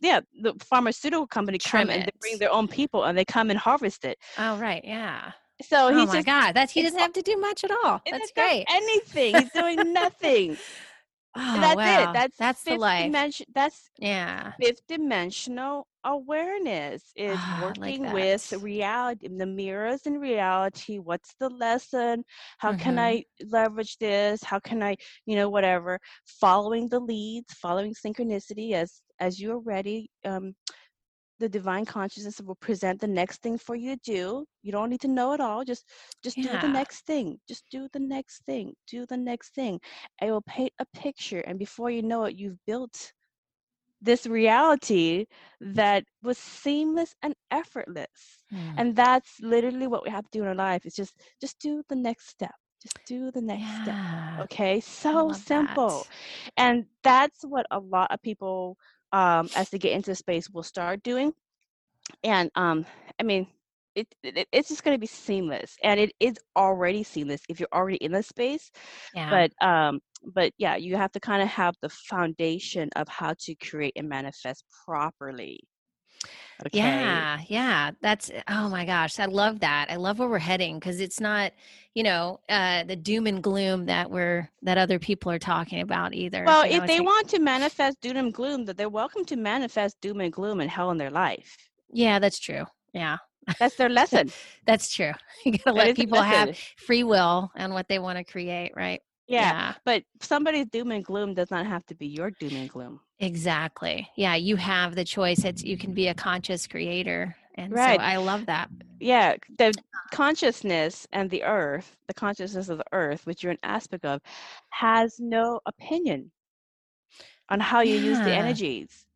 B: yeah, the pharmaceutical company
A: Trim
B: come and they bring their own people and they come and harvest it.
A: oh right. Yeah.
B: So
A: oh
B: he's
A: my
B: just
A: god. That's he doesn't have to do much at all. That's great.
B: Anything. He's doing nothing.
A: Oh
B: that's
A: wow.
B: it. That's
A: that's the life.
B: dimension. That's
A: Yeah.
B: fifth dimensional awareness is
A: Ah, I like
B: working with reality the mirrors in reality what's the lesson how can
A: Mhm.
B: i leverage this how can i you know whatever following the leads following synchronicity as as you're ready um the divine consciousness will present the next thing for you to do. You don't need to know it all just just do the next thing just do the next thing do the next thing. It will paint a picture and before you know it you've built this reality that was seamless and effortless.
A: Hmm.
B: and that's literally what we have to do in our life is just just do the next step just do the next step okay? So simple
A: that.
B: and that's what a lot of people um as they get into space will start doing and um i mean it, it it's just going to be seamless and it is already seamless if you're already in the space
A: Yeah.
B: but um but yeah you have to kind of have the foundation of how to create and manifest properly okay
A: Yeah, yeah. That's oh my gosh, I love that. I love where we're heading because it's not, you know, uh the doom and gloom that we're that other people are talking about either.
B: well
A: you know,
B: if they
A: like-
B: want to manifest doom and gloom that they're welcome to manifest doom and gloom and hell in their life
A: Yeah, that's true. Yeah.
B: that's their lesson
A: That's true. You got to
B: That
A: let people have free will and what they want to create, right?
B: Yeah but somebody's doom and gloom does not have to be your doom and gloom
A: Exactly. Yeah, you have the choice. It's you can be a conscious creator. And
B: Right.
A: so I love that.
B: yeah the consciousness and the earth the consciousness of the earth which you're an aspect of has no opinion on how you use the energies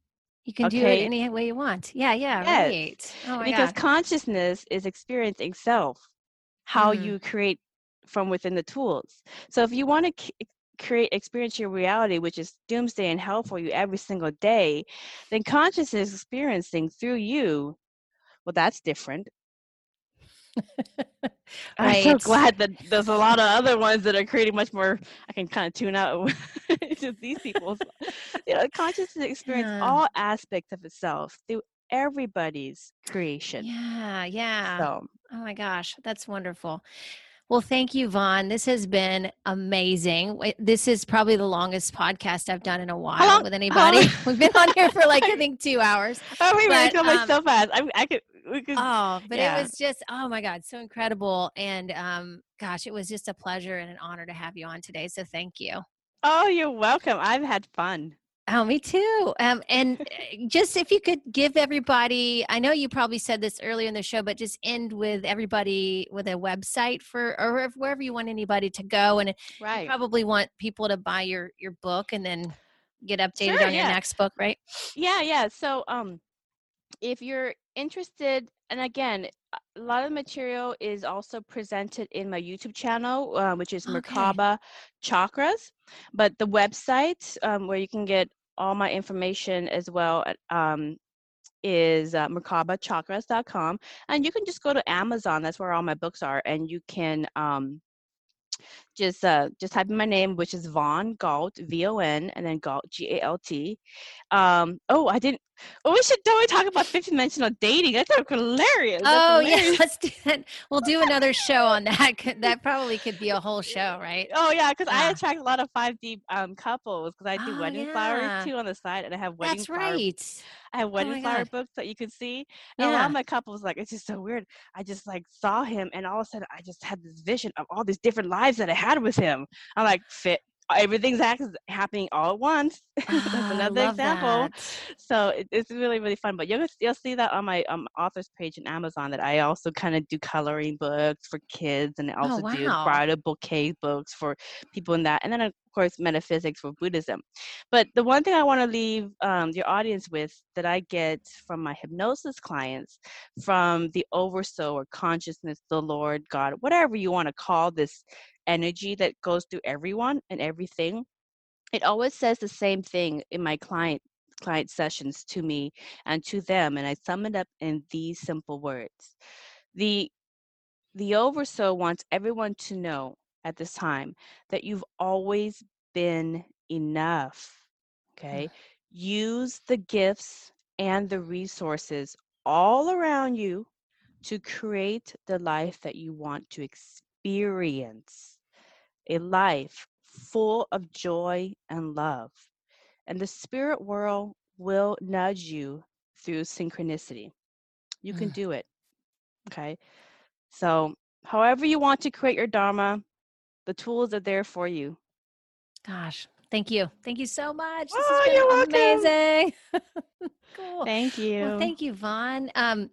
A: You can do it any way you want. Yeah, yeah,
B: Yes.
A: right. Oh
B: because
A: god.
B: consciousness is experiencing self how
A: Mhm.
B: you create from within the tools so if you want to c- create experience your reality which is doomsday and hell for you every single day then consciousness is experiencing through you well that's different I'm so glad that there's a lot of other ones that are creating much more. I can kind of tune out just these people's, you know, consciousness experience yeah. all aspects of itself through everybody's creation.
A: Yeah, yeah. So, oh my gosh, that's wonderful. Well, thank you, Vaughn. This has been amazing. This is probably the longest podcast I've done in a while with anybody. We've been on here for like I think two hours.
B: Oh, we really go um, so fast. I, I could, could.
A: Oh, but yeah. it was just oh my god, so incredible. And um, gosh, it was just a pleasure and an honor to have you on today. So thank you.
B: Oh, you're welcome. I've had fun.
A: Oh, me too. Um, and eh, just if you could give everybody, I know you probably said this earlier in the show, but just end with everybody with a website for, or wherever you want anybody to go. And right. probably want people to buy your, your book and then get updated sure, on yeah. your next book, right?
B: Yeah. Yeah. So, um, if you're interested, and again, a lot of the material is also presented in my YouTube channel, uh, which is okay. Merkaba Chakras. But the website um, where you can get all my information as well um, is uh, merkabachakras.com. And you can just go to Amazon. That's where all my books are. And you can um, just uh, just type in my name, which is Von Galt, V O N, and then Galt, G A L T. Um, oh, I didn't. Oh, we should totally talk about fifth dimensional dating. That's hilarious. That's
A: oh
B: hilarious.
A: yeah, let's do that. We'll do another show on that. That probably could be a whole show, right?
B: Oh yeah, because I attract a lot of five D um, couples because I do oh, wedding yeah. flowers too on the side, and I have wedding.
A: That's right.
B: I have oh wedding oh flower God. books that you can see. And yeah. a lot of my couples like it's just so weird. I just like saw him, and all of a sudden I just had this vision of all these different lives that I had with him. I'm like, fit everything's happening all at once. That's ah, another example.
A: That.
B: So it, it's really really fun. But you'll you'll see that on my um, author's page in Amazon that I also kind of do coloring books for kids and I oh, also oh, wow. do bridal bouquet books for people in that. And then of course metaphysics for Buddhism. But the one thing I want to leave um, your audience with that I get from my hypnosis clients, from the oversoul or consciousness, the Lord, God, whatever you want to call this energy that goes through everyone and everything it always says the same thing in my client client sessions to me and to them and i sum it up in these simple words the the oversoul wants everyone to know at this time that you've always been enough okay mm. use the gifts and the resources all around you to create the life that you want to experience a life full of joy and love. And the spirit world will nudge you through synchronicity. You can mm. do it. Okay. So, however you want to create your Dharma, the tools are there for you.
A: Gosh, thank you. Thank you so much. This
B: oh, has been
A: amazing.
B: cool. Thank you.
A: Well, thank you, Vaughn. Um,